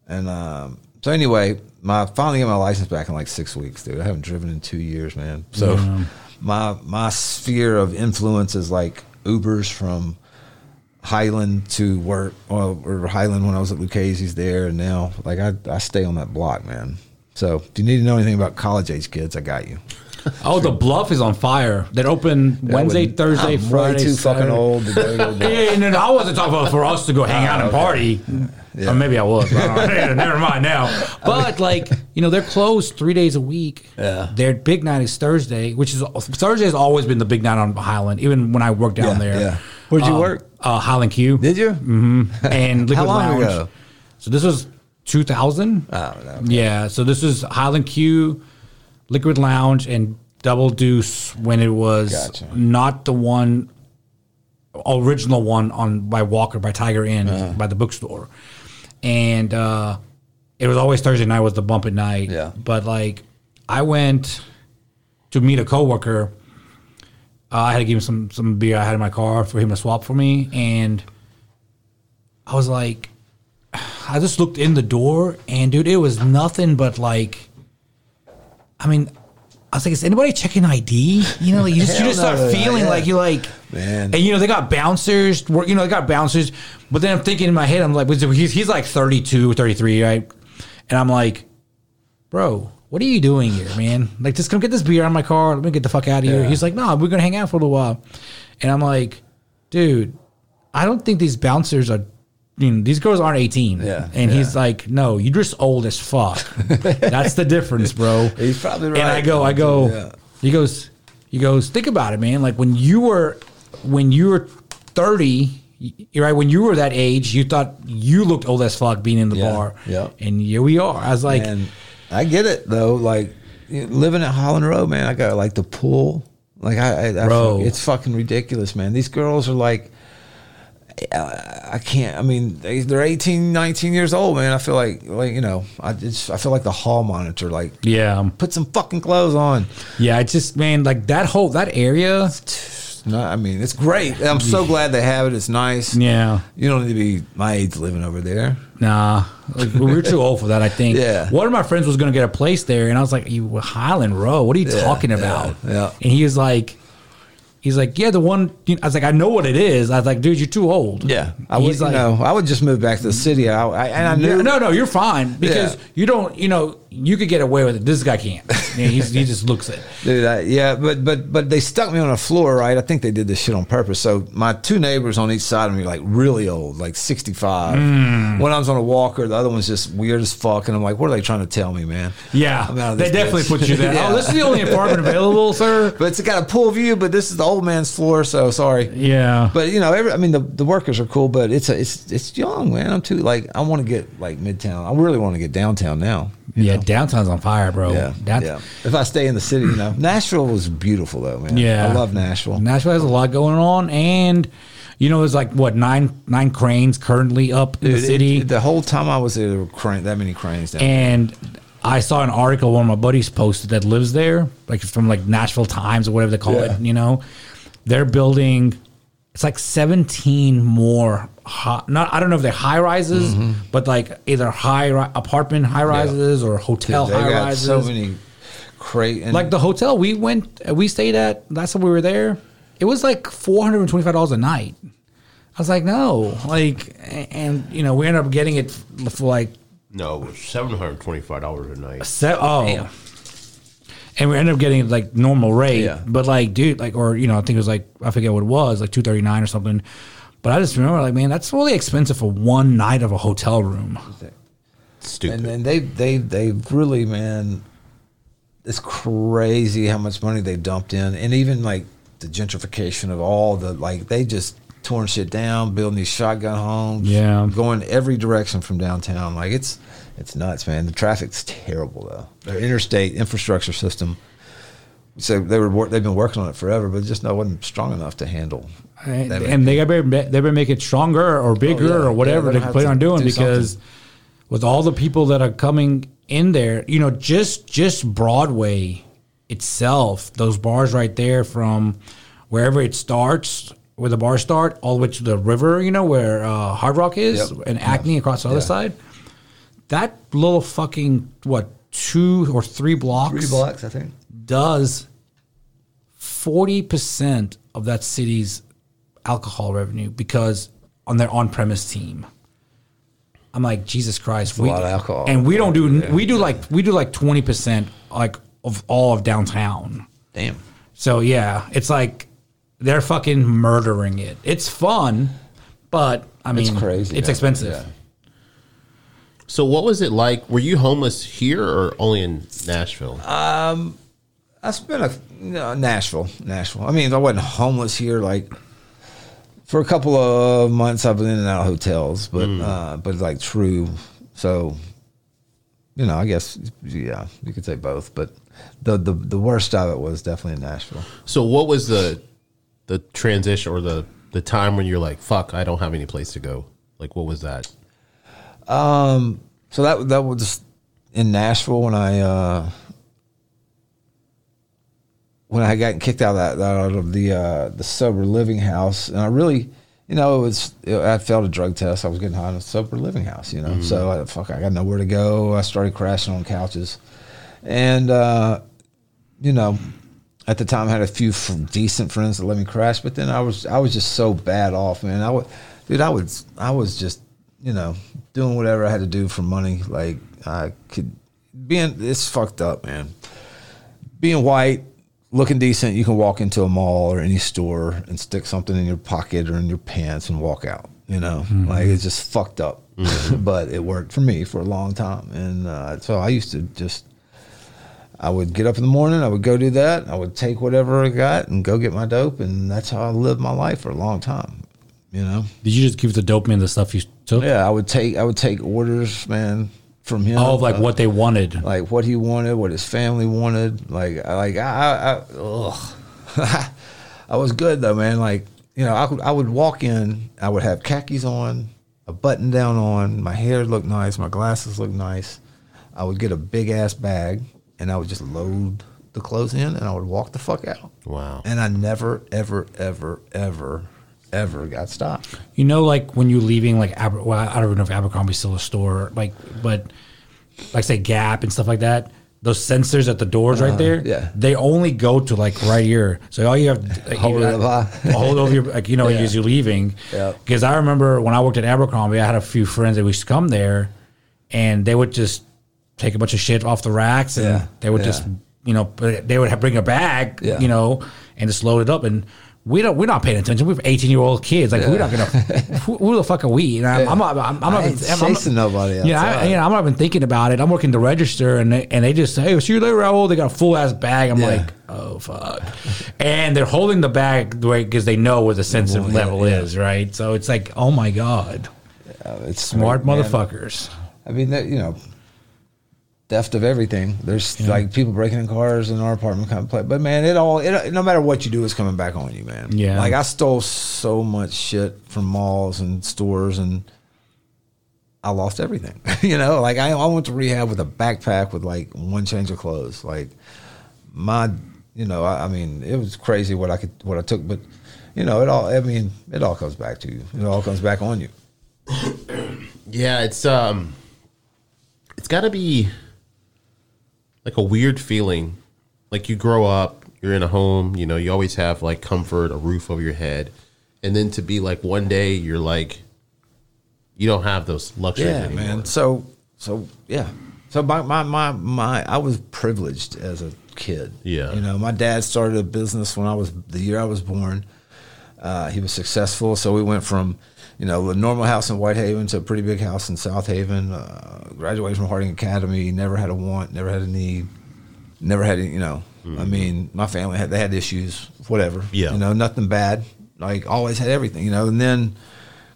and um, so anyway, my finally get my license back in like six weeks, dude. I haven't driven in two years, man. So my my sphere of influence is like Ubers from. Highland to work, or Highland when I was at Lucchesi's there, and now like I, I stay on that block, man. So, if you need to know anything about college age kids, I got you. Oh, the bluff is on fire. That open Wednesday, would- Thursday, I'm Friday. Way too Saturday. fucking old to go Yeah, yeah, no, no, I wasn't talking about for us to go hang out and okay. party. Yeah. Or maybe I was. but I don't. Never mind now. But like you know, they're closed three days a week. Yeah. Their big night is Thursday, which is Thursday has always been the big night on Highland. Even when I worked down Yeah, there. yeah. Where'd you Uh, work? Uh, Highland Q. Did you? Mm-hmm. And Liquid How long Lounge. ago? So this was 2000. Oh, no. Yeah. So this is Highland Q, Liquid Lounge, and Double Deuce when it was Gotcha. not the one original one on by Walker by Tiger Inn Uh-huh. by the bookstore, and uh, it was always Thursday night was the bump at night. Yeah. But like, I went to meet a coworker. Uh, I had to give him some some beer I had in my car for him to swap for me, and I was like, I just looked in the door, and dude, it was nothing but like, I mean, I was like, is anybody checking ID? You know, like you just, you just start no, feeling yeah. like you're like, Man. and you know they got bouncers, work- you know they got bouncers, but then I'm thinking in my head, I'm like, he's he's like 32, 33, right? And I'm like, bro, what are you doing here, man? Like, just come get this beer out of my car. Let me get the fuck out of here. Yeah. He's like, no, we're gonna hang out for a little while, and I'm like, dude, I don't think these bouncers are. You know, these girls aren't 18. Yeah, And he's like, no, you're just old as fuck. That's the difference, bro. He's probably right. And I go, I go, Yeah. he goes, he goes, think about it, man. Like when you were, when you were 30, right, when you were that age, you thought you looked old as fuck being in the Yeah, bar. yeah. And here we are. I was like, and I get it though. Like living at Highland Row, man, I got like the pool. Like I, I, I Bro. it's fucking ridiculous, man. These girls are like, I can't. I mean, they, they're 18, 19 years old, man. I feel like, like you know, I just I feel like the hall monitor. Like, Yeah. put some fucking clothes on. Yeah. I just, man, like that whole, that area. No, I mean, it's great. I'm so glad they have it. It's nice. Yeah. You don't need to be my age living over there. Nah, like, we we're too old for that. I think. Yeah. One of my friends was going to get a place there, and I was like, "You were Highland Row? What are you talking yeah, about?" yeah. And he was like, "He's like, yeah, the one." You know, I was like, "I know what it is." I was like, "Dude, you're too old." Yeah, I would, like, no, I would just move back to the city. I, I and I knew. No, no, you're fine because Yeah. you don't. You know, you could get away with it. This guy can't. Yeah, he just looks it. Dude, I, yeah, but but but they stuck me on a floor, right? I think they did this shit on purpose. So my two neighbors on each side of me, like really old, like sixty five. Hmm. One of them's on a walker, the other one's just weird as fuck. And I'm like, what are they trying to tell me, man? Yeah, I'm out of they definitely bitch. put you there. Yeah. Oh, this is the only apartment available, sir. But it's got a pool view, but this is the old man's floor, so sorry. Yeah, But you know, every, I mean, the, the workers are cool, but it's a, it's it's young, man. I'm too like I want to get like midtown. I really want to get downtown now. yeah. Downtown's on fire, bro. Yeah, yeah. If I stay in the city, you know, Nashville was beautiful though, man. Yeah. I love Nashville. Nashville has a lot going on, and you know, there's like what nine nine cranes currently up in Dude, the it- city, the whole time I was there, there were crane, that many cranes down. and I saw an article one of my buddies posted that lives there, like from like Nashville Times or whatever they call Yeah. it. You know, they're building. It's like 17 more. High, not I don't know if they're high rises, mm-hmm. but like either high ri- apartment high rises or hotel they high got rises. so many crate. And Like the hotel we went, we stayed at last time we were there, it was like four hundred and twenty five dollars a night. I was like, no, like, and you know, we ended up getting it for like No, it was seven hundred twenty-five dollars a night. se- oh, Damn. And we ended up getting like normal rate, Yeah. but like, dude, like, or you know, I think it was like I forget what it was, like two thirty nine or something. But I just remember, like, man, that's really expensive for one night of a hotel room. Stupid. and then they they they really man, it's crazy how much money they dumped in, and even like the gentrification of all the like they just torn shit down, building these shotgun homes, Yeah. going every direction from downtown. Like it's it's nuts, man. The traffic's terrible though. Their interstate infrastructure system. So they were they've been working on it forever, but just no wasn't strong enough to handle. and, and they better they better make it stronger or bigger Oh, yeah. or whatever Yeah, they plan on doing do because with all the people that are coming in there, you know, just just Broadway itself, those bars right there from wherever it starts, where the bars start, all the way to the river, you know, where uh, Hard Rock is Yep. and Acme across the other Yeah. side. That little fucking what two or three blocks Three blocks, I think. does 40% of that city's alcohol revenue because on their on-premise team. I'm like Jesus Christ, a lot of alcohol. and we don't do we do like we do like 20% like of all of downtown. Damn. So yeah, it's like they're fucking murdering it. It's fun, but I mean, It's crazy. It's yeah. expensive. Yeah. So, what was it like? Were you homeless here or only in Nashville? I spent a Nashville, Nashville. I mean, I wasn't homeless here. Like for a couple of months, I've been in and out of hotels, but uh, but like true. So, you know, I guess yeah, you could say both. But the the the worst of it was definitely in Nashville. so, what was the the transition or the the time when you're like, "Fuck, I don't have any place to go"? Like, what was that? So that that was in Nashville when I uh, when I got kicked out of that out of the uh, the sober living house, and I really, you know, it was I failed a drug test. I was getting high in a sober living house, you know. So I, fuck, I got nowhere to go. I started crashing on couches, and uh, you know, at the time I had a few f- decent friends that let me crash, but then I was I was just so bad off, man. I would, dude, I was I was just you know doing whatever I had to do for money. Like I could being it's fucked up, man. Being white, looking decent, you can walk into a mall or any store and stick something in your pocket or in your pants and walk out. You know, like it's just fucked up. but it worked for me for a long time, and uh, so I used to just. I would get up in the morning. I would go do that. I would take whatever I got and go get my dope, and that's how I lived my life for a long time. You know. Did you just give the dope man the stuff you took? Yeah, I would take I would take orders, man, from him. All of like uh, what they wanted. like what he wanted, what his family wanted. Like I like I, I, ugh. I was good though, man. Like you know, I would I would walk in, I would have khakis on, a button down on, my hair looked nice, my glasses looked nice. I would get a big ass bag and I would just load the clothes in and I would walk the fuck out. Wow. And I never, ever, ever, ever, ever got stopped. You know, like when you're leaving, like Aber- well, I don't even know if Abercrombie's still a store, like, but like say Gap and stuff like that. Those sensors at the doors right uh-huh, there, yeah. they only go to like right here. So all you have to like, Hold you it got- up. hold over your like you know Yeah. as you're leaving. Yeah. Because I remember when I worked at Abercrombie, I had a few friends that we used to come there, and they would just take a bunch of shit off the racks, and Yeah. they would just you know they would have, bring a bag, you know, and just load it up and. We don't. We're not paying attention. We're eighteen year old kids. Like we're not gonna. who, who the fuck are we? And I'm, I'm not. I'm, I'm not even- I'm chasing nobody Yeah, I, outside. you know, I'm not even thinking about it. I'm working the register, and they, and they just say, "Hey, see you later, Raul." They got a full ass bag. I'm Yeah. like, "Oh fuck!" and they're holding the bag the way because they know where the sensitive level yeah. is, right? So it's like, oh my god, it's smart man. motherfuckers. I mean, that, you know, theft of everything. There's like people breaking in cars in our apartment kind of play. But man, it all, it, no matter what you do, it's coming back on you, man. Yeah. Like I stole so much shit from malls and stores and I lost everything. you know, like I, I went to rehab with a backpack with like one change of clothes. Like my, you know, I, I mean, it was crazy what I could, what I took, but you know, it all, I mean, it all comes back to you. It all comes back on you. Yeah, it's um, it's got to be like a weird feeling. Like you grow up, you're in a home, you know, you always have like comfort, a roof over your head, and then to be like one day you're like, you don't have those luxuries yeah, anymore. man. So, so yeah. So my, my my my I was privileged as a kid. Yeah. You know, my dad started a business when I was the year I was born. Uh, he was successful, so we went from you know a normal house in Whitehaven to a pretty big house in Southaven. Uh, graduated from Harding Academy. Never had a want. Never had a need. Never had any, you know. I mean, my family had they had issues, whatever. Yeah. You know, nothing bad. Like always had everything. You know, and then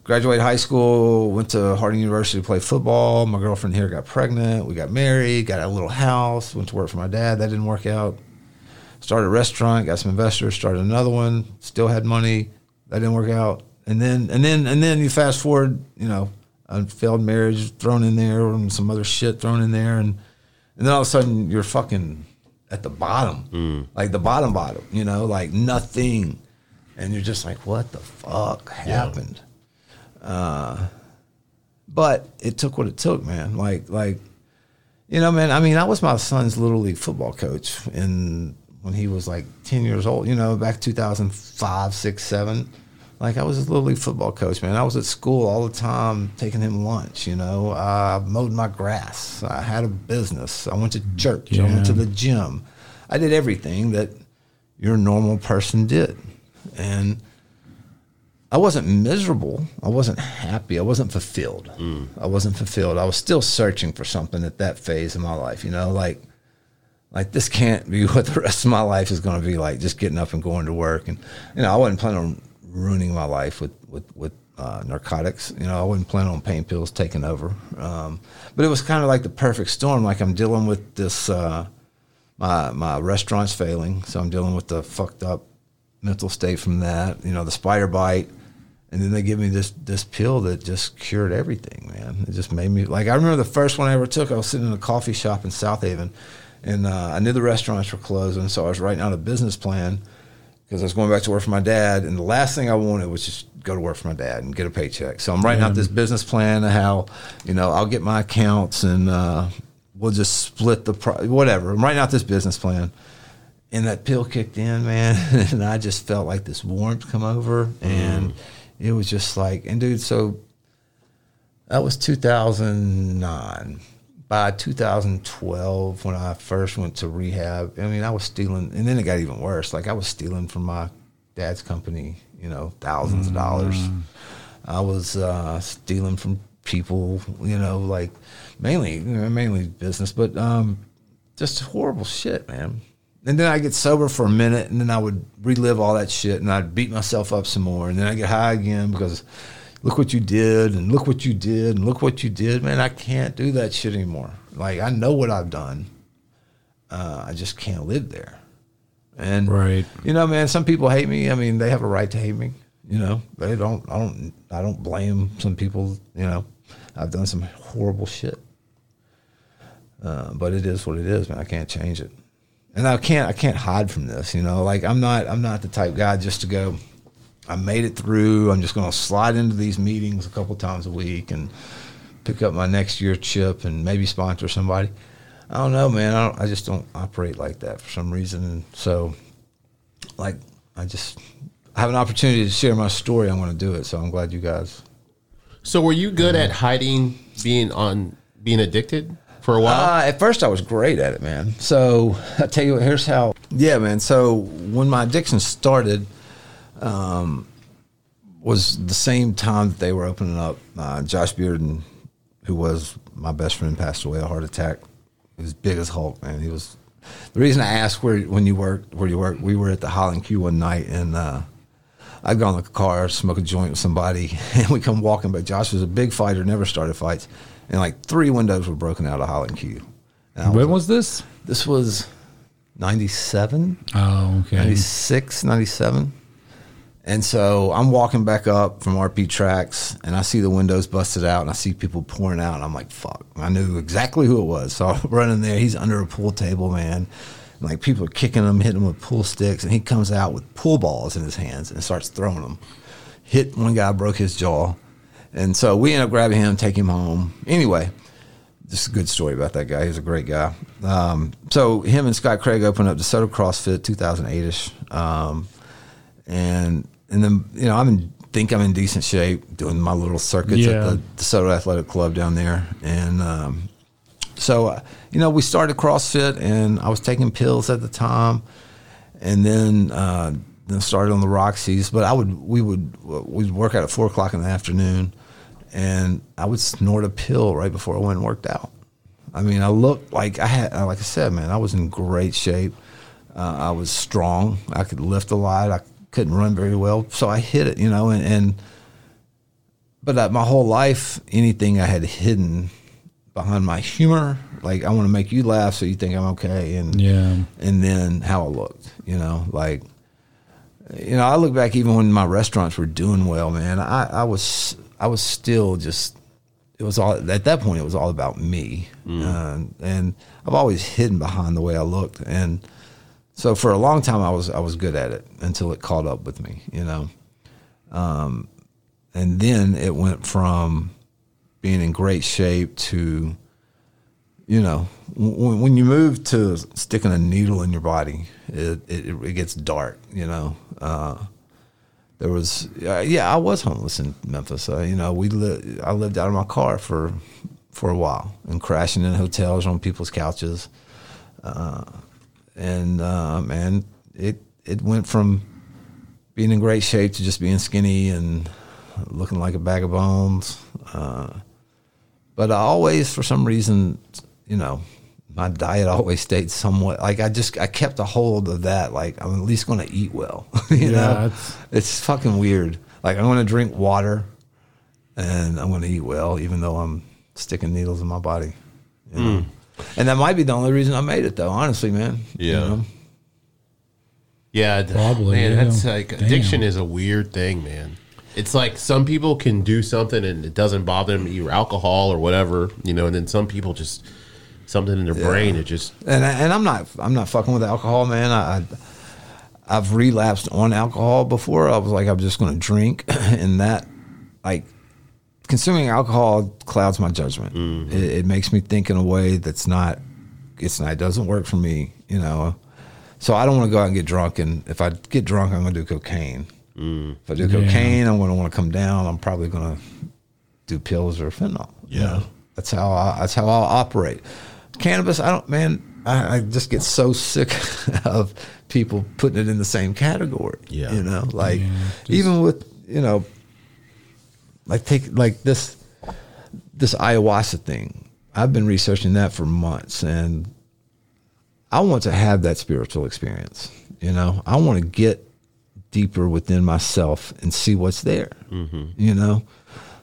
graduated high school, went to Harding University to play football. My girlfriend here got pregnant. We got married, got a little house, went to work for my dad. That didn't work out. Started a restaurant, got some investors, started another one, still had money. That didn't work out. And then and then and then you fast forward, you know, a failed marriage thrown in there and some other shit thrown in there and and then all of a sudden you're fucking at the bottom. Mm. Like the bottom bottom, you know, like nothing. And you're just like, what the fuck happened? Uh, but it took what it took, man. Like, like, you know, man. I mean, I was my son's little league football coach in when he was like ten years old. You know, back 2005, six, seven. Like I was his little league football coach, man. I was at school all the time, taking him lunch. You know, I mowed my grass. I had a business. I went to church. I went to the gym. I did everything that your normal person did, and I wasn't miserable. I wasn't happy. I wasn't fulfilled. Mm. I wasn't fulfilled. I was still searching for something at that phase of my life. You know, like like this can't be what the rest of my life is going to be like. Just getting up and going to work, and you know, I wasn't planning on ruining my life with with with uh, narcotics. You know, I wasn't planning on pain pills taking over. Um, but it was kind of like the perfect storm. Like I'm dealing with this. Uh, my my restaurant's failing, so I'm dealing with the fucked up mental state from that. You know, the spider bite, and then they give me this this pill that just cured everything, man. It just made me like I remember the first one I ever took. I was sitting in a coffee shop in Southaven, and uh, I knew the restaurants were closing, so I was writing out a business plan because I was going back to work for my dad, and the last thing I wanted was just go to work for my dad and get a paycheck. So I'm writing out this business plan of how, you know, I'll get my accounts and uh, we'll just split the pro- whatever. I'm writing out this business plan, and that pill kicked in, man, and I just felt like this warmth come over, and it was just like, and dude, so that was 2009. By 2012, when I first went to rehab, I mean, I was stealing, and then it got even worse. Like I was stealing from my dad's company, you know, thousands of dollars. I was uh, stealing from people, you know, like mainly, you know, mainly business, but um, just horrible shit, man. And then I get sober for a minute, and then I would relive all that shit, and I'd beat myself up some more, and then I get high again because look what you did, and look what you did, and look what you did, man. I can't do that shit anymore. Like I know what I've done, uh, I just can't live there. And Right. you know, man, some people hate me. I mean, they have a right to hate me. You know, they don't. I don't. I don't blame some people. You know, I've done some horrible shit, uh, but it is what it is, man. I can't change it, and I can't. I can't hide from this. You know, like I'm not. I'm not the type guy just to go. I made it through. I'm just going to slide into these meetings a couple times a week and pick up my next year chip and maybe sponsor somebody. I don't know, man. I, don't, I just don't operate like that for some reason. And so, like, I just I have an opportunity to share my story. I'm going to do it. So I'm glad you guys. So were you good at hiding being on being addicted for a while? Uh, at first, I was great at it, man. So I tell you what. Here's how. Yeah, man. So when my addiction started, um, was the same time that they were opening up. Uh, Josh Bearden, who was my best friend, passed away a heart attack. He was big as Hulk, man. He was. The reason I asked where when you worked, where you worked, we were at the Holland Q one night, and uh, I'd gone to the car, smoke a joint with somebody, and we come walking. But Josh was a big fighter, never started fights, and like three windows were broken out of Holland Q. I When was this? this was 97 Oh, okay. 96 97 and so i'm walking back up from rp tracks and i see the windows busted out and i see people pouring out and i'm like fuck. I knew exactly who it was. So i run in there. He's under a pool table man. And like people are kicking him hitting him with pool sticks and he comes out with pool balls in his hands and starts throwing them hit one guy broke his jaw. And so we end up grabbing him take him home. Anyway just a good story about that guy. He's a great guy. Um, so him and Scott Craig opened up the DeSoto CrossFit 2008ish, um, and and then you know I'm in, think I'm in decent shape doing my little circuits Yeah. at the DeSoto Athletic Club down there, and um, so uh, you know we started CrossFit, and I was taking pills at the time, and then. Uh, then started on the Roxy's, but I would we would we'd work out at four o'clock in the afternoon, and I would snort a pill right before I went and worked out. I mean, I looked like I had, like I said, man, I was in great shape. Uh, I was strong. I could lift a lot. I couldn't run very well, so I hit it, you know. And, and but my whole life, anything I had hidden behind my humor, like I want to make you laugh, so you think I'm okay, and Yeah. and then how I looked, you know, like you know, I look back even when my restaurants were doing well, man. I, I was I was still just it was all at that point it was all about me, uh, and I've always hidden behind the way I looked, and so for a long time I was I was good at it until it caught up with me, you know, um, and then it went from being in great shape to you know, when, when you move to sticking a needle in your body, it, it, it gets dark, you know. Uh, there was, uh, yeah, I was homeless in Memphis. Uh, you know, we li- I lived out of my car for for a while and crashing in hotels on people's couches. Uh, and uh, man, it it went from being in great shape to just being skinny and looking like a bag of bones. Uh, but I always, for some reason, you know, my diet always stayed somewhat like I just I kept a hold of that. Like I'm at least going to eat well. you Yeah, know, it's- it's fucking weird. Like I'm going to drink water, and I'm going to eat well, even though I'm sticking needles in my body. you know? And that might be the only reason I made it, though. Honestly, man. You Yeah. know? Yeah, Probably, Man, yeah. that's like Damn. addiction is a weird thing, man. It's like some people can do something and it doesn't bother them, either alcohol or whatever, you know, and then some people just something in their brain it just and I- and I'm not I'm not fucking with alcohol, man. I, I I've relapsed on alcohol before. I was like I'm just going to drink, and that like consuming alcohol clouds my judgment. Mm-hmm. It, it makes me think in a way that's not it's not it doesn't work for me, you know. So I don't want to go out and get drunk, and if I get drunk, I'm going to do cocaine. Mm. If I do cocaine, I'm going to want to come down. I'm probably going to do pills or fentanyl. you Yeah. know? that's how I, that's how I'll operate. Cannabis, I don't, man. I, I just get so sick of people putting it in the same category. Yeah. you know, like even with you know, like take like this this ayahuasca thing. I've been researching that for months, and I want to have that spiritual experience. You know, I want to get deeper within myself and see what's there. Mm-hmm. You know,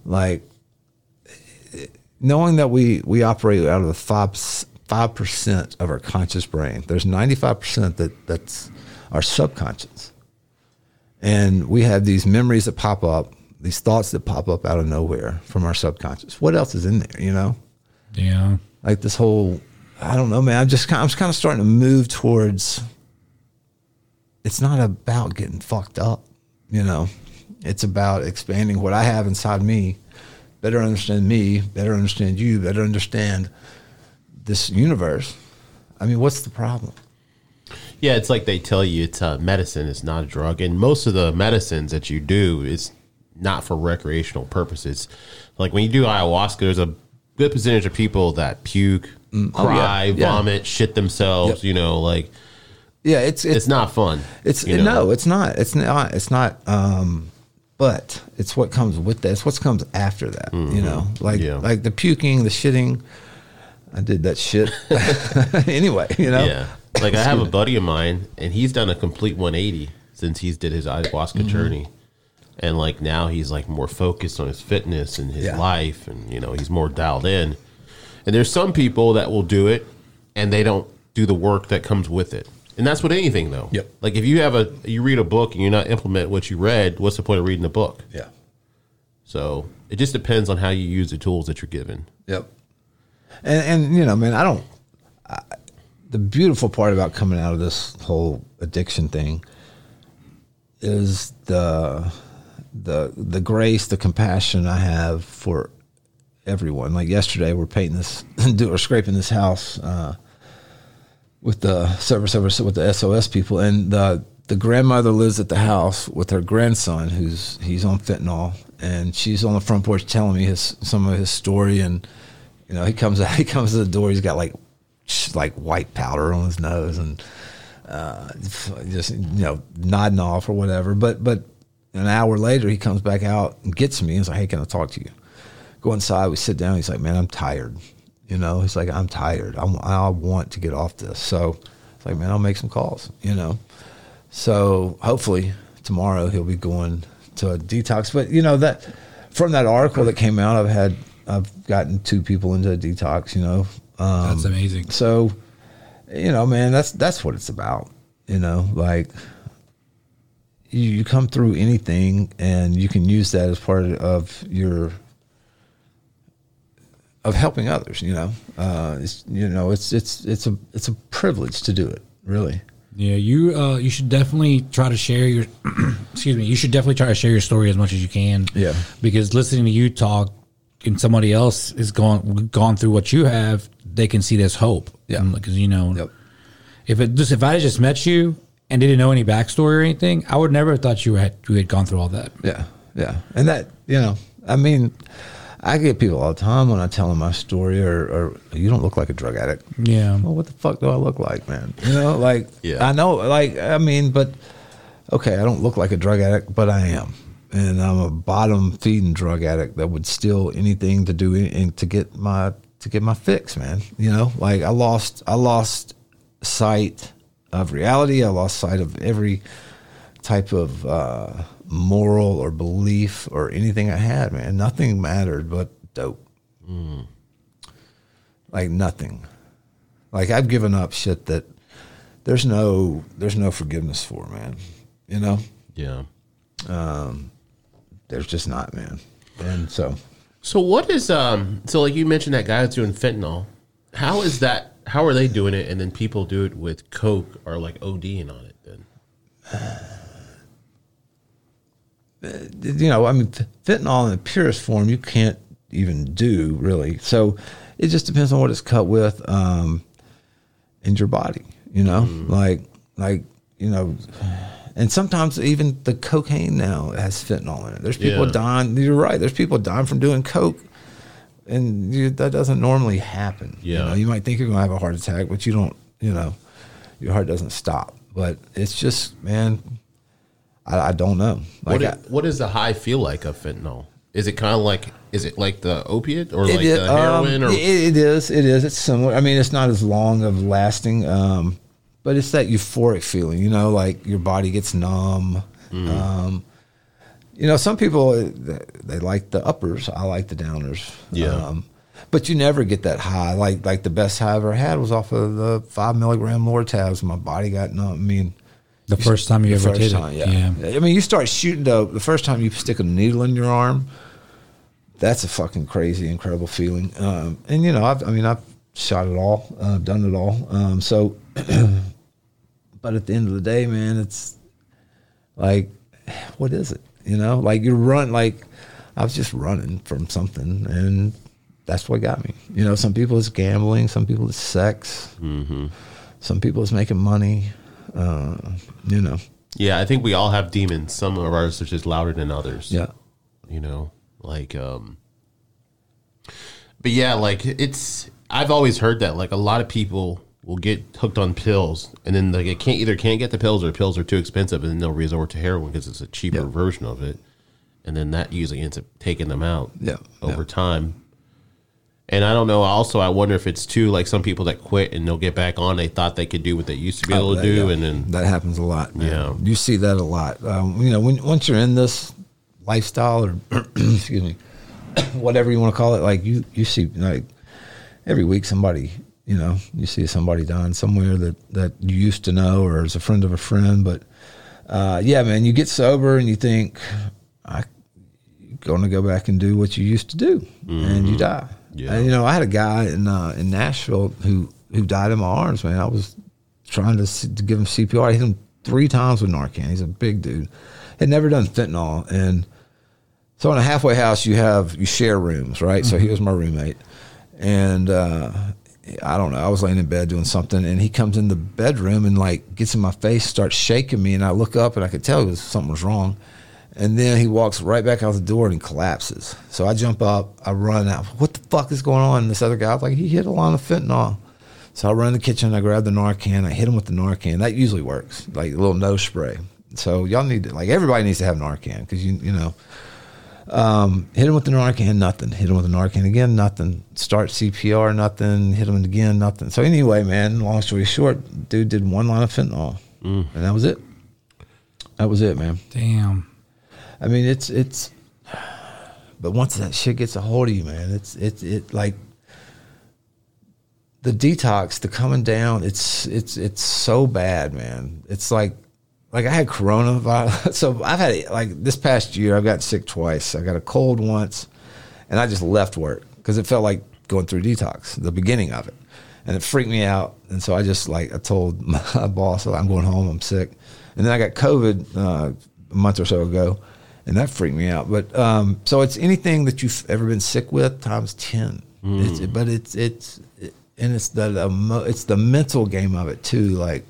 like knowing that we we operate out of the five five percent of our conscious brain. There's ninety five percent that that's our subconscious, and we have these memories that pop up, these thoughts that pop up out of nowhere from our subconscious. What else is in there? You know, Yeah. like this whole. I don't know, man. I'm just kind. I'm just kind of starting to move towards. It's not about getting fucked up, you know. It's about expanding what I have inside me, better understand me, better understand you, better understand this universe. I mean, what's the problem? Yeah, it's like they tell you it's uh, medicine, it's not a drug, and most of the medicines that you do is not for recreational purposes. Like when you do ayahuasca, there's a good percentage of people that puke, Oh, yeah, cry, yeah. vomit, shit themselves. Yep. You know, like Yeah, it's it's, it's not fun. It's no, it's not. It's not. It's not. Um, but it's what comes with that. It's what comes after that. You know, like Mm-hmm. Yeah. like the puking, the shitting. I did that shit anyway. You know. Yeah. Like I have a buddy of mine, and he's done a complete 180 since he's did his ayahuasca Mm-hmm. journey, and like now he's like more focused on his fitness and his Yeah. life, and you know he's more dialed in. And there's some people that will do it, and they don't do the work that comes with it, and that's with anything though. Yep. Like if you have a you read a book and you're not implement what you read, what's the point of reading the book? Yeah. So it just depends on how you use the tools that you're given. Yep. And and you know, man, I don't. I, the beautiful part about coming out of this whole addiction thing is the the the grace, the compassion I have for everyone. Like yesterday, we're painting this, do or scraping this house uh, with the service over with the SOS people, and the the grandmother lives at the house with her grandson, who's he's on fentanyl, and she's on the front porch telling me his some of his story, and you know he comes out, he comes to the door, he's got like like white powder on his nose, and uh, just you know nodding off or whatever, but but. An hour later, he comes back out and gets me. He's like, "Hey, can I talk to you?" go inside. We sit down. He's like, "Man, I'm tired." You know, he's like, "I'm tired. I'm, I want to get off this." So it's like, "Man, I'll make some calls." You know, so hopefully tomorrow he'll be going to a detox. But you know that from that article that came out, I've had I've gotten two people into a detox. You know, um, That's amazing. so you know, man, that's that's what it's about. You know, like you, you come through anything and you can use that as part of your of helping others, you know. Uh it's you know, it's it's it's a it's a privilege to do it, really. Yeah, you uh, you should definitely try to share your excuse me. You should definitely try to share your story as much as you can. Yeah. because listening to you talk and somebody else is gone gone through what you have, they can see this hope. Yeah. because you know, Yep. if it just if I just met you and didn't know any backstory or anything, I would never have thought you had you had gone through all that. Yeah. Yeah. And that, you know, I mean, I get people all the time when I tell them my story or, or you don't look like a drug addict. Yeah, well, what the fuck do I look like, man? You know, like, Yeah. I know, like, I mean, but okay, I don't look like a drug addict, but I am. And I'm a bottom feeding drug addict that would steal anything to do anything to get my, to get my fix, man. You know, like I lost, I lost sight of reality. I lost sight of every type of, uh, moral or belief or anything I had, man. Nothing mattered but dope. Like nothing. Like I've given up shit that there's no there's no forgiveness for, man. You know, Yeah. there's just not, man. And so So what is um? So like you mentioned that guy that's doing fentanyl. How is that? How are they doing it? And then people do it with coke or like ODing on it. Then you know, I mean, fentanyl in the purest form you can't even do really. So it just depends on what it's cut with, um, in your body. You know, like like you know, and sometimes even the cocaine now has fentanyl in it. There's people Yeah. dying. You're right. There's people dying from doing coke, and you, that doesn't normally happen. You, Yeah. know, you might think you're gonna have a heart attack, but you don't. You know, your heart doesn't stop. But it's just, man, I, I don't know. Like what, I- i- what does the high feel like of fentanyl? Is it kind of like? Is it like the opiate or like is- the heroin? um, or it, it is. It is. It's similar. I mean, it's not as long of lasting, um, but it's that euphoric feeling. You know, like your body gets numb. Mm. Um, you know, some people uh, they like the uppers. I like the downers. Yeah. Um, but you never get that high. Like like the best high I ever had was off of the five milligram Lortabs. My body got numb. I mean, The first time you The ever did it. yeah. I mean, you start shooting the the first time you stick a needle in your arm. That's a fucking crazy, incredible feeling. Um, and you know, I've, I mean, I've shot it all, uh, done it all. Um, so, but at the end of the day, man, it's like, what is it? You know, like you run, like I was just running from something, and that's what got me. You know, some people it's gambling, some people it's sex, some people it's making money. Uh, you know, Yeah, I think we all have demons. Some of ours are just louder than others. yeah. you know like um but yeah like it's i've always heard that like a lot of people will get hooked on pills and then like they can't either can't get the pills or pills are too expensive and then they'll resort to heroin because it's a cheaper Yeah. version of it and then that usually ends up taking them out Yeah, over yeah. time and i don't know also i wonder if it's too like some people that quit and they'll get back on they thought they could do what they used to be able to Oh, do and then that happens a lot. Man. Yeah. you see that a lot. Um, you know, when once you're in this lifestyle or excuse me, whatever you want to call it, like you you see like every week somebody you know you see somebody dying somewhere that that you used to know or is a friend of a friend, but uh, yeah, man, you get sober and you think I going to go back and do what you used to do, and you die. Yeah. And, you know, I had a guy in uh, in Nashville who who died in my arms. Man, I was trying to, to give him CPR. I hit him three times with Narcan. He's a big dude. Had never done fentanyl, and so in a halfway house, you have you share rooms, right? So he was my roommate, and uh, I don't know. I was laying in bed doing something, and he comes in the bedroom and like gets in my face, starts shaking me, and I look up and I could tell was something was wrong. And then he walks right back out the door and collapses. So I jump up, I run out. What the fuck is going on? And this other guy like, he hit a line of fentanyl. So I run in the kitchen, I grab the Narcan, I hit him with the Narcan. That usually works, like a little nose spray. So y'all need to, like, everybody needs to have Narcan because you, you know, um, hit him with the Narcan, nothing. Hit him with the Narcan again, nothing. Start CPR, nothing. Hit him again, nothing. So anyway, man, long story short, dude did one line of fentanyl, and that was it. That was it, man. Damn. I mean, it's it's. But once that shit gets a hold of you, man, it's it's it like the detox, the coming down. It's it's it's so bad, man. It's like like I had coronavirus. So I've had it like this past year. I've got sick twice. I got a cold once, and I just left work because it felt like going through detox. The beginning of it, and it freaked me out. And so I just like I told my boss, I'm going home. I'm sick. And then I got COVID uh, a month or so ago, and that freaked me out. But um, so it's anything that you've ever been sick with times ten. It's, but it's it's and it's the, the mo- it's the mental game of it too. Like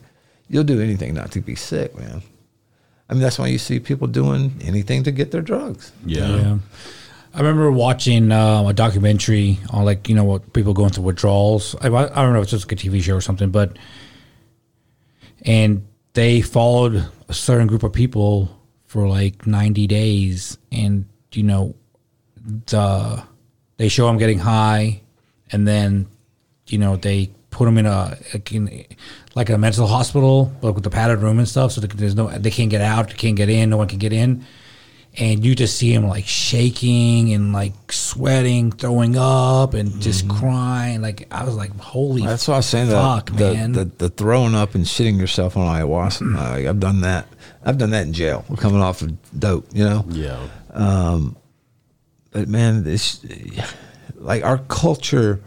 you'll do anything not to be sick, man. I mean that's why you see people doing anything to get their drugs. Yeah. I remember watching uh, a documentary on like you know what people going through withdrawals. I, I don't know if it's just like a TV show or something, but and they followed a certain group of people for like ninety days, and you know the they show them getting high, and then you know they put them in a like, in, like a mental hospital, but with the padded room and stuff. So there's no they can't get out, they can't get in, no one can get in and you just see him like shaking and like sweating, throwing up, and just crying. Like I was like, "Holy!" That's what I was saying fuck, the, man. the the throwing up and shitting yourself on ayahuasca. uh, I've done that. I've done that in jail, coming off of dope. You know, yeah but man, this like our culture,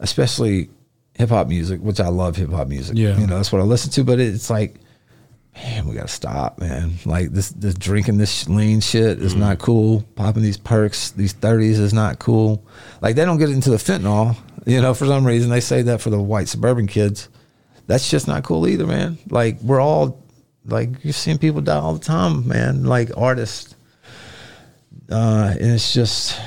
especially hip hop music, which I love hip hop music. Yeah. you know that's what I listen to. But it's like, man, we gotta stop, man. Like this, this drinking this lean shit is not cool. Popping these perks, these thirties is not cool. Like they don't get into the fentanyl. You know, for some reason they say that for the white suburban kids. That's just not cool either, man. Like we're all like you're seeing people die all the time, man. Like artists uh, and it's just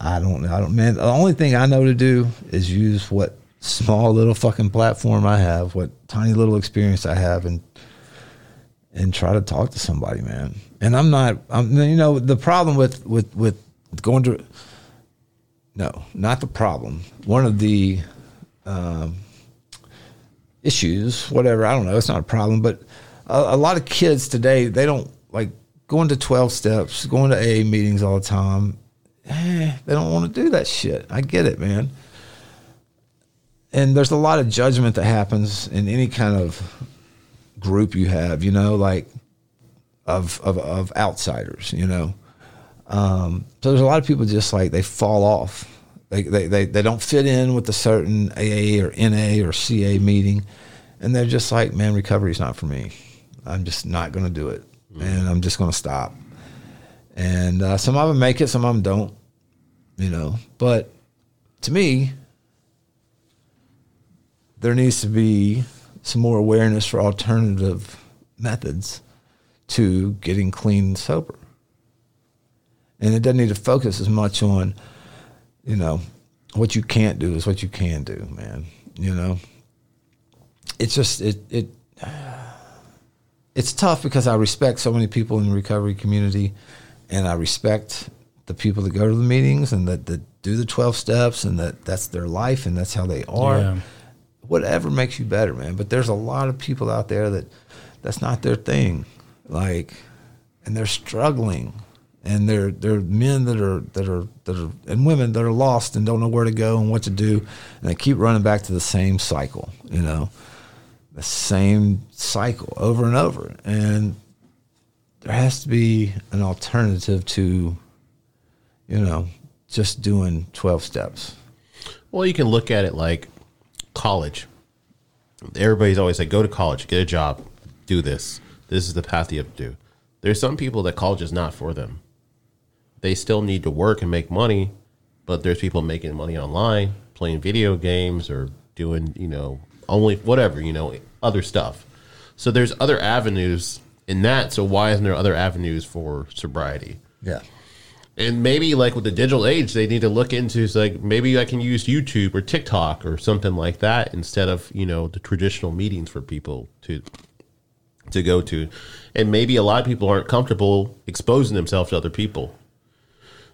I don't know, I don't man. The only thing I know to do is use what small little fucking platform I have, what tiny little experience I have, and and try to talk to somebody, man. And I'm not. I'm you know the problem with with with going to no, not the problem. One of the um, issues, whatever. I don't know. It's not a problem, but a, a lot of kids today they don't like going to twelve steps, going to AA meetings all the time. Eh, they don't want to do that shit. I get it, man. And there's a lot of judgment that happens in any kind of group you have, you know, like of of, of outsiders, you know. Um, so there's a lot of people just like they fall off. They, they, they, they don't fit in with a certain AA or NA or CA meeting. And they're just like, man, recovery's not for me. I'm just not going to do it. And I'm just going to stop. And uh, some of them make it, some of them don't, you know. But to me, there needs to be some more awareness for alternative methods to getting clean and sober. And it doesn't need to focus as much on, you know, what you can't do is what you can do, man. You know, it's just it it it's tough because I respect so many people in the recovery community, and I respect the people that go to the meetings and that, that do the twelve steps and that that's their life and that's how they are. Yeah. Whatever makes you better, man. But there's a lot of people out there that that's not their thing, like, and they're struggling and they're they're men that are that are that are and women that are lost and don't know where to go and what to do, and they keep running back to the same cycle, you know, the same cycle over and over. And there has to be an alternative to, you know, just doing twelve steps. Well, you can look at it like college. Everybody's always like, go to college, get a job, do this. This is the path you have to do. There's some people that college is not for them. They still need to work and make money, but there's people making money online, playing video games or doing, you know, only whatever, you know, other stuff. So there's other avenues in that. So why isn't there other avenues for sobriety? Yeah. And maybe like with the digital age, they need to look into like maybe I can use YouTube or TikTok or something like that instead of you know the traditional meetings for people to to go to, and maybe a lot of people aren't comfortable exposing themselves to other people.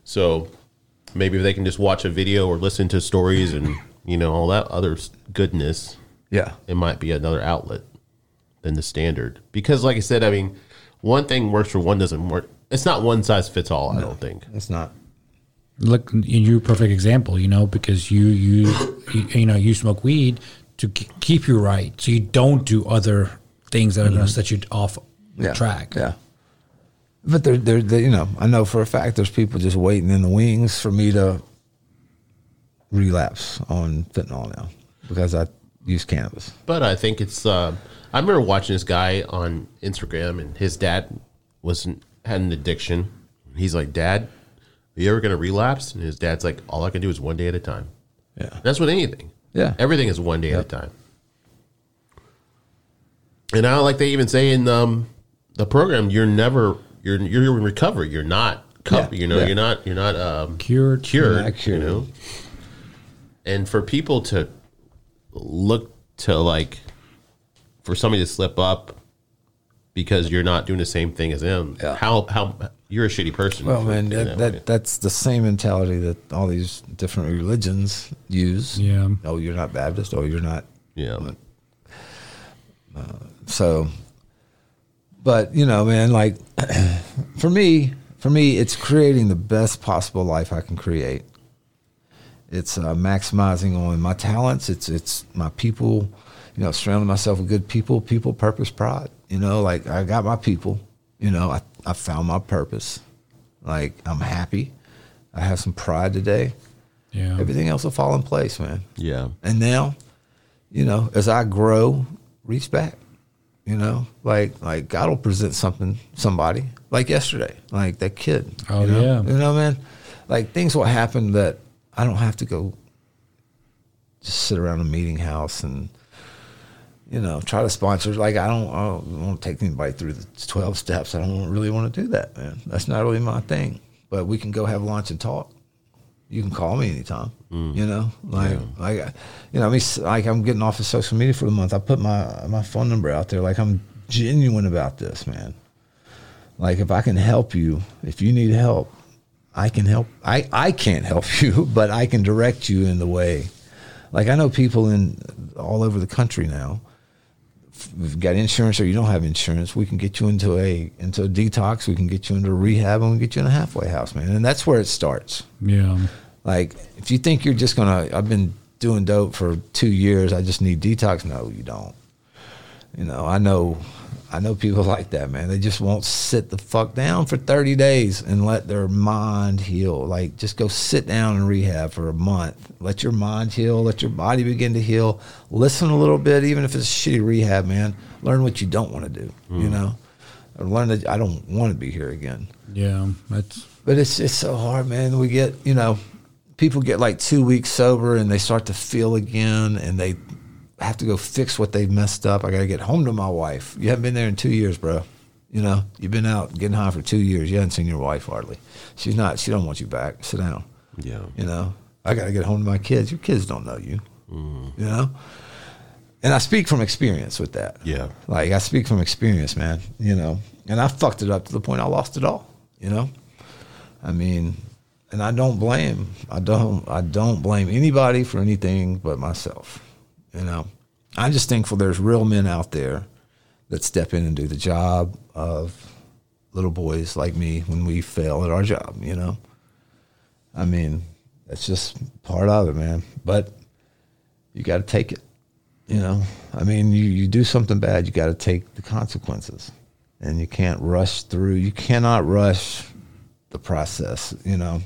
So maybe if they can just watch a video or listen to stories and you know all that other goodness, Yeah. it might be another outlet than the standard. Because like I said, I mean, one thing works for one doesn't work. It's not one size fits all. I don't think. It's not. look you're a perfect example you know because you you you, you know you smoke weed to k- keep you right so you don't do other things that are going to set you off yeah. track Yeah. But there, there, there, you know, I know for a fact there's people just waiting in the wings for me to relapse on fentanyl now because I use cannabis. But I think it's. Uh, I remember watching this guy on Instagram, and his dad was had an addiction. He's like, "Dad, are you ever going to relapse?" And his dad's like, "All I can do is one day at a time." Yeah. That's with anything. Yeah. everything is one day at a time. And I like they even say in um, the program, you're never you're you're in recovery. You're not cup. Yeah, You know, yeah. you're not you're not um, cured cured. Cured. You know, and for people to look to like for somebody to slip up because you're not doing the same thing as them. Yeah. How how you're a shitty person. Well, man, doing that, that that's the same mentality that all these different religions use. Yeah. Oh, you're not Baptist. Oh, you're not. yeah. So, but you know, man, like for me, for me, it's creating the best possible life I can create. It's uh, maximizing on my talents. It's it's my people. You know, surrounding myself with good people, people, purpose, pride. You know, like I got my people. You know, I I found my purpose. Like I'm happy. I have some pride today. yeah Everything else will fall in place, man. Yeah. And now, you know, as I grow, reach back. You know, like like God will present something somebody like yesterday, like that kid. Oh, you know? yeah. you know, man. Like things will happen that I don't have to go just sit around a meeting house and you know try to sponsor. Like I don't, I don't want to take anybody through the twelve steps. I don't really want to do that, man. That's not really my thing. But we can go have lunch and talk you can call me anytime. Mm. You know, like like you know, I mean, like I'm getting off of social media for the month. I put my my phone number out there. Like I'm genuine about this, man. Like if I can help you, if you need help, I can help. I I can't help you, but I can direct you in the way. Like I know people in all over the country now. You've got insurance or you don't have insurance, we can get you into a into a detox. We can get you into rehab, and we get you in a halfway house, man. And that's where it starts. yeah Like, if you think you're just gonna, I've been doing dope for two years. I just need detox. No, you don't. You know, I know, I know people like that, man. They just won't sit the fuck down for 30 days and let their mind heal. Like, just go sit down and rehab for a month. Let your mind heal. Let your body begin to heal. Listen a little bit, even if it's shitty rehab, man. Learn what you don't want to do. You hmm. know, or learn that I don't want to be here again. Yeah, that's But it's it's so hard, man. We get you know, people get like two weeks sober and they start to feel again, and they have to go fix what they've messed up. I got to get home to my wife. You haven't been there in two years, bro. You know, you've been out getting high for two years. You haven't seen your wife hardly. She's not. She don't want you back. Sit down. Yeah. You know, I got to get home to my kids. Your kids don't know you. Mm. You know, and I speak from experience with that. Yeah. Like I speak from experience, man. You know, and I fucked it up to the point I lost it all. You know, I mean, and I don't blame. I don't. I don't blame anybody for anything but myself. You know, I'm just thankful there's real men out there that step in and do the job of little boys like me when we fail at our job. You know, I mean, that's just part of it, man. But you got to take it. You know, I mean, you, you do something bad, you got to take the consequences, and you can't rush through. You cannot rush the process. You know,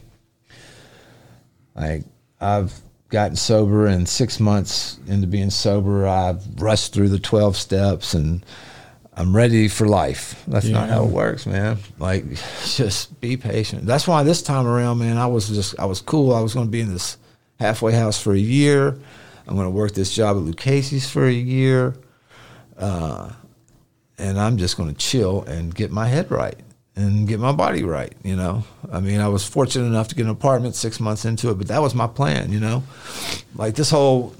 like I've gotten sober, and six months into being sober, I've rushed through the twelve steps, and I'm ready for life. That's not how it works, man. Like, just be patient. That's why this time around, man, I was just I was cool. I was going to be in this halfway house for a year. I'm going to work this job at Lucchesi's for a year, uh, and I'm just going to chill and get my head right and get my body right. You know, I mean, I was fortunate enough to get an apartment six months into it, but that was my plan. You know, like this whole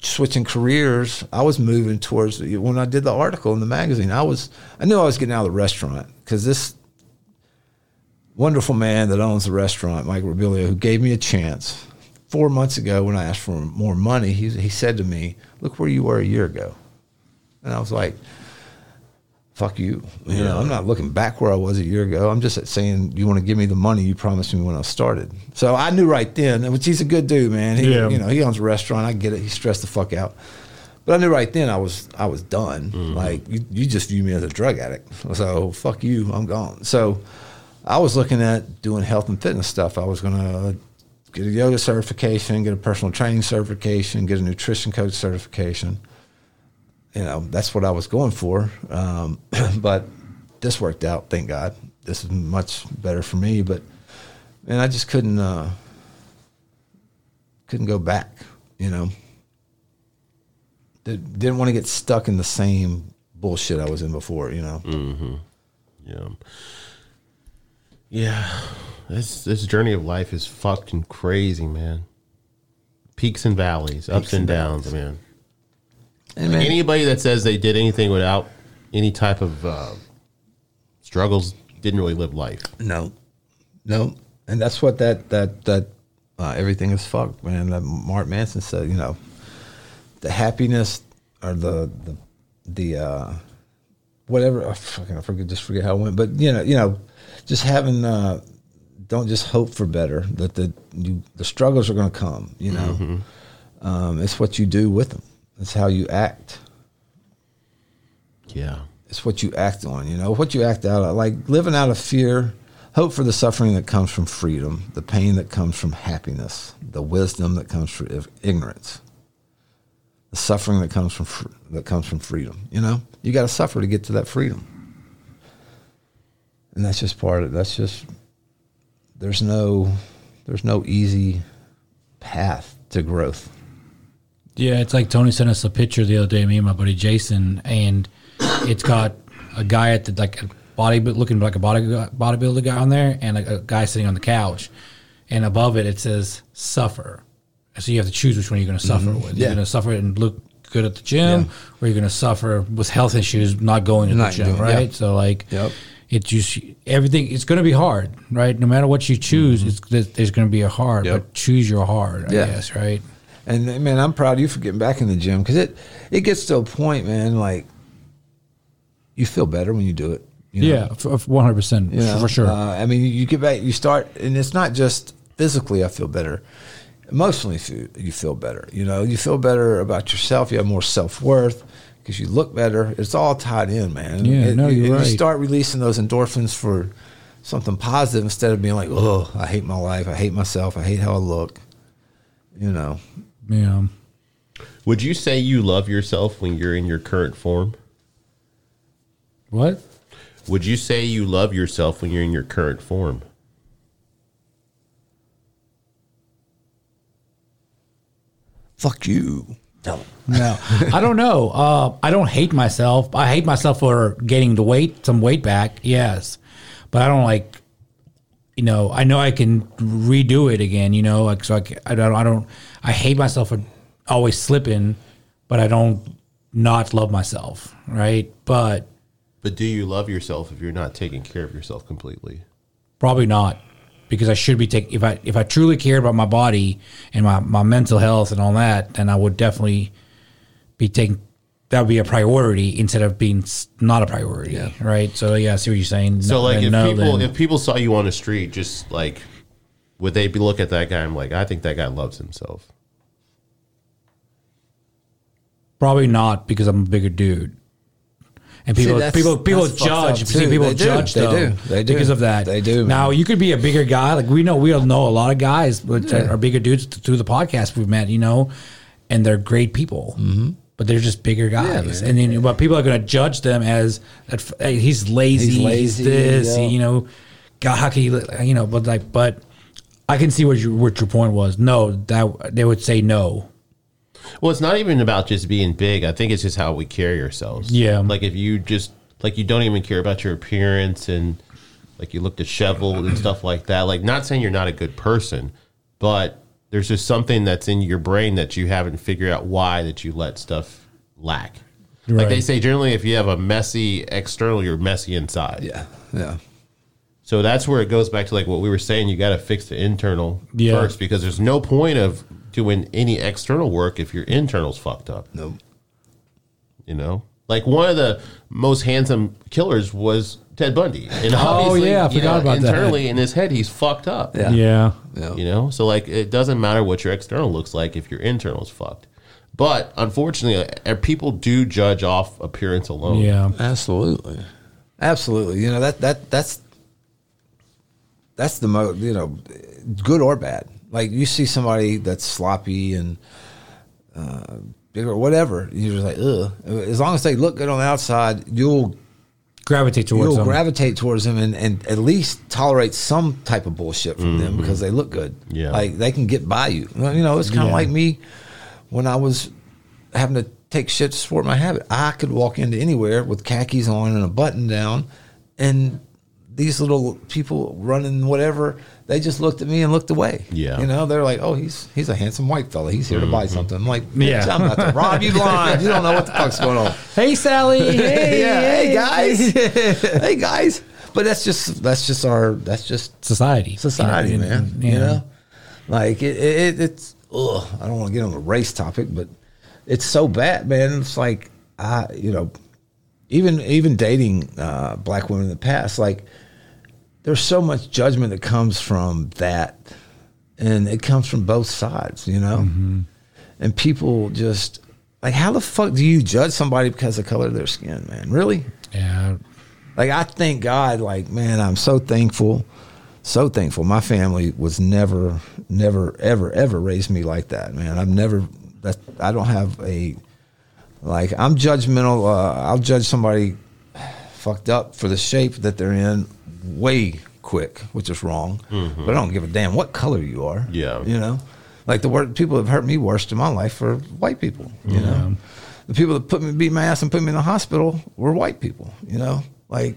switching careers, I was moving towards when I did the article in the magazine. I was I knew I was getting out of the restaurant because this wonderful man that owns the restaurant, Mike Robilio, who gave me a chance four months ago when I asked for more money. He he said to me, "Look where you were a year ago," and I was like. Fuck you. You know, I'm not looking back where I was a year ago. I'm just saying, you want to give me the money you promised me when I started. So I knew right then, which he's a good dude, man. He, Yeah. You know, he owns a restaurant. I get it. He stressed the fuck out. But I knew right then I was I was done. Mm-hmm. Like you, you just view me as a drug addict. So fuck you, I'm gone. So I was looking at doing health and fitness stuff. I was gonna get a yoga certification, get a personal training certification, get a nutrition coach certification. You know, that's what I was going for. Um, but this worked out, thank God. This is much better for me. But and I just couldn't uh, couldn't go back. You know, Did, didn't want to get stuck in the same bullshit I was in before. You know. Yeah. Yeah. This this journey of life is fucking crazy, man. Peaks and valleys, ups and, and downs, man. And man, Anybody that says they did anything without any type of uh, struggles didn't really live life. No, no, and that's what that that that uh, everything is fucked, man. That Mark Manson said, you know, the happiness or the the the uh, whatever. I fucking I forget, just forget how it went, but you know, you know, just having. Uh, don't just hope for better. That the you, the struggles are going to come. You know, um, it's what you do with them. It's how you act. Yeah. It's what you act on, you know, what you act out of, like living out of fear, hope for the suffering that comes from freedom, the pain that comes from happiness, the wisdom that comes from ignorance, the suffering that comes from fr- that comes from freedom. You know, you got to suffer to get to that freedom, and that's just part of. That's just there's no there's no easy path to growth. Yeah, it's like Tony sent us a picture the other day, me and my buddy Jason, and it's got a guy at the like a body looking like a body bodybuilder guy on there, and a, a guy sitting on the couch, and above it it says "suffer." So you have to choose which one you're going to suffer with. Yeah. You're going to suffer and look good at the gym, Yeah. or you're going to suffer with health issues, not going to Not the gym, doing- right? yeah. So like, Yep. it just everything. It's going to be hard, right? No matter what you choose, it's there's going to be a hard, Mm-hmm. Yep. but choose your hard, I Yeah. guess, right? And man, I'm proud of you for getting back in the gym because it it gets to a point, man. Like you feel better when you do it. You know? Yeah, one hundred percent for sure. Uh, I mean, you- you get back, you start, and it's not just physically. I feel better. Emotionally, you you feel better. You know, you feel better about yourself. You have more self worth. because you look better. It's all tied in, man. Yeah, It- no, you, you're you right. start releasing those endorphins for something positive instead of being like, oh, I hate my life. I hate myself. I hate how I look. You know, Yeah. Would you say you love yourself when you're in your current form? What? Would you say you love yourself when you're in your current form? fuck you. Tell 'em. No, I don't know. Uh, I don't hate myself. I hate myself for getting the weight, some weight back. Yes, but I don't like. You know, I know I can redo it again. You know, like so. I, I don't. I don't. I hate myself for always slipping, but I don't not love myself. Right, but But do you love yourself if you're not taking care of yourself completely? Probably not, because I should be taking. If I if I truly cared about my body and my, my mental health and all that, then I would definitely be taking. That would be a priority instead of being not a priority, right? So yeah, I see what you're saying. So No- like if no, people then- if people saw you on the street, just like would they be look at that guy I'm like, I think that guy loves himself. Probably not because I'm a bigger dude. And people, that's- people, people that's fucked up, judge. See, too. people They do. judge They though, do. They do. because of that. They do, Now you could be a bigger guy. Like we know, we all know a lot of guys which are- are bigger dudes th- through the podcast we've met. You know, and they're great people. Mm-hmm. But they're just bigger guys, and then but people are going to judge them as that. f- hey, He's lazy. He's, He's lazy, this. yeah. You know, God, how can you? li- You know, but like, but I can see what your what your point was. No, that they would say no. Well, it's not even about just being big. I think it's just how we carry ourselves. Yeah. Like if you just like you don't even care about your appearance and like you look disheveled and stuff like that. Like not saying you're not a good person, but there's just something that's in your brain that you haven't figured out why that you let stuff lack. Like they say generally if you have a messy external, you're messy inside. Yeah, yeah. So that's where it goes back to like what we were saying. You got to fix the internal Yeah. first because there's no point of doing any external work if your internal's fucked up. Nope. You know, like one of the most handsome killers was Ted Bundy, and obviously, Oh, yeah, I you forgot know, about that. internally in his head, he's fucked up. Yeah. Yeah. Yeah. You know, so like it doesn't matter what your external looks like if your internal's fucked. But unfortunately, uh, people do judge off appearance alone. Yeah. Absolutely, absolutely. You know that that that's that's the most You know, good or bad. Like you see somebody that's sloppy and uh, big or whatever, you're just like, ugh. As long as they look good on the outside, you'll Gravitate towards you'll them. gravitate towards them and, and at least tolerate some type of bullshit from them because they look good. Yeah. Like they can get by you. You know, it's kind of Yeah. like me when I was having to take shit to support my habit. I could walk into anywhere with khakis on and a button down and these little people running whatever, they just looked at me and looked away. Yeah. You know, they're like, oh, he's he's a handsome white fella. He's here to buy something. I'm like, Yeah. yeah. I'm about to rob you blind. You don't know what the fuck's going on Hey, Sally. Hey, yeah, hey guys, hey guys. But that's just that's just our that's just Society. society, You know, man. and- You know, like it, it it's. Ugh, I don't want to get on the race topic, but it's so bad, man. It's like I, you know, even even dating uh, black women in the past, like there's so much judgment that comes from that, and it comes from both sides, you know. And people just like, how the fuck do you judge somebody because of the color of their skin, man? Really? Yeah. Like I thank God, like man, I'm so thankful, so thankful. My family was never, never, ever, ever raised me like that, man. I've never that I don't have a like I'm judgmental. Uh, I'll judge somebody fucked up for the shape that they're in way quick, which is wrong. But I don't give a damn what color you are. Yeah. you know, like the word people have hurt me worst in my life are white people. You know, the people that put me beat my ass and put me in the hospital were white people. You know, like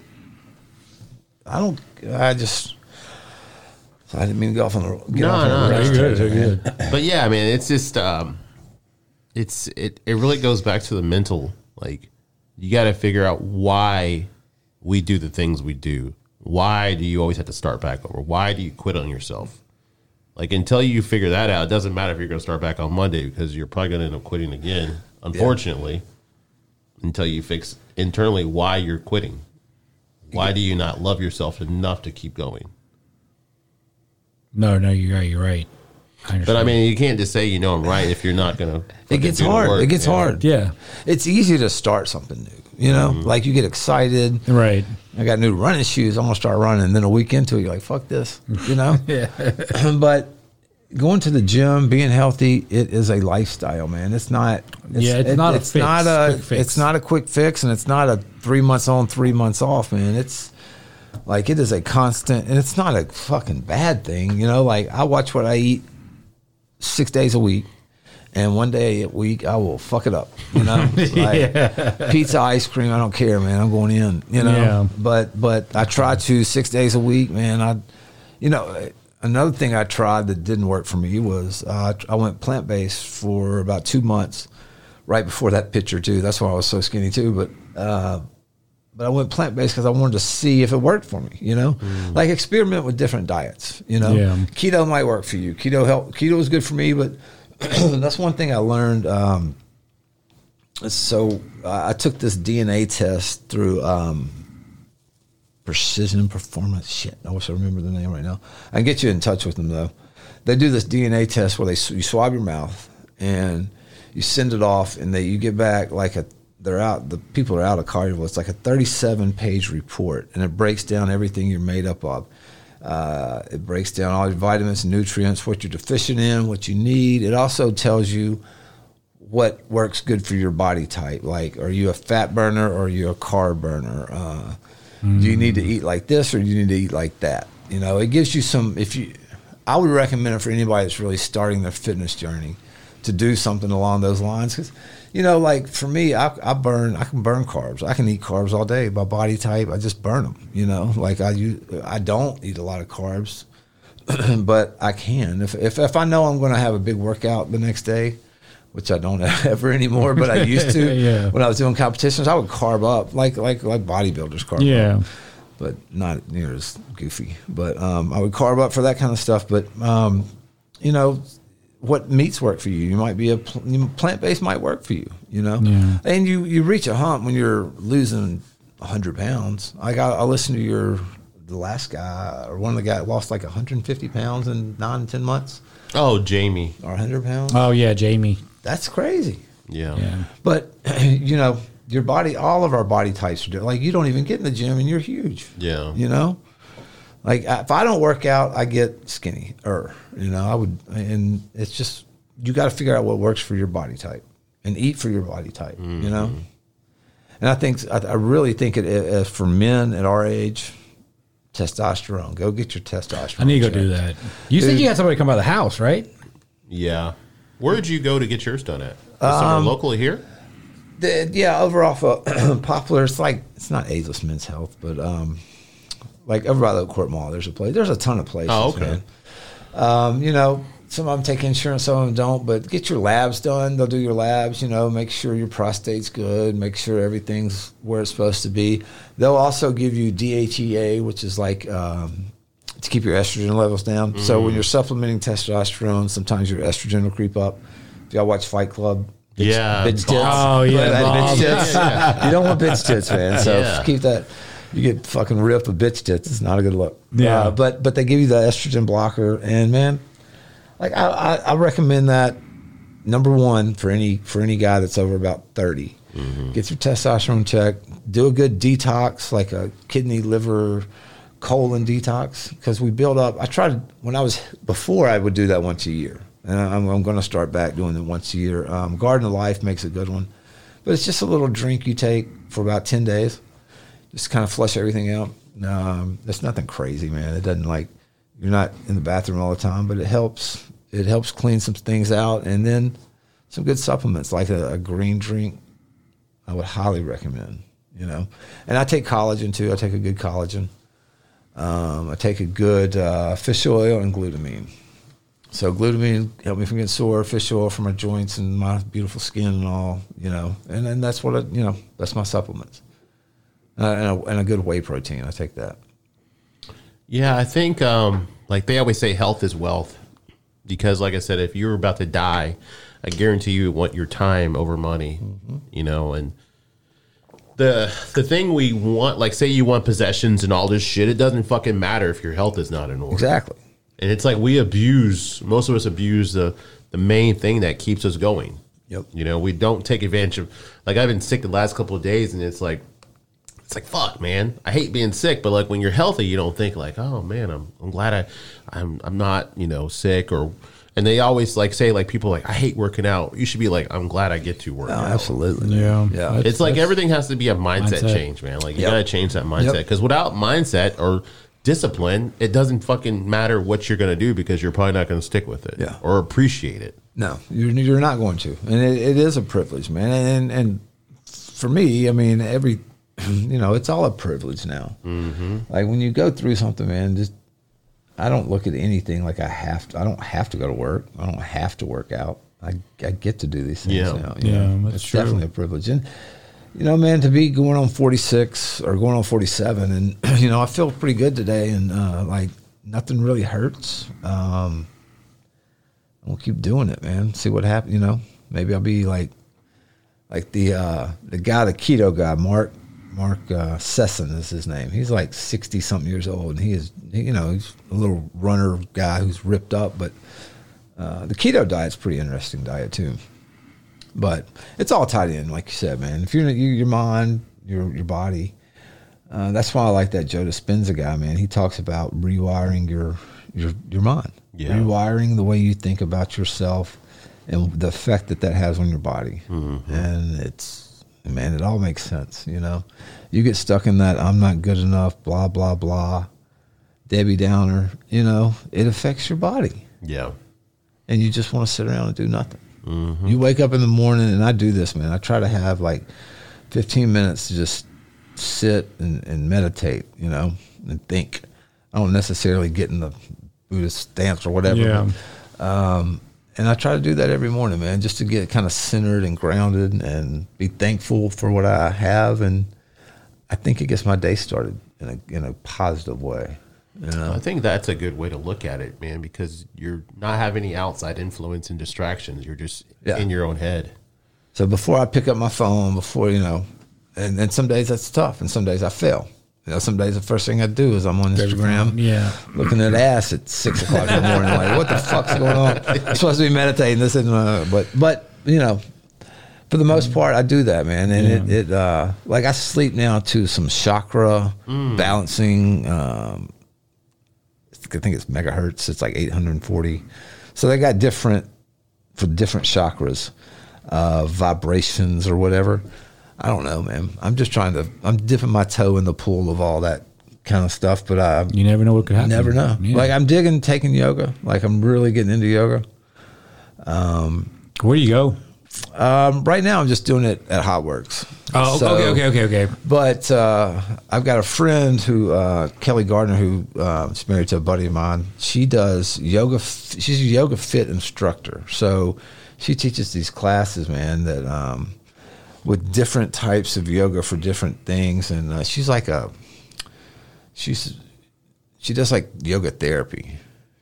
I don't. I just. I didn't mean to go off on the get No, off on no, a no, you're tangent, You're good. but yeah, I mean, it's just um, it's it it really goes back to the mental. Like, you got to figure out why we do the things we do. Why do you always have to start back over? Why do you quit on yourself? Like until you figure that out, it doesn't matter if you're going to start back on Monday because you're probably going to end up quitting again. Unfortunately, until you fix internally why you're quitting. Why do you not love yourself enough to keep going? No, no, you're right. You're right. But I mean, you can't just say you know I'm right if you're not gonna. It gets hard. work. It gets Yeah. hard. Yeah. It's easy to start something new. You know, Mm-hmm. like you get excited. Right. I got new running shoes. I'm gonna start running. And then a week into it, you're like, "Fuck this," you know. yeah. but going to the gym, being healthy, it is a lifestyle, man. It's not. It's, Yeah, it's not a fix, not a. fix. It's not a quick fix, and it's not a three months on, three months off, man. It's like it is a constant, and it's not a fucking bad thing, you know. Like I watch what I eat six days a week. And one day a week, I will fuck it up. You know, like pizza, ice cream. I don't care, man. I'm going in. You know, Yeah. but but I try to six days a week, man. I, you know, another thing I tried that didn't work for me was uh, I went plant based for about two months, right before that picture too. That's why I was so skinny too. But uh, but I went plant based because I wanted to see if it worked for me. You know, like experiment with different diets. You know, Yeah. keto might work for you. Keto help. Keto is good for me, but that's one thing I learned. Um, so I took this DNA test through um, Precision Performance. Shit, I wish I remember the name right now. I can get you in touch with them though. They do this DNA test where they you swab your mouth and you send it off, and they you get back like a they're out. The people are out of cardio. It's like a 37 page report, and it breaks down everything you're made up of. Uh, it breaks down all your vitamins and nutrients, what you're deficient in, what you need. It also tells you what works good for your body type. Like, are you a fat burner or are you a carb burner? Uh, Do you need to eat like this or do you need to eat like that? You know, it gives you some. If you, I would recommend it for anybody that's really starting their fitness journey to do something along those lines. Because, you know, like for me, I, I burn. I can burn carbs. I can eat carbs all day. My body type, I just burn them. You know, like I use, I don't eat a lot of carbs but I can if, if if I know I'm going to have a big workout the next day, which I don't ever anymore, but I used to. Yeah. When I was doing competitions, I would carb up like like like bodybuilders carb. Yeah. Up, but not near as goofy. But um, I would carb up for that kind of stuff. But um, you know. What meats work for you? You might be a plant based might work for you, you know, Yeah. and you you reach a hump when you're losing hundred pounds. I got I listened to your the last guy or one of the guys lost like 150 pounds in nine ten months Oh, Jamie. or 100 pounds. Oh yeah, Jamie. That's crazy. Yeah. Yeah. But you know, your body, all of our body types are different. Like you don't even get in the gym and you're huge. Yeah. You know, like if I don't work out, I get skinny. Or you know, I would, and it's just you got to figure out what works for your body type and eat for your body type. You know. And I think I, I really think it as for men at our age, testosterone. Go get your testosterone. I need to go checked. do that. You said you had somebody come by the house, right? Yeah. Where did you go to get yours done at? Um, somewhere locally here? The, yeah, over off of Poplar, it's like it's not Ageless Men's Health, but um, like over by the Court Mall, there's a place. There's a ton of places. Oh, okay. man. Um, you know, some of them take insurance, some of them don't. But get your labs done. They'll do your labs. You know, make sure your prostate's good. Make sure everything's where it's supposed to be. They'll also give you DHEA, which is like um, to keep your estrogen levels down. So Mm. when you're supplementing testosterone, sometimes your estrogen will creep up. If y'all watch Fight Club, bitch- Yeah, bitch tits. Oh, yeah, Right, Bob. bitch tits. You don't want bitch tits, man. So Yeah. keep that. You get fucking ripped with bitch tits. It's not a good look. Yeah. Uh, but but they give you the estrogen blocker, and man, like I, I, I recommend that number one for any for any guy that's over about 30 Get your testosterone check. Do a good detox, like a kidney, liver, colon detox, because we build up. I tried when I was before. I would do that once a year, and I'm, I'm going to start back doing it once a year. Um, Garden of Life makes a good one, but it's just a little drink you take for about ten days, just kind of flush everything out. Um, it's nothing crazy, man. It doesn't like you're not in the bathroom all the time, but it helps. It helps clean some things out, and then some good supplements like a, a green drink. I would highly recommend. You know, and I take collagen too. I take a good collagen. Um, I take a good uh, fish oil and glutamine. So glutamine help me from getting sore. Fish oil for my joints and my beautiful skin and all. You know, and then that's what I, you know. That's my supplements. Uh, and, a, and a good whey protein. I take that. Yeah, I think um, like they always say, health is wealth. Because, like I said, if you're about to die, I guarantee you want your time over money. You know, and the the thing we want, like, say you want possessions and all this shit, it doesn't fucking matter if your health is not in order. Exactly. And it's like we abuse most of us abuse the the main thing that keeps us going. Yep. You know, we don't take advantage of like I've been sick the last couple of days and it's like it's like fuck, man. I hate being sick, but like when you're healthy, you don't think like, oh man, I'm I'm glad I I'm I'm not, you know, sick or and they always like say like people like I hate working out. You should be like I'm glad I get to work No, out. absolutely. Yeah. Yeah. That's- It's like everything has to be a mindset, Mindset. change, man. Like you Yep. gotta change that mindset Yep. because without mindset or discipline, it doesn't fucking matter what you're gonna do because you're probably not gonna stick with it Yeah. or appreciate it. No, you're, you're not going to, and it, it is a privilege, man. And and for me, I mean, every you know, it's all a privilege now. Mm-hmm. Like when you go through something, man, just I don't look at anything like I have to. I don't have to go to work. I don't have to work out. I, I get to do these things Yeah. now. you Yeah, know? that's it's true. definitely a privilege. And you know, man, to be going on 46 or going on 47, and you know, I feel pretty good today, and uh, like nothing really hurts. Um, we'll keep doing it, man. See what happens. You know, maybe I'll be like, like the uh, the guy, the keto guy, Mark Mark uh, Sisson is his name. He's like sixty something years old, and he is, he, you know, he's a little runner guy who's ripped up. But uh, the keto diet's pretty interesting diet too. But it's all tied in, like you said, man. If you're you, your mind, your your body. Uh, that's why I like that Joe Dispenza guy, man. He talks about rewiring your your your mind, Yeah. rewiring the way you think about yourself, and the effect that that has on your body. And it's man, it all makes sense. You know, you get stuck in that I'm not good enough, blah blah blah, Debbie Downer. You know, it affects your body Yeah. and you just want to sit around and do nothing. You wake up in the morning, and I do this, man. I try to have like 15 minutes to just sit and, and meditate, you know, and think. I don't necessarily get in the Buddhist stance or whatever. Yeah. but, um, and I try to do that every morning, man, just to get kind of centered and grounded and be thankful for what I have. And I think it gets my day started in a in a positive way. You know? I think that's a good way to look at it, man, because you're not having any outside influence and distractions. You're just Yeah. in your own head. So before I pick up my phone, before you know, and, and some days that's tough, and some days I fail. Know, some days the first thing I do is I'm on Instagram, Yeah. looking at ass at six o'clock in the morning, like what the fuck's going on? I'm supposed to be meditating. This and uh, but but you know, for the most part, I do that, man, and it it uh, like I sleep now to some chakra balancing. Um, I think it's megahertz. It's like 840. So they got different for different chakras, uh, vibrations or whatever. I don't know, man. I'm just trying to. I'm dipping my toe in the pool of all that kind of stuff, but I You never know what could happen. never know. Yeah. Like I'm digging taking yoga. Like I'm really getting into yoga. Where do you go? Um, right now, I'm just doing it at HOTWORX. Oh, So- okay, okay, okay, okay. But uh, I've got a friend who uh, Kelly Gardner, who uh, is married to a buddy of mine. She does yoga. f- She's a yoga fit instructor, so she teaches these classes, man, that um, with different types of yoga for different things, and uh, she's like a she's she does like yoga therapy.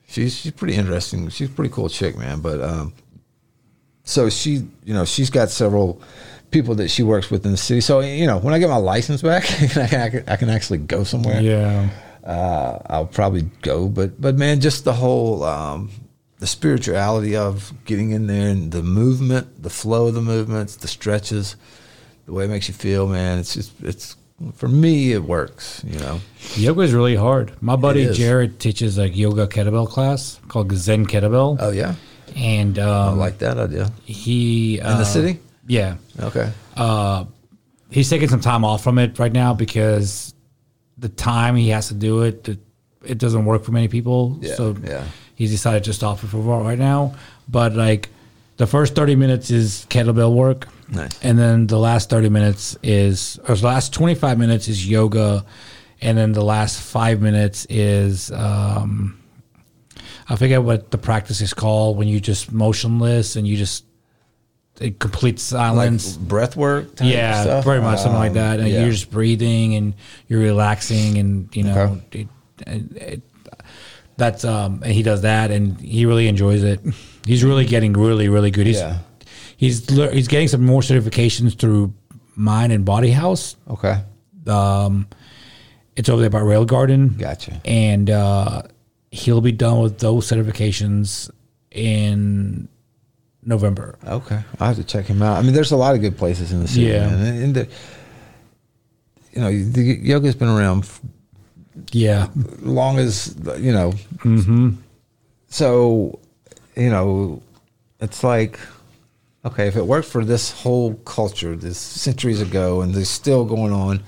She's she's pretty interesting. She's a pretty cool chick, man. But um, so she, you know, she's got several people that she works with in the city. So you know, when I get my license back, I can, I can, I can actually go somewhere. Yeah. Uh, I'll probably go. But but man, just the whole um, the spirituality of getting in there and the movement, the flow of the movements, the stretches, the way it makes you feel, man. It's just it's for me, it works. You know. Yoga is really hard. My buddy. Jared teaches like yoga kettlebell class called Zen Kettlebell. Oh yeah, and I um, like that idea. he uh, In the city? Yeah. Okay. Uh, he's taking some time off from it right now because the time he has to do it, it, it doesn't work for many people. Yeah, so yeah. He's decided to stop it for right now. But like the first thirty minutes is kettlebell work, Nice. and then the last thirty minutes is or the last twenty five minutes is yoga, and then the last five minutes is. Um, I forget what the practice is called when you just motionless and you just in complete Like silence breath work. yeah, stuff? pretty much something like Um, that. And yeah. you're just breathing and you're relaxing, and you know, Okay. it, it, it, that's um, and he does that, and he really enjoys it. He's really getting really, really good. He's Yeah. he's he's getting some more certifications through Mind and Body House. Okay. Um, it's over there by Railgarten. Gotcha. And uh, he'll be done with those certifications in November. Okay, I have to check him out. I mean, there's a lot of good places in the city. Yeah. man. and, the, you know, the yoga's been around Yeah, long as you know. Mm-hmm. So, you know, it's like, okay, if it worked for this whole culture, this centuries ago, and it's still going on,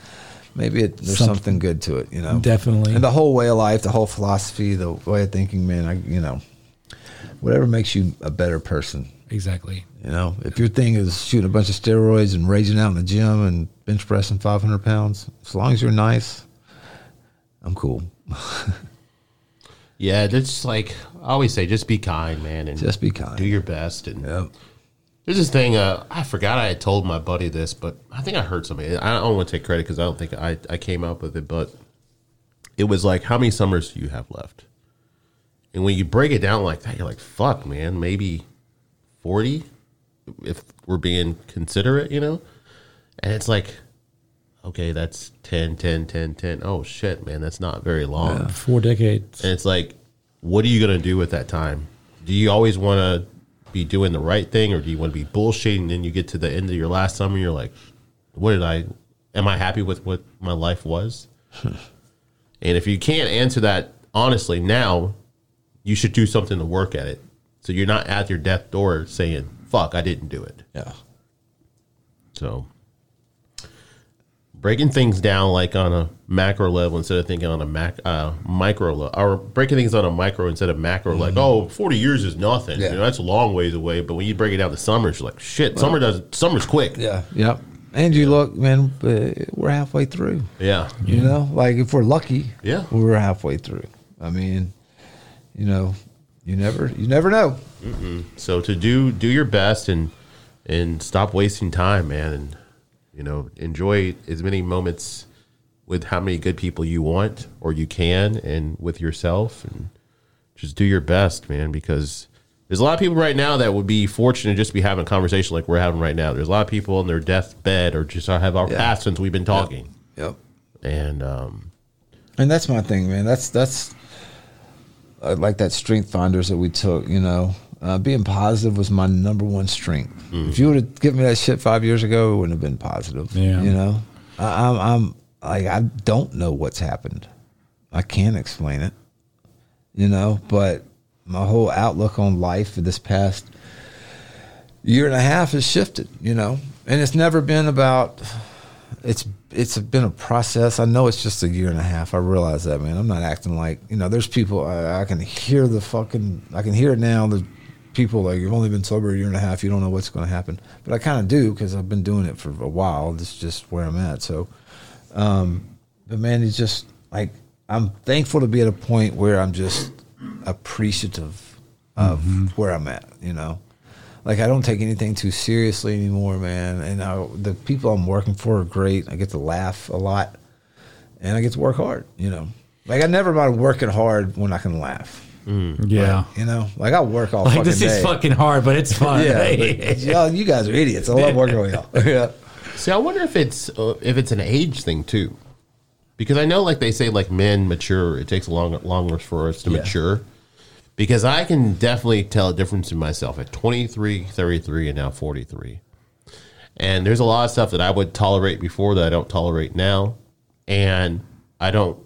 maybe it, there's Some- something good to it. You know, definitely. and the whole way of life, the whole philosophy, the way of thinking, man. I, you know, whatever makes you a better person. exactly. You know, if your thing is shooting a bunch of steroids and raging out in the gym and bench pressing 500 pounds, as long as you're nice, I'm cool. Yeah, just like I always say, just be kind, man, and Just be kind. do your best. And Yep. there's this thing. Uh, I forgot I had told my buddy this, but I think I heard somebody. I don't want to take credit because I don't think I I came up with it, but it was like, how many summers do you have left? And when you break it down like that, you're like, fuck, man, maybe forty, if we're being considerate, you know. And it's like, okay, that's 10, 10, 10, 10. Oh shit, man, that's not very long. Four decades. And it's like, what are you going to do with that time? Do you always want to be doing the right thing or do you want to be bullshitting? And then you get to the end of your last summer, you're like, what did I, am I happy with what my life was? and if you can't answer that honestly now, you should do something to work at it. So you're not at your death door saying, fuck, I didn't do it. Yeah. So breaking things down like on a macro level instead of thinking on a mac uh, micro level, or breaking things on a micro instead of macro. Like, oh, 40 years is nothing. Yeah. You know, that's a long ways away. But when you break it down to summers, you're like, shit, summer does summer's quick. Yeah. Yep. And you look, man, uh, we're halfway through. Yeah. You know, like if we're lucky, Yeah. we're halfway through. I mean, you know, you never, you never know. So to do do your best and and stop wasting time, man, and you know enjoy as many moments with how many good people you want or you can, and with yourself, and just do your best, man, because. There's a lot of people right now that would be fortunate to just be having a conversation like we're having right now. There's a lot of people on their deathbed or just have our Yeah. past since we've been talking. Yep. And um, And that's my thing, man. That's that's uh, like that strength finders that we took. You know, uh, being positive was my number one strength. If you would have given me that shit five years ago, it wouldn't have been positive. Yeah. You know, I, I'm I'm like I don't know what's happened. I can't explain it. You know, but my whole outlook on life for this past year and a half has shifted. You know, and it's never been about it's it's been a process. I know it's just a year and a half. I realize that, man. I'm not acting like you know. There's people I, I can hear the fucking. I can hear it now. The people like you've only been sober a year and a half. You don't know what's going to happen, but I kind of do because I've been doing it for a while. This is just where I'm at. So, um, but man, it's just like I'm thankful to be at a point where I'm just appreciative of where I'm at. You know, like I don't take anything too seriously anymore, man. And I, the people I'm working for are great. I get to laugh a lot, and I get to work hard. You know, like I never mind working hard when I can laugh. Yeah. You know, like I work all Like fucking this day. is fucking hard, but it's fun. yeah, but y'all, you guys are idiots. I love working with y'all. yeah. See, I wonder if it's uh, if it's an age thing too, because I know, like they say, like men mature. It takes a long longer for us to Yeah. mature. Because I can definitely tell a difference in myself at 23, 33, and now 43. And there's a lot of stuff that I would tolerate before that I don't tolerate now, and I don't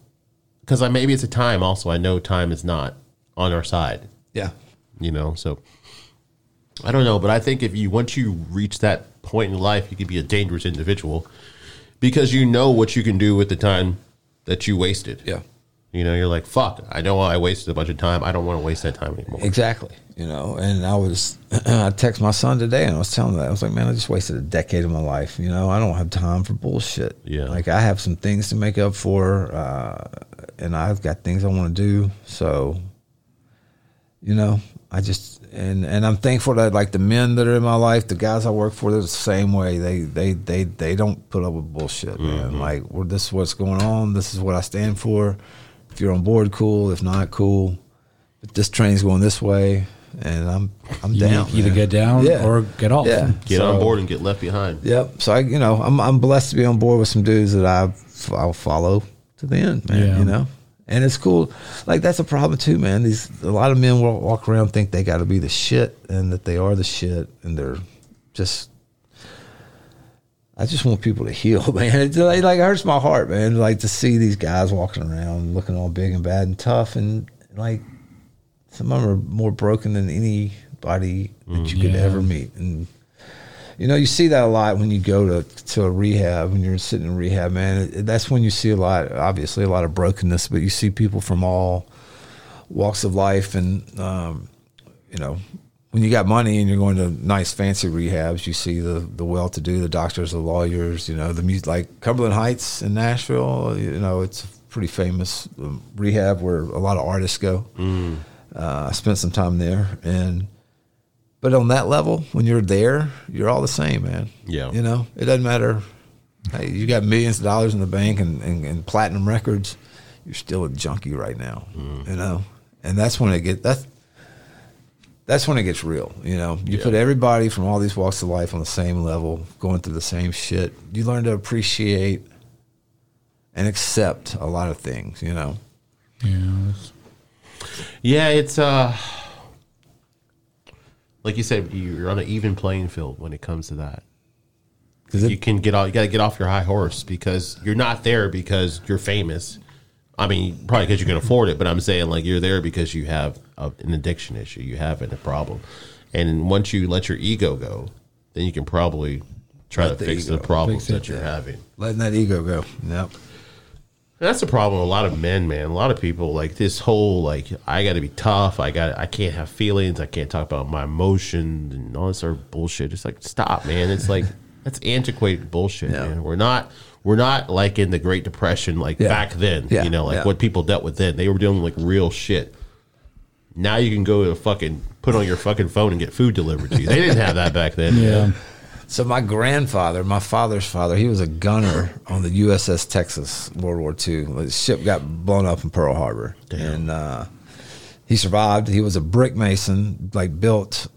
because I maybe it's a time. Also, I know time is not on our side Yeah. you know so i don't know but i think if you once you reach that point in life you could be a dangerous individual because you know what you can do with the time that you wasted Yeah. you know you're like fuck i know i wasted a bunch of time i don't want to waste that time anymore Exactly. You know, and I was, I text my son today and I was telling him that. I was like, man, I just wasted a decade of my life. You know, I don't have time for bullshit. Yeah. Like, I have some things to make up for, uh, and I've got things I want to do. So, you know, I just, and, and I'm thankful that, like, the men that are in my life, the guys I work for, they're the same way. They, they, they, they don't put up with bullshit, man. Mm-hmm. Like, well, this is what's going on. This is what I stand for. If you're on board, cool. If not, cool. But this train's going this way, and I'm I'm You down. either man. get down Yeah. or get off. Yeah. get So- on board and get left behind Yep. So I, you know, I'm I'm blessed to be on board with some dudes that I I'll follow to the end, man. Yeah. You know, And it's cool. Like that's a problem too, man. These a lot of men walk, walk around think they got to be the shit and that they are the shit and they're just. I just want people to heal, man. It's like, like it hurts my heart, man. Like to see these guys walking around looking all big and bad and tough, and like some of them are more broken than anybody that you could mm-hmm. Yeah. ever meet. And you know, you see that a lot when you go to to a rehab when you're sitting in rehab, man. That's when you see a lot, obviously, a lot of brokenness. But you see people from all walks of life, and um, you know, when you got money and you're going to nice fancy rehabs, you see the the well-to-do, the doctors, the lawyers. You know, the music like Cumberland Heights in Nashville. You know, it's a pretty famous um, rehab where a lot of artists go. Uh, I spent some time there, and but on that level, when you're there, you're all the same, man. Yeah. you know, it doesn't matter. Hey, you got millions of dollars in the bank and, and, and platinum records. You're still a junkie right now, you know, and that's when it get that's that's when it gets real. You know, you Yeah. put everybody from all these walks of life on the same level, going through the same shit. You learn to appreciate and accept a lot of things. You know, Yeah. it's- Yeah, it's uh like you said, you're on an even playing field when it comes to that. because you can get off. You got to get off your high horse because you're not there because you're famous. I mean, probably because you can afford it, but I'm saying like you're there because you have a, an addiction issue, you have a problem, and once you let your ego go, then you can probably try Let to the fix ego- the problems fix that you're having. letting that ego go. Yep. That's the problem with a lot of men, man. A lot of people like this whole like I got to be tough. I got I can't have feelings. I can't talk about my emotions and all this sort of bullshit. It's like stop, man. It's like that's antiquated bullshit, Yeah. man. We're not we're not like in the Great Depression like Yeah. back then. Yeah, You know, like what people dealt with then. They were dealing with like real shit. Now you can go to fucking put on your fucking phone and get food delivered to you. They didn't have that back then. Yeah. So my grandfather, my father's father, he was a gunner on the USS Texas, World War II. The ship got blown up in Pearl Harbor, and uh, he survived. He was a brick mason, like built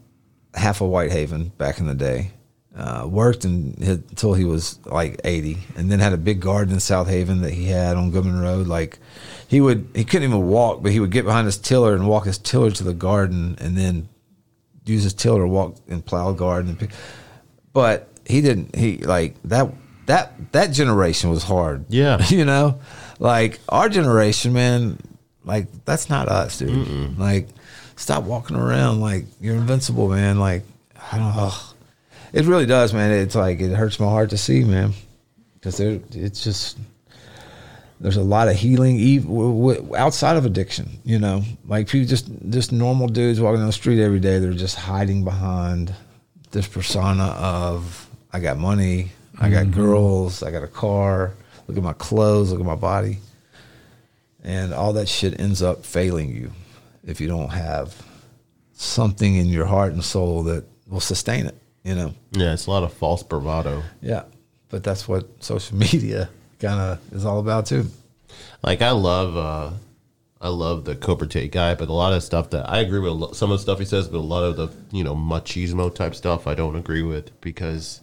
half of Whitehaven back in the day. Uh, worked hit, until he was like 80 and then had a big garden in Southaven that he had on Goodman Road. Like he would, he couldn't even walk, but he would get behind his tiller and walk his tiller to the garden and then use his tiller to walk and plow the garden and pick but he didn't he like that that that generation was hard. Yeah. you know? Like our generation man like that's not us dude. Like stop walking around like you're invincible man. Like i don't know it really does man. It's like it hurts my heart to see man. Because there it's just there's a lot of healing ev- w- w- outside of addiction you know? Like people just just normal dudes walking down the street every day they're just hiding behind this persona of i got money i got girls i got a car look at my clothes look at my body. And all that shit ends up failing you if you don't have something in your heart and soul that will sustain it you know? Yeah, it's a lot of false bravado. yeah but that's what social media kind of is all about too. Like I love, uh I love the Cobra Tate guy, but a lot of stuff that I agree with some of the stuff he says, but a lot of the you know machismo type stuff I don't agree with because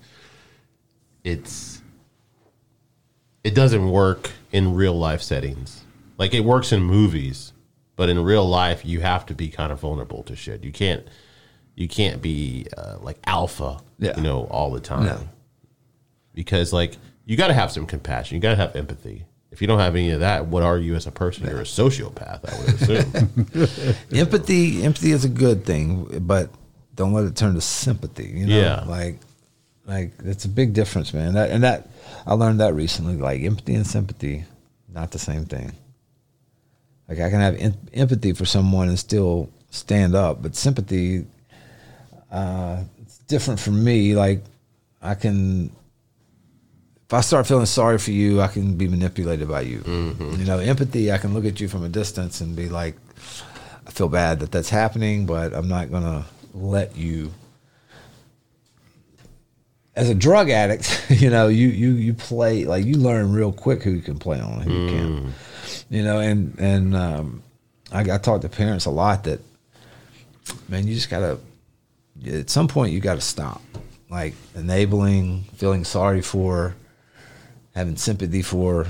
it's it doesn't work in real life settings. Like it works in movies, but in real life you have to be kind of vulnerable to shit. You can't you can't be uh, like alpha, Yeah. you know, all the time No. because like you got to have some compassion. You got to have empathy. If you don't have any of that, what are you as a person? You're a sociopath, I would assume. empathy empathy is a good thing but don't let it turn to sympathy you know Yeah. like like it's a big difference man that and that i learned that recently like empathy and sympathy not the same thing like i can have em- empathy for someone and still stand up but sympathy uh it's different for me like i can if I start feeling sorry for you, I can be manipulated by you. You know, empathy, I can look at you from a distance and be like, I feel bad that that's happening, but I'm not going to let you. As a drug addict, you know, you, you, you play, like, you learn real quick who you can play on and who you can't. You know, and, and, um, I, I talk to parents a lot that, man, you just got to, at some point, you got to stop. Like, enabling, feeling sorry for, having sympathy for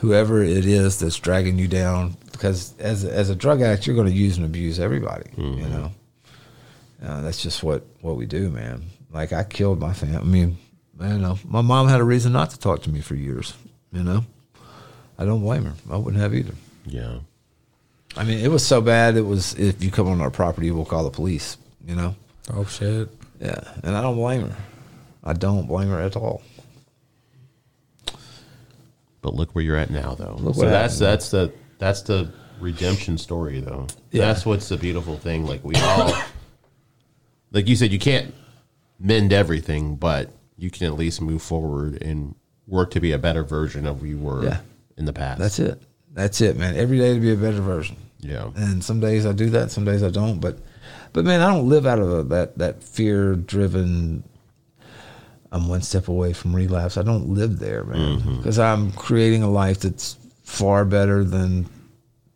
whoever it is that's dragging you down because as as a drug addict, you're going to use and abuse everybody. You know, uh, that's just what what we do, man. Like I killed my family. I mean, I know my mom had a reason not to talk to me for years. You know, I don't blame her. I wouldn't have either. Yeah. I mean, it was so bad. It was if you come on our property, we'll call the police. You know. Oh shit. Yeah, and I don't blame her. I don't blame her at all. But look where you're at now, though. Look so that's that's the that's the redemption story, though. Yeah. That's what's the beautiful thing. Like we all, like you said, you can't mend everything, but you can at least move forward and work to be a better version of who you were Yeah. in the past. That's it. That's it, man. Every day to be a better version. Yeah. And some days I do that, some days I don't. But, but man, I don't live out of a, that that fear driven. I'm one step away from relapse. I don't live there, man, because I'm creating a life that's far better than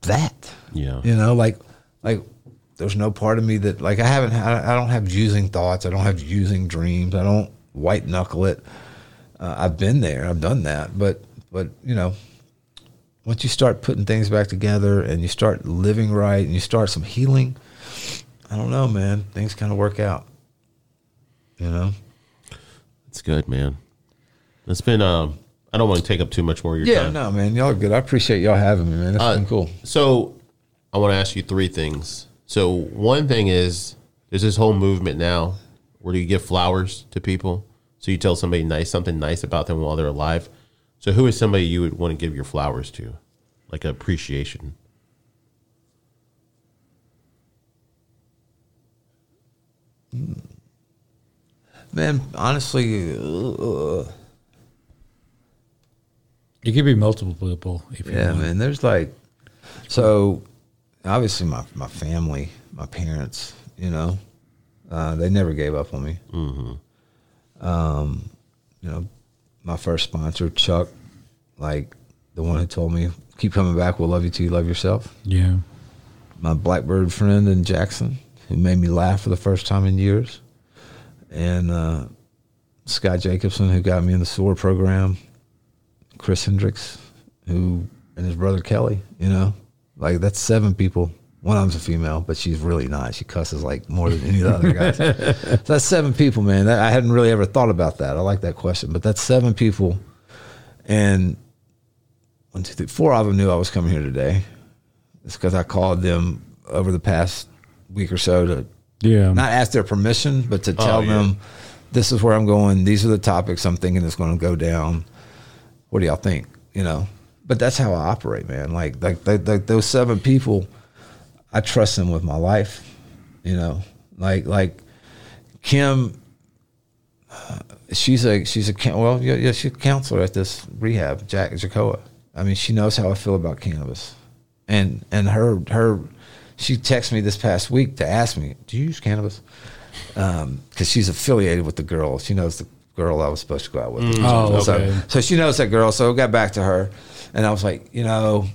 that. Yeah. You know, like like there's no part of me that like I haven't I I don't have using thoughts. I don't have using dreams. I don't white knuckle it. Uh, I've been there. I've done that. But but you know, once you start putting things back together and you start living right and you start some healing, I don't know, man. Things kind of work out. You know. It's good, man. It's been. Um, I don't want to take up too much more of your time. Yeah, time. no, man. Y'all are good. I appreciate y'all having me, man. That's Uh, been cool. So, I want to ask you three things. So, one thing is there's this whole movement now where you give flowers to people. So you tell somebody nice something nice about them while they're alive. So, who is somebody you would want to give your flowers to, like appreciation? Man, honestly, uh, You could be multiple people if you Yeah, want. man. There's like, so obviously my my family, my parents, you know, uh, they never gave up on me. Mm-hmm. Um, you know, my first sponsor, Chuck, like the one who told me, "Keep coming back. We'll love you till you love yourself." Yeah. My Blackbird friend in Jackson, who made me laugh for the first time in years, and uh, Scott Jacobson, who got me in the SOAR program, Chris Hendricks, who and his brother Kelly. You know, like that's seven people. One of them's a female, but she's really nice. She cusses like more than any of the other guys. so that's seven people, man. That, I hadn't really ever thought about that. I like that question, but that's seven people, and one, two, three, four of them knew I was coming here today. It's because I called them over the past week or so to Yeah. not ask their permission, but to tell yeah. them this is where I'm going. These are the topics I'm thinking is going to go down. What do y'all think? You know, but that's how I operate, man. Like, like, like, like those seven people, I trust them with my life. You know, like, like Kim. uh, She's a she's a well yeah, yeah she's a counselor at this rehab Jack Jacoa. I mean she knows how I feel about cannabis, and and her her she texted me this past week to ask me do you use cannabis um, because she's affiliated with the girl. She knows the girl I was supposed to go out with. Oh, so, okay. so she knows that girl. So I got back to her, and I was like, you know,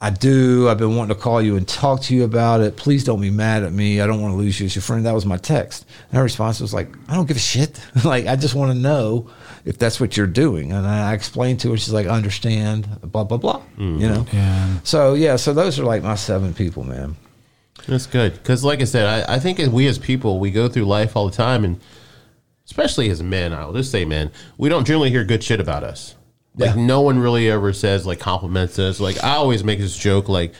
I do. I've been wanting to call you and talk to you about it. Please don't be mad at me. I don't want to lose you as your friend. That was my text. And her response was like, I don't give a shit. like, I just want to know if that's what you're doing. And I explained to her. She's like, understand. Blah blah blah. You know. Mm-hmm. Yeah. So yeah. So those are like my seven people, man. That's good because, like I said, I, I think as we as people we go through life all the time, and especially as men, I'll just say men, we don't generally hear good shit about us. Like Yeah. no one really ever says like compliments us. Like I always make this joke like.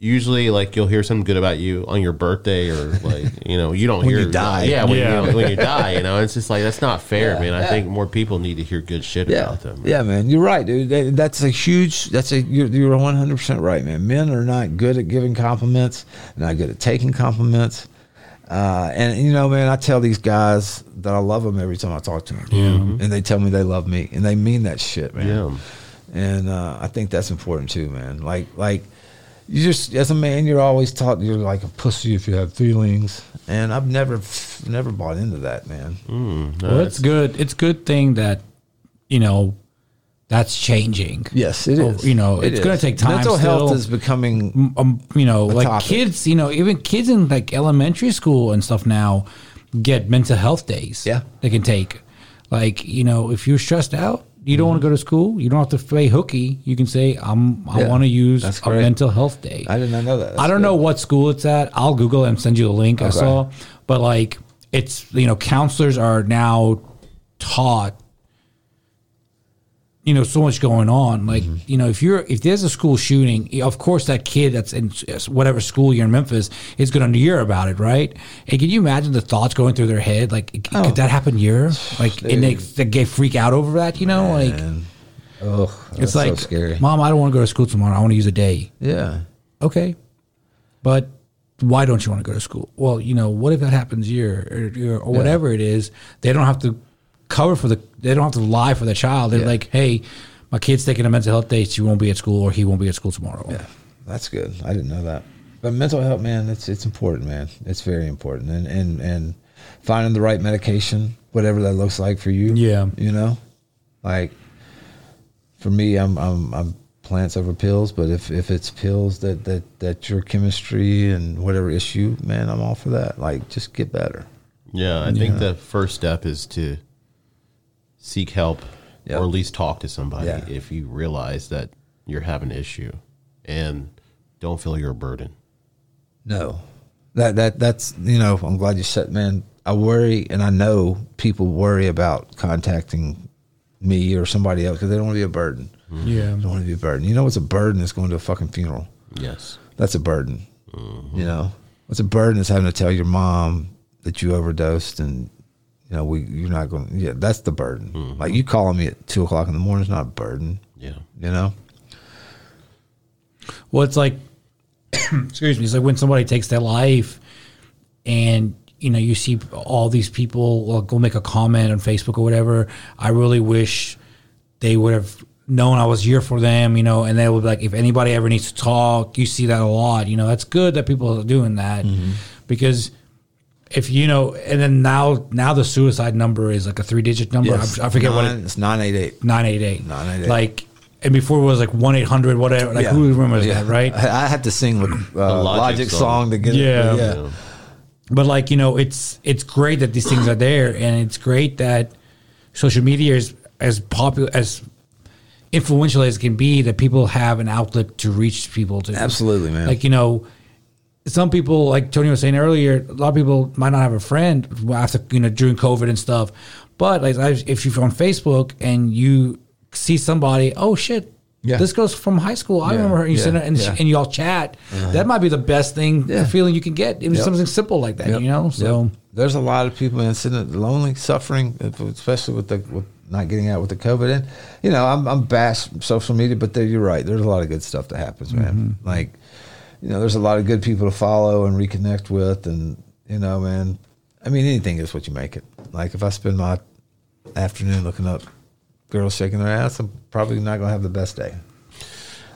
Usually, like you'll hear something good about you on your birthday, or like you know, you don't When hear you die. Yeah, when, Yeah. You, when you die, you know, it's just like that's not fair, Yeah, man. I yeah. think more people need to hear good shit Yeah, about them. yeah, man. You're right, dude. That's a huge. That's a you're you're 100 percent right, man. Men are not good at giving compliments, not good at taking compliments. Uh, and you know, man, I tell these guys that I love them every time I talk to them. Yeah. And they tell me they love me, and they mean that shit, man. Yeah. And uh, I think that's important too, man. Like, like you just as a man, you're always taught you're like a pussy if you have feelings, and I've never, never bought into that, man. Mm, no, Well, it's good. It's good thing that you know that's changing. Yes, it Oh, you know, It it's gonna take time Mental health is becoming Um, you know, like topic. kids. You know, even kids in like elementary school and stuff now get mental health days. Yeah. they can take. Like you know, if you're stressed out, you don't want to mm-hmm. go to school, you don't have to play hooky. You can say, "I'm I Yeah, want to use a mental health day." I did not know that. I don't know what school it's at. I'll Google it and send you the link I saw. But like, it's you know, counselors are now taught. You know, so much going on. Like, Mm-hmm. you know, if you're if there's a school shooting, of course that kid that's in whatever school you're in Memphis is going to hear about it, right? And can you imagine the thoughts going through their head? Like, Oh. could that happen here? Like, and they, they get freak out over that. You know, like oh, it's like, so scary. Mom, I don't want to go to school tomorrow. I want to use a day. Yeah. Okay, but why don't you want to go to school? Well, you know, what if that happens here or, or, or whatever it is? They don't have to cover for the. They don't have to lie for the child. They're Yeah. like, hey, my kid's taking a mental health day. She won't be at school, or he won't be at school tomorrow. Yeah, that's good. I didn't know that. But mental health, man, it's it's important, man. It's very important, and and and finding the right medication, whatever that looks like for you. Yeah. you know, like for me, I'm I'm I'm plants over pills. But if if it's pills that that that your chemistry and whatever issue, man, I'm all for that. Like, just get better. Yeah, I think the first step is to seek help Yep. or at least talk to somebody Yeah. if you realize that you're having an issue and don't feel you're a burden. No, that that that's you know I'm glad you said, man. I worry, and I know people worry about contacting me or somebody else because they don't want to be a burden. Mm-hmm. yeah. They don't want to be a burden. You know what's a burden? Is going to a fucking funeral. Yes. That's a burden. Mm-hmm. You know what's a burden is having to tell your mom that you overdosed and you know we you're not going. Yeah, that's the burden. Mm-hmm. Like you calling me at two o'clock in the morning is not a burden. Yeah. You know. Well, it's like, excuse me, it's like when somebody takes their life, and you know you see all these people will go make a comment on Facebook or whatever. I really wish they would have known I was here for them, you know, and they would be like, if anybody ever needs to talk, you see that a lot, you know. That's good that people are doing that mm-hmm. because if you know, and then now now the suicide number is like a three digit number. I, I forget what it it's nine eight eight. nine eight eight 988. like. And before it was like one eight hundred whatever. Like who remembers Yeah. that, right? I, I had to sing with uh, Logic Logic, song. song. to get Yeah. it. Yeah. Yeah. but like you know it's it's great that these things are there and it's great that social media is as popular as influential as it can be that people have an outlet to reach people to Absolutely, man. like you know some people like tony was saying earlier a lot of people might not have a friend after you know during covid and stuff but like if you're on facebook and you see somebody oh shit Yeah. this goes from high school. I Yeah, remember her. And you yeah, send her, and, yeah. and y'all chat. That might be the best thing, Yeah. feeling you can get. It was Yep. something simple like that, Yep. you know. So Yep. there's a lot of people man sitting lonely, suffering, especially with the with not getting out with the COVID. And you know, I'm I'm bash social media, but there you're right. There's a lot of good stuff that happens, man. Mm-hmm. Like, you know, there's a lot of good people to follow and reconnect with, and you know, man. I mean, anything is what you make it. Like if I spend my afternoon looking up girls shaking their ass, I'm probably not gonna have the best day.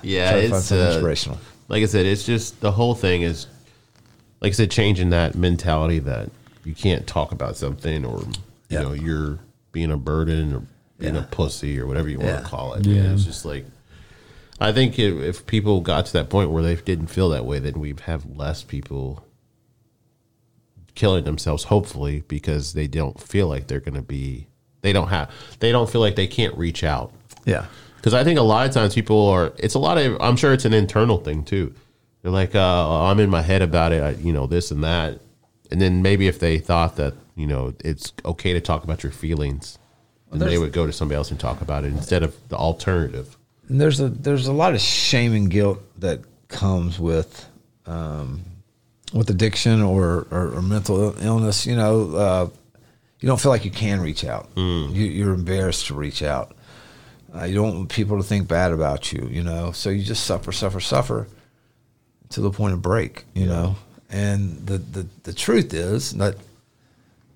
Yeah, Try to find it's something uh, inspirational. like I said, it's just the whole thing is, like I said, changing that mentality that you can't talk about something or you Yeah. know you're being a burden or being a pussy or whatever you want Yeah. to call it. Yeah. it's just like I think if, if people got to that point where they didn't feel that way, then we'd have less people killing themselves. Hopefully, because they don't feel like they're going to be. They don't have. They don't feel like they can't reach out. Yeah. Because I think a lot of times people are. It's a lot of. I'm sure it's an internal thing too. They're like, uh, I'm in my head about it. I, you know, this and that. And then maybe if they thought that you know it's okay to talk about your feelings, then they would go to somebody else and talk about it instead of the alternative. And there's a there's a lot of shame and guilt that comes with um, with addiction or, or, or mental illness. You know, uh, you don't feel like you can reach out. You, you're embarrassed to reach out. Uh, you don't want people to think bad about you. You know, so you just suffer, suffer, suffer to the point of break. You know, and the the the truth is that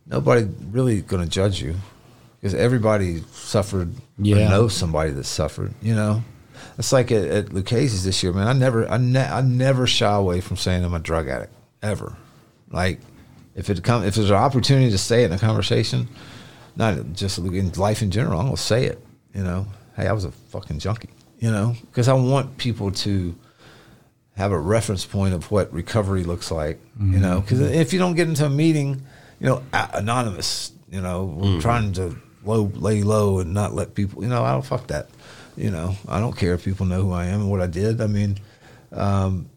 nobody really going to judge you because everybody suffered Yeah. or knows somebody that suffered. You know, it's like at, at Lucchesi's this year, man. I never, I, ne- I never shy away from saying I'm a drug addict ever. Like if it come, if there's an opportunity to say it in a conversation, not just in life in general, I'm gonna say it. You know, hey, I was a fucking junkie. You know, because I want people to have a reference point of what recovery looks like. You mm-hmm. know, because if you don't get into a meeting, you know, a- anonymous, you know, we're mm. trying to low, lay low, and not let people. You know, I don't fuck that. You know, I don't care if people know who I am and what I did. I mean, um,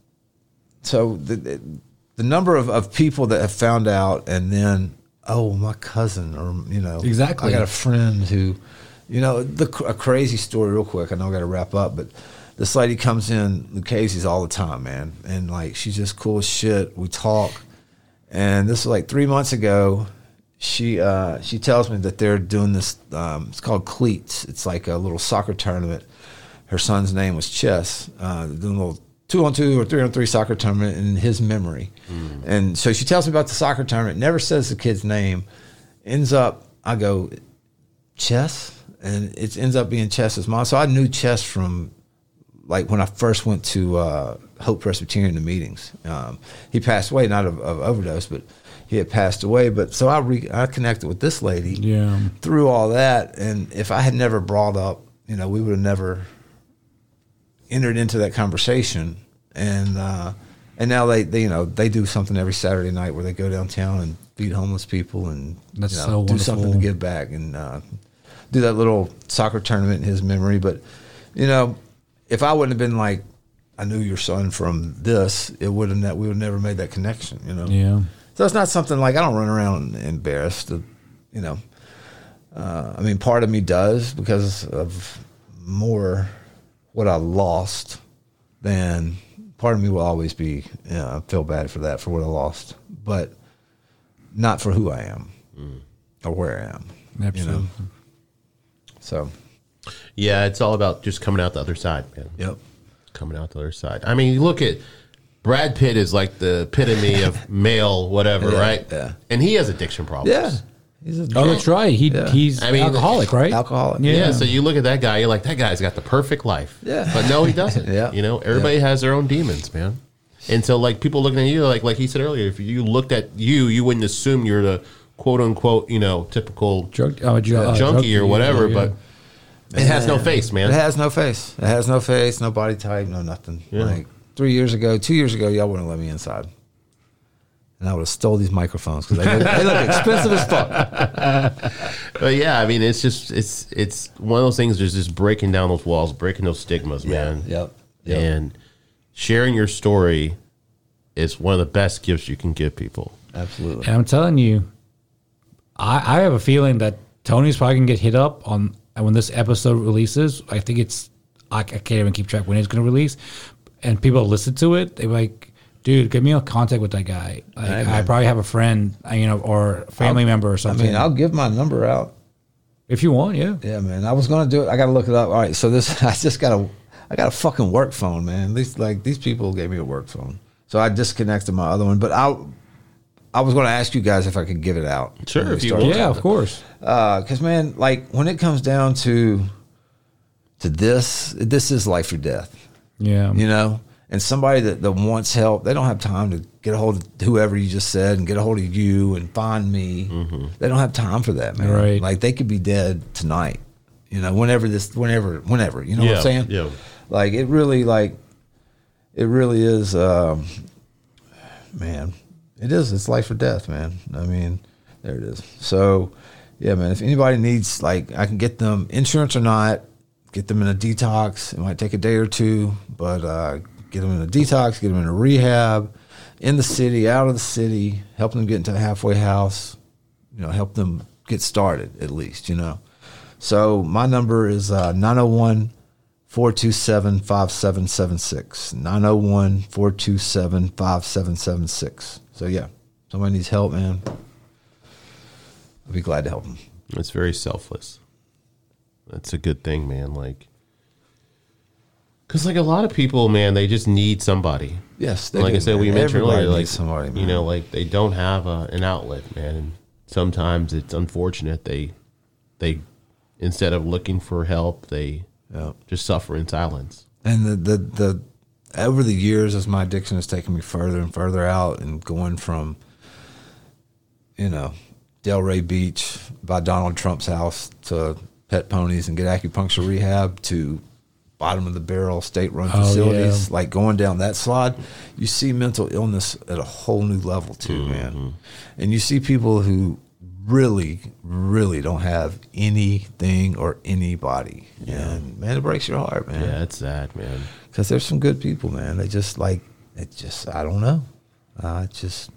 so the, the number of, of people that have found out and then oh my cousin or you know Exactly. I got a friend who you know the a crazy story real quick I know I got to wrap up but this lady comes in Lucchesi's all the time man and like she's just cool as shit we talk and this was like three months ago she uh, she tells me that they're doing this um, it's called cleats it's like a little soccer tournament her son's name was Chess. Uh, doing a little two on two or three on three soccer tournament in his memory. And so she tells me about the soccer tournament, never says the kid's name. Ends up, I go, Chess? And it ends up being Chess's mom. So I knew Chess from like when I first went to uh, Hope Presbyterian to meetings. Um, he passed away, not of, of overdose, but he had passed away. But so I, re- I connected with this lady Yeah. through all that. And if I had never brought up, you know, we would have never entered into that conversation. And uh, and now they, they, you know, they do something every Saturday night where they go downtown and feed homeless people and That's you know, so do something to give back and uh, do that little soccer tournament in his memory. But you know, if I wouldn't have been like, I knew your son from this, it would have ne- we would have never made that connection. You know. Yeah. So it's not something like I don't run around embarrassed. You know, uh, I mean, part of me does because of more what I lost than part of me will always be. You know, I feel bad for that for what I lost, but not for who I am or where I am. Absolutely. You know. So. Yeah, it's all about just coming out the other side, man. Yep. Coming out the other side. I mean, you look at Brad Pitt is like the epitome of male whatever, Yeah, right? yeah. And he has addiction problems. Yeah. He's a Oh, that's right. He Yeah. he's I mean, alcoholic, right? Alcoholic. Yeah. Yeah. So you look at that guy, you're like, that guy's got the perfect life. Yeah. But no, he doesn't. Yeah. You know, everybody has their own demons, man. And so, like, people looking at you, like, like he said earlier, if you looked at you, you wouldn't assume you're the quote unquote, you know, typical Drug, oh, ju- uh, junkie or drug- whatever, yeah, but it has no face, man. It has no face. It has no face, no body type, no nothing. Yeah. Like three years ago, two years ago, y'all wouldn't let me inside. And I would have stole these microphones because they, look- they look expensive as fuck. But yeah, I mean, it's just it's it's one of those things. There's just breaking down those walls, breaking those stigmas, man. Yep. Yep. And sharing your story is one of the best gifts you can give people. Absolutely. And I'm telling you, I, I have a feeling that Tony's probably gonna get hit up on when this episode releases. I think it's I, I can't even keep track when it's gonna release, and people listen to it. They're like, "Dude, give me a contact with that guy." Like, Hey, I probably have a friend, uh, you know, or a family member or something. I mean, I'll give my number out. if you want, yeah. Yeah, man. I was gonna do it. I got to look it up. All right. So this, I just got a, I got a fucking work phone, man. These like these people gave me a work phone, so I disconnected my other one. But I, I was gonna ask you guys if I could give it out. Sure, if you want. Yeah, of course. because man, like when it comes down to to this, this is life or death, Yeah. you know. And somebody that, that wants help, they don't have time to get a hold of whoever you just said and get a hold of you and find me. They don't have time for that, man. Right. Like they could be dead tonight, you know. Whenever this, whenever, whenever, you know what I'm saying? yeah. Like it really, like it really is. Um, man, it is. It's life or death, man. I mean, there it is. So, yeah, man. If anybody needs, like, I can get them insurance or not, get them in a detox. It might take a day or two, but uh, get them in a detox, get them in a rehab, in the city, out of the city, help them get into a halfway house. You know, help them get started at least. You know. So my number is uh, 901 427 5776. 901 427 5776. So, yeah, somebody needs help, man. I'd be glad to help them. It's very selfless. That's a good thing, man. Like, because like a lot of people, man, they just need somebody. Yes, they like I do, said, we mentioned Everybody earlier, like somebody, you know, like they don't have a, an outlet, man. And sometimes it's unfortunate they they instead of looking for help, they Yeah. just suffer in silence. And the, the, the, over the years, as my addiction has taken me further and further out and going from, you know, Delray Beach by Donald Trump's house to pet ponies and get acupuncture rehab to bottom of the barrel state run Oh, facilities, yeah. like going down that slide, you see mental illness at a whole new level too, mm-hmm. man. And you see people who really, really don't have anything or anybody. And man, it breaks your heart, man. Yeah, it's sad, man. Because there's some good people, man. They just like it. Just I don't know. I just.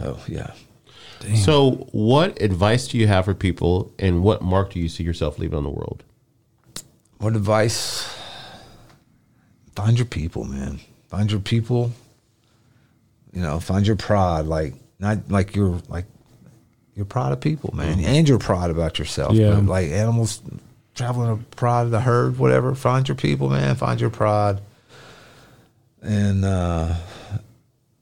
Oh yeah. So, what advice do you have for people, and what mark do you see yourself leaving on the world? What advice? Find your people, man. Find your people. You know, find your pride. Like not like you're like you're proud of people, man, and you're proud about yourself. Yeah. Like animals traveling a pride of the herd, whatever. Find your people, man. Find your pride. And uh,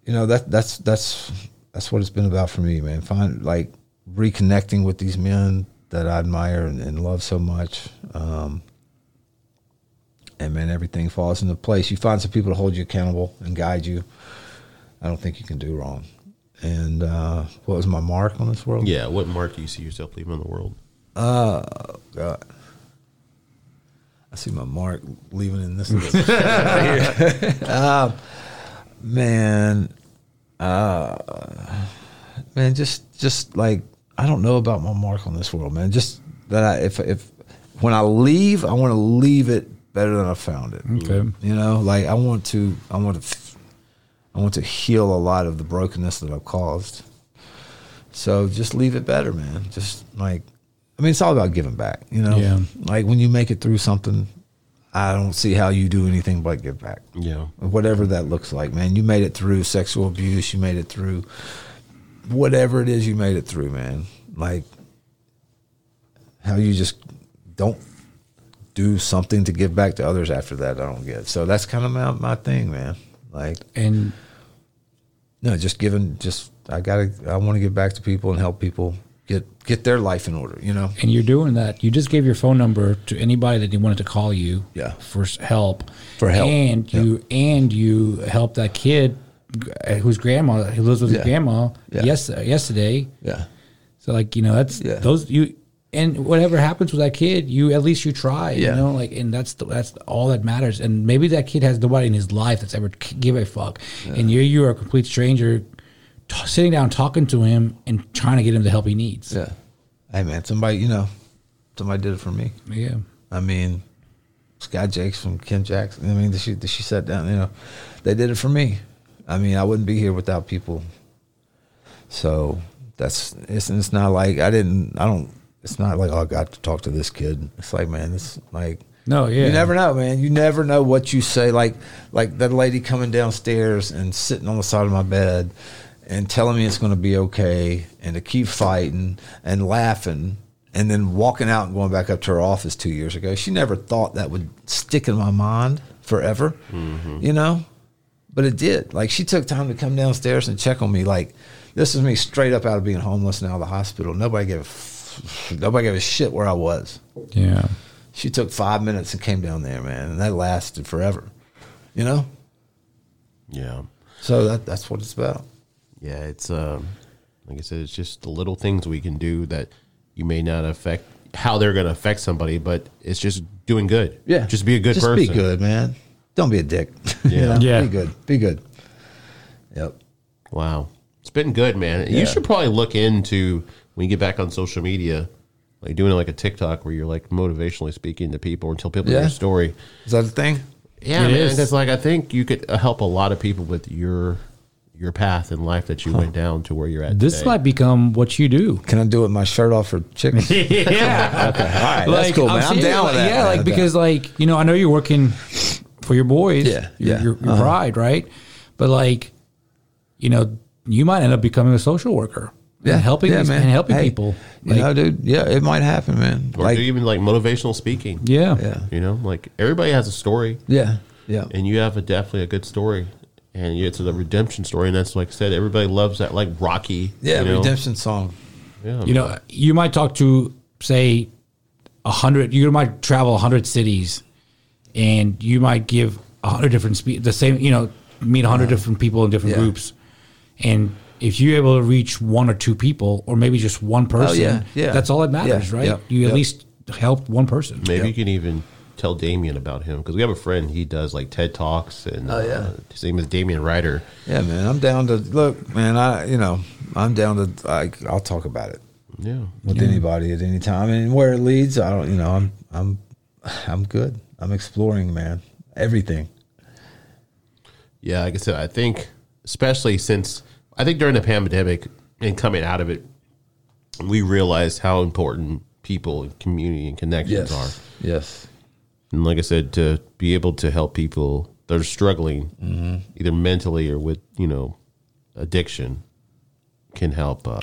you know that that's that's that's what it's been about for me, man. Find like reconnecting with these men that I admire and, and love so much. Um, and man, everything falls into place. You find some people to hold you accountable and guide you. I don't think you can do wrong. And uh, what was my mark on this world? Yeah, what mark do you see yourself leaving on the world? Oh God. I see my mark leaving in this little shit right here. um, man, uh, man, just just like I don't know about my mark on this world, man. Just that I, if if when I leave, I want to leave it better than I found it. Okay. You know, like I want to, I want to, I want to heal a lot of the brokenness that I've caused. So just leave it better, man. Just like, I mean, it's all about giving back. You know, Yeah. like when you make it through something, I don't see how you do anything but give back. Yeah. Whatever that looks like, man. You made it through sexual abuse. You made it through whatever it is. You made it through, man. Like how you just don't do something to give back to others after that. I don't get. So that's kind of my my thing, man. Like And no, just giving. Just I gotta. I want to give back to people and help people get get their life in order. You know. and you're doing that. You just gave your phone number to anybody that wanted to call you. Yeah. For help. For help. And you and you helped that kid uh, whose grandma who lives with Yeah. his grandma. Yeah. Yes. Yesterday. Yeah. So like you know that's Yeah. those you and whatever happens with that kid, you at least you try. Yeah. You know, like and that's the, that's all that matters. And maybe that kid has nobody in his life that's ever give a fuck, and you you are a complete stranger, t- sitting down talking to him and trying to get him the help he needs. Yeah. Hey man, somebody you know, somebody did it for me. Yeah. I mean, Scott Jakes from Kim Jackson. I mean, she she sat down. You know, they did it for me. I mean, I wouldn't be here without people. So that's it's it's not like I didn't. I don't. It's not like oh, I got to talk to this kid. It's like man, it's like No, yeah. you never know, man. You never know what you say. Like like that lady coming downstairs and sitting on the side of my bed and telling me it's going to be okay and to keep fighting and laughing and then walking out and going back up to her office two years ago. She never thought that would stick in my mind forever, mm-hmm. you know. But it did. Like she took time to come downstairs and check on me. Like this is me straight up out of being homeless and out of the hospital. Nobody gave a f- nobody gave a shit where I was. Yeah. She took five minutes and came down there, man, and that lasted forever. You know, Yeah. so that that's what it's about. Yeah, it's um, like I said, it's just the little things we can do that you may not affect how they're going to affect somebody, but it's just doing good. Yeah, just be a good Just person. be good, man. Don't be a dick. You Yeah. know? Yeah. Be good. Be good. Yep. Wow, it's been good, man. Yeah. You should probably look into when you get back on social media, like doing like a TikTok where you're like motivationally speaking to people and tell people Yeah. your story. Is that a thing? Yeah, It man. is. Because like I think you could uh, help a lot of people with your your path in life that you went down to where you're at. This today. might become what you do. Can I do it with my shirt off for chicks? yeah. okay. All right. that's cool, man. I'm serious, down with that. Yeah, like because like you know, I know you're working for your boys. Yeah, your, yeah. Your, your Uh-huh. pride, right? But like, you know, you might end up becoming a social worker. and helping these, and helping Hey, people. You know, dude. Yeah, it might happen, man. or Like, do even like motivational speaking. yeah. yeah, You know, like everybody has a story, yeah, yeah. and you have a definitely a good story, and it's a redemption story, and that's like I said, everybody loves that, like Rocky. Yeah, you know? redemption song. Yeah, You know, you might talk to say a hundred. You might travel a hundred cities, and you might give a hundred different spe- the same. You know, meet a hundred different people in different Yeah. groups, and if you're able to reach one or two people, or maybe just one person, Oh, yeah, yeah. that's all that matters, Yeah, right? You at least help one person. maybe you can even tell Damien about him because we have a friend. He does like TED talks, and Oh, yeah. uh, his name is Damien Ryder. Yeah, man. I'm down to look, man. I, you know, I'm down to like I'll talk about it Yeah. with anybody at any time, and where it leads, I don't. You know, I'm I'm I'm good. I'm exploring, man. Everything. Yeah, like I said, I think especially since I think during the pandemic and coming out of it, we realized how important people and community and connections are. Yes. And like I said, to be able to help people that are struggling, either mentally or with you know addiction, can help. Uh,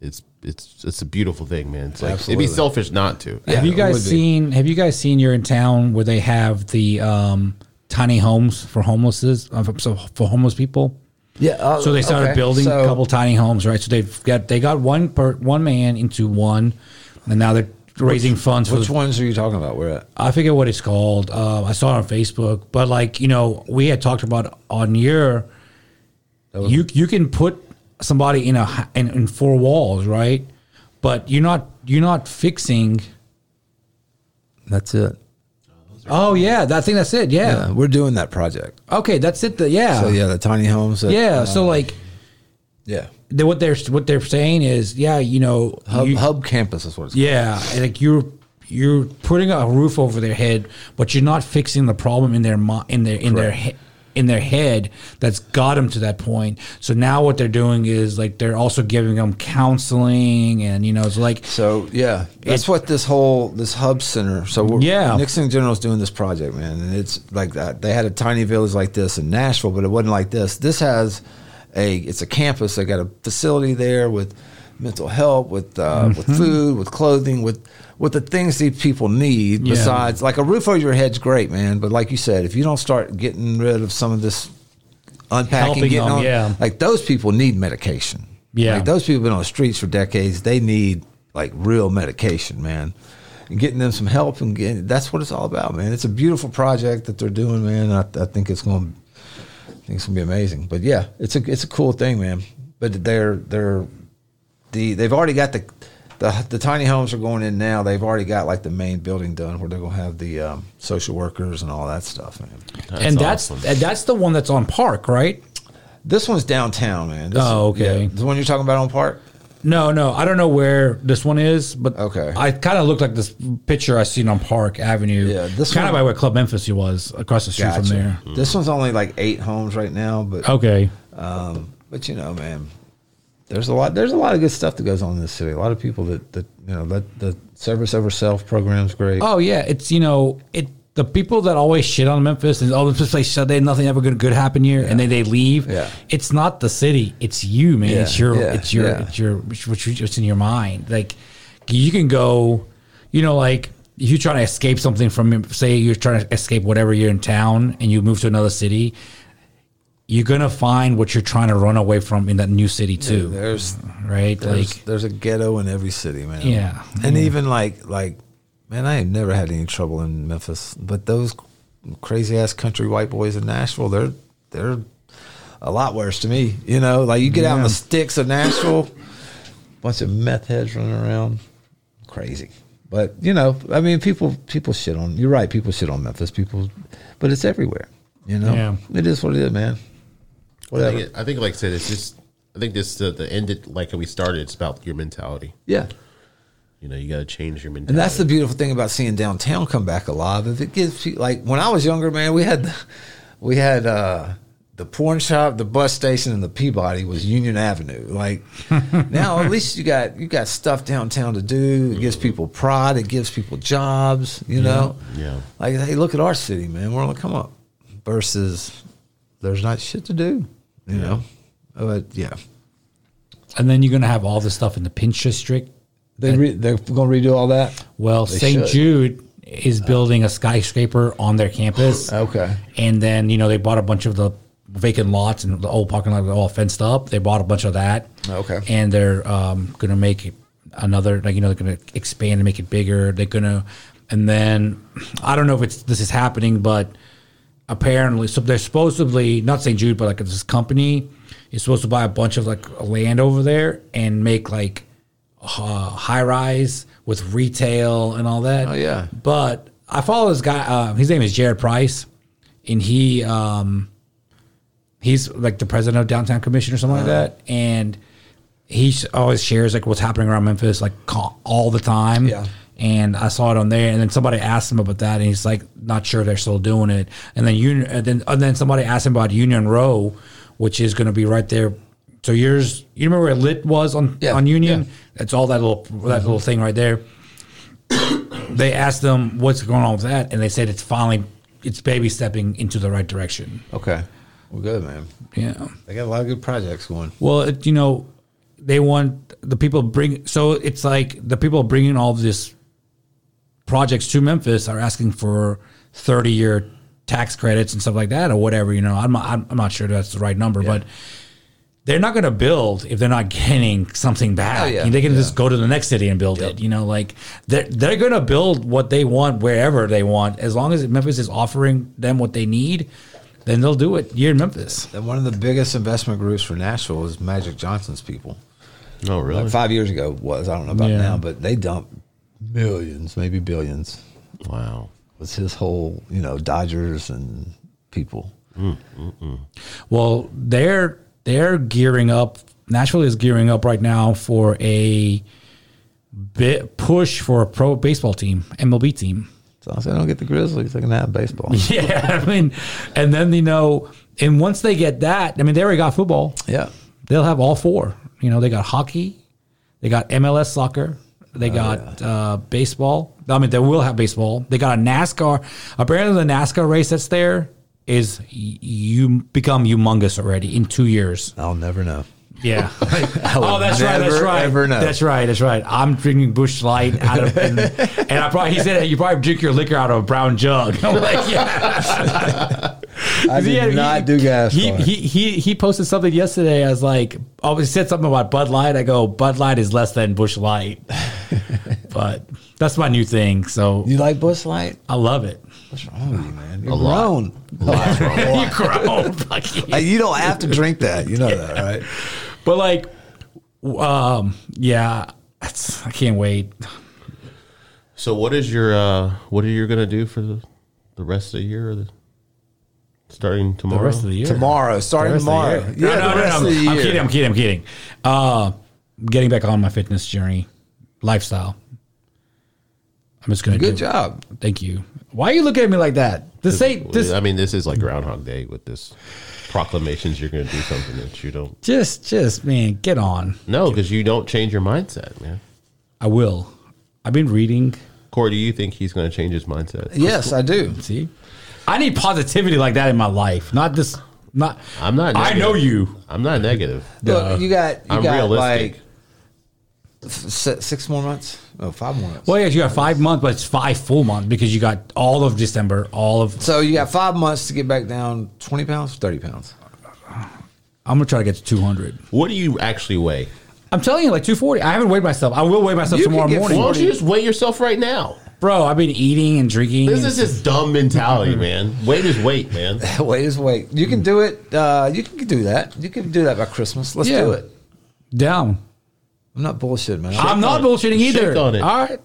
it's it's it's a beautiful thing, man. It's like it'd be selfish not to. Yeah, have you guys would be. seen? Have you guys seen? You're in town where they have the um, tiny homes for homelesses, uh, so for homeless people. Yeah. uh, So they started okay, building so- a couple tiny homes, right? So they've got they got one per one man into one, and now they're raising funds for. Which the- ones are you talking about? Where at? I forget what it's called. Uh, I saw it on Facebook, but like you know, we had talked about on your. You you can put somebody in a in, in four walls, right? But you're not you're not fixing. That's it. Oh yeah, I think that's it. Yeah. Yeah, we're doing that project. Okay, that's it. The, yeah. So yeah, the tiny homes. that- yeah. uh, so like, yeah, they, what they're what they're saying is, yeah, you know, hub, you- hub campus is what it's Yeah, and, like you're you're putting a roof over their head, but you're not fixing the problem in their in their in their he- in their head that's got them to that point. So now what they're doing is like they're also giving them counseling, and you know it's like So yeah, that's what this whole this hub center. So we're, Yeah. Nixon General is doing this project, man, and it's like that. They had a tiny village like this in Nashville, but it wasn't like this. This has a it's a campus. They got a facility there with mental help, with uh, Mm-hmm. with food, with clothing, with with the things these people need. Yeah. Besides, like a roof over your head's great, man. But like you said, if you don't start getting rid of some of this unpacking, Helping getting them, on, yeah. like those people need medication. Yeah. like those people have been on the streets for decades. They need like real medication, man. And getting them some help and getting, that's what it's all about, man. It's a beautiful project that they're doing, man. I, I think it's going, think it's going to be amazing. But yeah, it's a it's a cool thing, man. But they're they're the they've already got the the the tiny homes are going in now. They've already got like the main building done where they're going to have the um, social workers and all that stuff, man. and that's awesome. and that's the one that's on Park, right? This one's downtown, man. This Oh, okay. yeah, the one you're talking about on Park. No, no, I don't know where this one is, but Okay. I kind of looked like this picture I seen on Park Avenue. Yeah, this kind of one- by where Club Memphis was across the street from there. This one's only like eight homes right now, but Okay. um, but you know, man, there's a lot. There's a lot of good stuff that goes on in this city. A lot of people that that you know that the service over self program's great. Oh yeah, it's you know it. The people that always shit on Memphis and oh this place shut down, nothing ever good good happen here, and then they leave. Yeah. It's not the city, it's you, man. Yeah, It's your, yeah, it's your, yeah. it's your, what's in your mind. Like you can go, you know, like if you're trying to escape something from, say you're trying to escape whatever you're in town and you move to another city, you're gonna find what you're trying to run away from in that new city too, There's right? there's like there's a ghetto in every city, man. Yeah. and Yeah. even like like man, I ain't never had any trouble in Memphis, but those crazy ass country white boys in Nashville, they're they're a lot worse to me. You know, like you get out in the sticks of Nashville, bunch of meth heads running around, crazy. But you know, I mean, people people shit on. You're right. People shit on Memphis. People, but it's everywhere. You know, Yeah. it is what it is, man. I think, it- I think, like I said, it's just. I think this uh, the end. It, like how we started, it's about your mentality. yeah. You know, you got to change your mentality. And that's the beautiful thing about seeing downtown come back alive. If it gives people, like when I was younger, man, we had we had uh, the porn shop, the bus station, and the Peabody was Union Avenue. Like now, at least you got you got stuff downtown to do. It gives people pride. It gives people jobs. You know, Yeah. Like hey, look at our city, man. We're on the come up. Versus, there's not shit to do. You know, but yeah, and then you're gonna have all this stuff in the Pinch District. They re- they're gonna redo all that. Well, They St. should. Jude is building a skyscraper on their campus. Okay. And then, you know, they bought a bunch of the vacant lots and the old parking lot all fenced up. They bought a bunch of that. Okay. And they're um, going to make another, like, you know, they're going to expand and make it bigger. They're going to, and then I don't know if it's this is happening, but apparently, so they're supposedly, not St. Jude, but like this company is supposed to buy a bunch of like land over there and make like uh, high rise with retail and all that. Oh, yeah. But I follow this guy. Uh, his name is Jared Price, and he um, he's like the president of Downtown Commission or something like Uh-huh. that. And he always shares like what's happening around Memphis like all the time. Yeah. And I saw it on there, and then somebody asked him about that, and he's like, not sure they're still doing it. And then Union, and then and then somebody asked him about Union Row, which is going to be right there. So yours, you remember where Lit was on Yeah, on Union? yeah. That's all that little that little thing right there. they asked them what's going on with that, and they said it's finally it's baby stepping into the right direction. Okay. Well, good, man. Yeah. They got a lot of good projects going. Well, it, you know, they want the people bring. So it's like the people bringing all of this projects to Memphis are asking for thirty year tax credits and stuff like that, or whatever. You know, I'm I'm I'm not sure that's the right number, but they're not going to build if they're not getting something back. Oh, yeah. They can Yeah. just go to the next city and build it. You know, like they're they're going to build what they want wherever they want, as long as Memphis is offering them what they need. Then they'll do it. You're in Memphis. And one of the biggest investment groups for Nashville is Magic Johnson's people. No, really. Like five years ago was I don't know about Yeah. now, but they dumped millions, maybe billions. wow. Was his whole you know Dodgers and people. Mm, mm, mm. Well, they're they're gearing up. Nashville is gearing up right now for a bit push for a pro baseball team, MLB team. So I don't get the Grizzlies. They can have baseball. Yeah, I mean, and then you know, and once they get that, I mean, they already got football. yeah. They'll have all four. You know, they got hockey, they got MLS soccer, they got uh, baseball. I mean, they will have baseball. They got a NASCAR. Apparently, the NASCAR race that's there is you become humongous already in two years. I'll never know. Yeah. oh, that's right. That's right. That's right. That's right. I'm drinking Busch Light out of, and, and I probably he said you probably drink your liquor out of a brown jug. I'm like, yeah. I He did had- not he- do gas. He, he he he posted something yesterday. I was like, oh, he said something about Bud Light. I go, Bud Light is less than Busch Light, but that's my new thing. So you like Busch Light? I love it. What's wrong with you, man? You're lot. grown. you grown, you. Like, you don't have to drink that. You know that, right? But like, um, yeah, that's, I can't wait. So what is your uh what are you gonna do for the, the rest of the year or the starting The tomorrow? rest of the year. Tomorrow, starting rest the tomorrow. Yeah, no, no, the no, rest no, of the I'm kidding. I'm kidding. I'm kidding. Uh, getting back on my fitness journey, lifestyle. I'm just gonna Good do- job. Thank you. Why are you looking at me like that? This ain't this. I mean, this is like Groundhog Day with this proclamations. You're going to do something that you don't. Just, just man, get on. No, because you don't change your mindset, man. I will. I've been reading. Corey, do you think he's going to change his mindset? Yes, I do. See, I need positivity like that in my life. Not this. Not. I'm not. I know you. I'm not negative. Look, you got you I'm got realistic. like six more months. Oh, five more months. Well, yeah, you got five months, but it's five full months because you got all of December, all of. So you got five months to get back down twenty pounds, thirty pounds. I'm gonna try to get to 200. What do you actually weigh? I'm telling you, like 240. I haven't weighed myself. I will weigh myself You tomorrow morning, Why don't you just weigh yourself right now? Bro. I've been eating and drinking. This and- is just dumb mentality, man. Weight is weight, man. Wait is wait. You can do it. Uh, you can do that. You can do that by Christmas. Let's Yeah. do it. down. I'm not bullshitting, man. I'm not on it. bullshitting either. Shake on it. All right.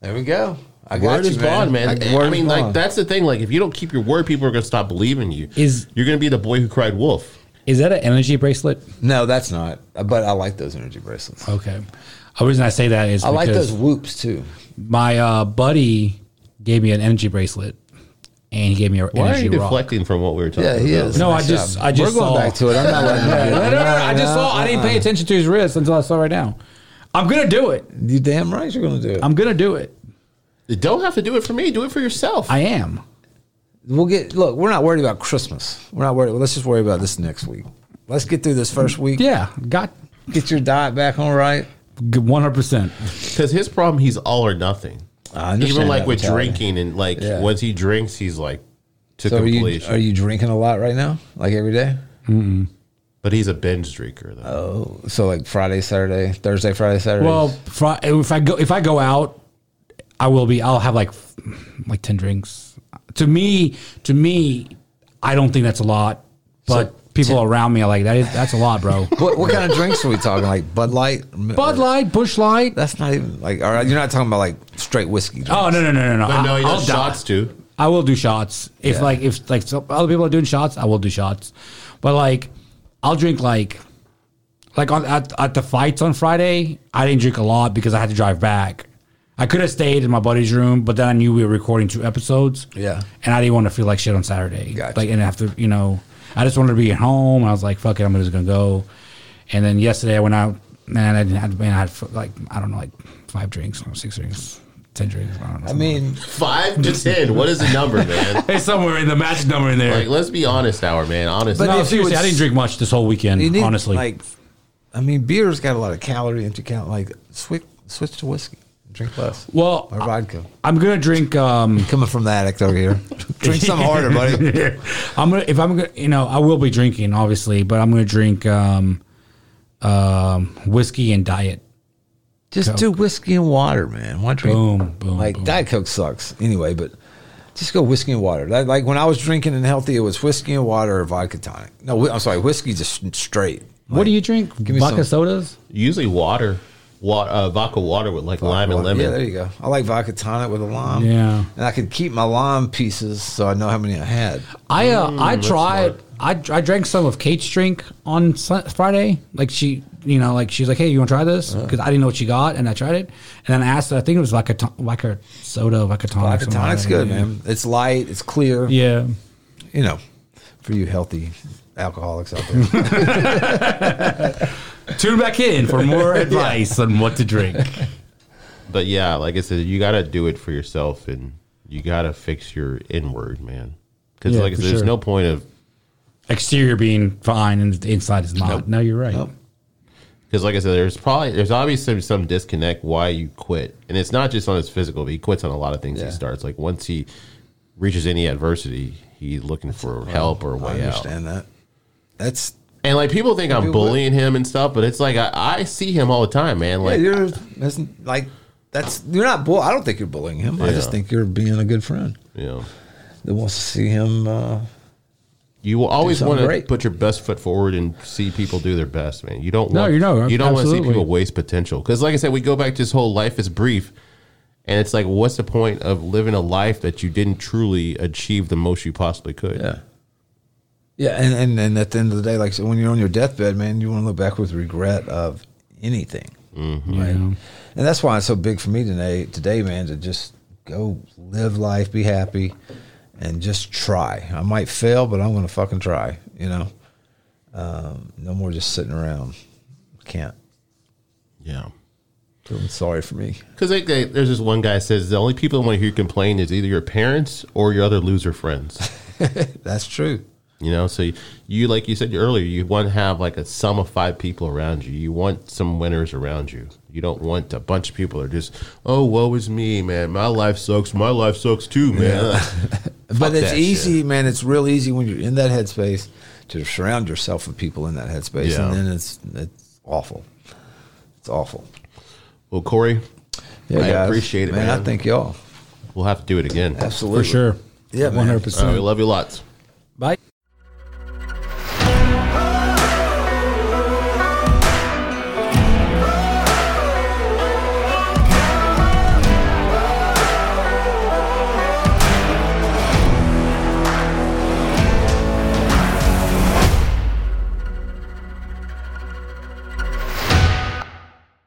there we go. I got Word you, is gone, man. I, I, word is mean, gone. like that's the thing. Like, if you don't keep your word, people are going to stop believing you. Is- you're going to be the boy who cried wolf? Is that an energy bracelet? No, that's not. But I like those energy bracelets. Okay. The reason I say that is I like because those whoops too. My uh, buddy gave me an energy bracelet, and he gave me an Why are energy you rock. deflecting from what we were talking about? Yeah, he about? is. No, I Nice just- job. I just We're going saw- back to it. I'm not letting No, you. no, no, no, I just saw. I didn't pay attention to his wrist until I saw right now. I'm gonna do it. You damn right you're going to do it. I'm gonna do it. You don't have to do it for me. Do it for yourself. I am. We'll get. Look, we're not worried about Christmas. We're not worried. Let's just worry about this next week. Let's get through this first week. Yeah, got Get your diet back on right. One hundred percent. Because his problem, he's all or nothing. I Even like that with mentality. drinking and like Yeah. once he drinks, he's like to So are you completion. are you drinking a lot right now? Like every day? but he's a binge drinker though. Oh, so like Friday, Saturday, Thursday, Friday, Saturday. Well, fri- if I go if I go out, I will be. I'll have like like ten drinks. To me, to me, I don't think that's a lot, but So, people around me are like that. Is, that's a lot, bro. what what kind of drinks are we talking? Like Bud Light, Bud Light, Busch Light. That's not even like. All right, you're not talking about like straight whiskey. Drinks. Oh no no no no no! but no, he I, will does shots too. I will do shots if Yeah. like if like so other people are doing shots. I will do shots, but like I'll drink like like on at, at the fights on Friday, I didn't drink a lot because I had to drive back. I could have stayed in my buddy's room, but then I knew we were recording two episodes. Yeah. and I didn't want to feel like shit on Saturday. Gotcha. Like, and after you know, I just wanted to be at home. I was like, fuck it, I'm just gonna go. And then yesterday I went out, man. I didn't have, man, I had like I don't know, like five drinks, or six drinks, ten drinks. I don't know. I mean, Five to ten. What is the number, man? Hey, somewhere in the magic number in there. Like, let's be honest, Howard, man. Honestly, But no, seriously, would I didn't drink much this whole weekend. need honestly, like, I mean, beer's got a lot of calorie, empty cal. Like, switch switch to whiskey, drink less. well, or vodka. I'm gonna drink. um Coming from the addict over here, drink something harder, buddy. I'm gonna if I'm gonna you know I will be drinking obviously, but I'm gonna drink um um whiskey and diet. Just do whiskey and water, man. Why drink? Boom, boom, Like boom. Diet Coke sucks anyway, but just go whiskey and water. Like, like when I was drinking and healthy, it was whiskey and water or vodka tonic. No, I'm sorry, whiskey just straight. what do you drink? give me Vodka some- sodas. usually water, wa- uh, vodka water with like lime and lemon. Yeah, there you go. I like vodka tonic with a lime. Yeah. and I could keep my lime pieces so I know how many I had. I uh, I tried. I, I drank some of Kate's drink on Friday. Like she, you know, like she's like, "Hey, you want to try this?" Uh-huh. Because I didn't know what she got, and I tried it. And then I asked her. I think it was like a like a soda, like a tonic. Vodka something tonic's good, Yeah. man. It's light. It's clear. Yeah. You know, for you healthy alcoholics out there. Tune back in for more advice on what to drink. But yeah, like I said, you got to do it for yourself, and you got to fix your inward, man. Because Yeah, like I for said, there's sure. no point of Exterior being fine and the inside is not. No, you're right. Nope. because like I said, there's probably there's obviously some disconnect why you quit, and it's not just on his physical, but he quits on a lot of things. Yeah. He starts like once he reaches any adversity, he's looking for help or a I way out. understand that. That's And like people think I'm People bullying him and stuff, but it's like I, I see him all the time, man. yeah. Like You're that's like that's you're not bull. I don't think you're bullying him. I just think you're being a good friend know, that wants to see him. Uh, you will always want to put your best foot forward and see people do their best, man. You don't No, want you know, you don't want to see people waste potential because, like I said, we go back to this whole life is brief, and it's like, what's the point of living a life that you didn't truly achieve the most you possibly could? Yeah. Yeah, and, and, and at the end of the day, like so when you're on your deathbed, man, you want to look back with regret of anything, Mm-hmm. right? Yeah. And that's why it's so big for me today, today, man, to just go live life, be happy, and just try. I might fail, but I'm going to fucking try. You know, um, no more just sitting around. Can't. yeah. Feeling sorry for me. Because like, they- there's this one guy says the only people that want to hear you complain is either your parents or your other loser friends. That's true. You know, so you like you said earlier, you want to have like a sum of five people around you. You want some winners around you. You don't want a bunch of people that are just, oh, woe is me, man. My life sucks. My life sucks too, man. but it's easy, shit. man. It's real easy when you're in that headspace to surround yourself with people in that headspace, Yeah. and then it's it's awful. It's awful. well, Corey, Yeah, I guys. appreciate it, man. I thank y'all. we'll have to do it again. Absolutely, For sure. Yeah, 100%. All right, we love you lots.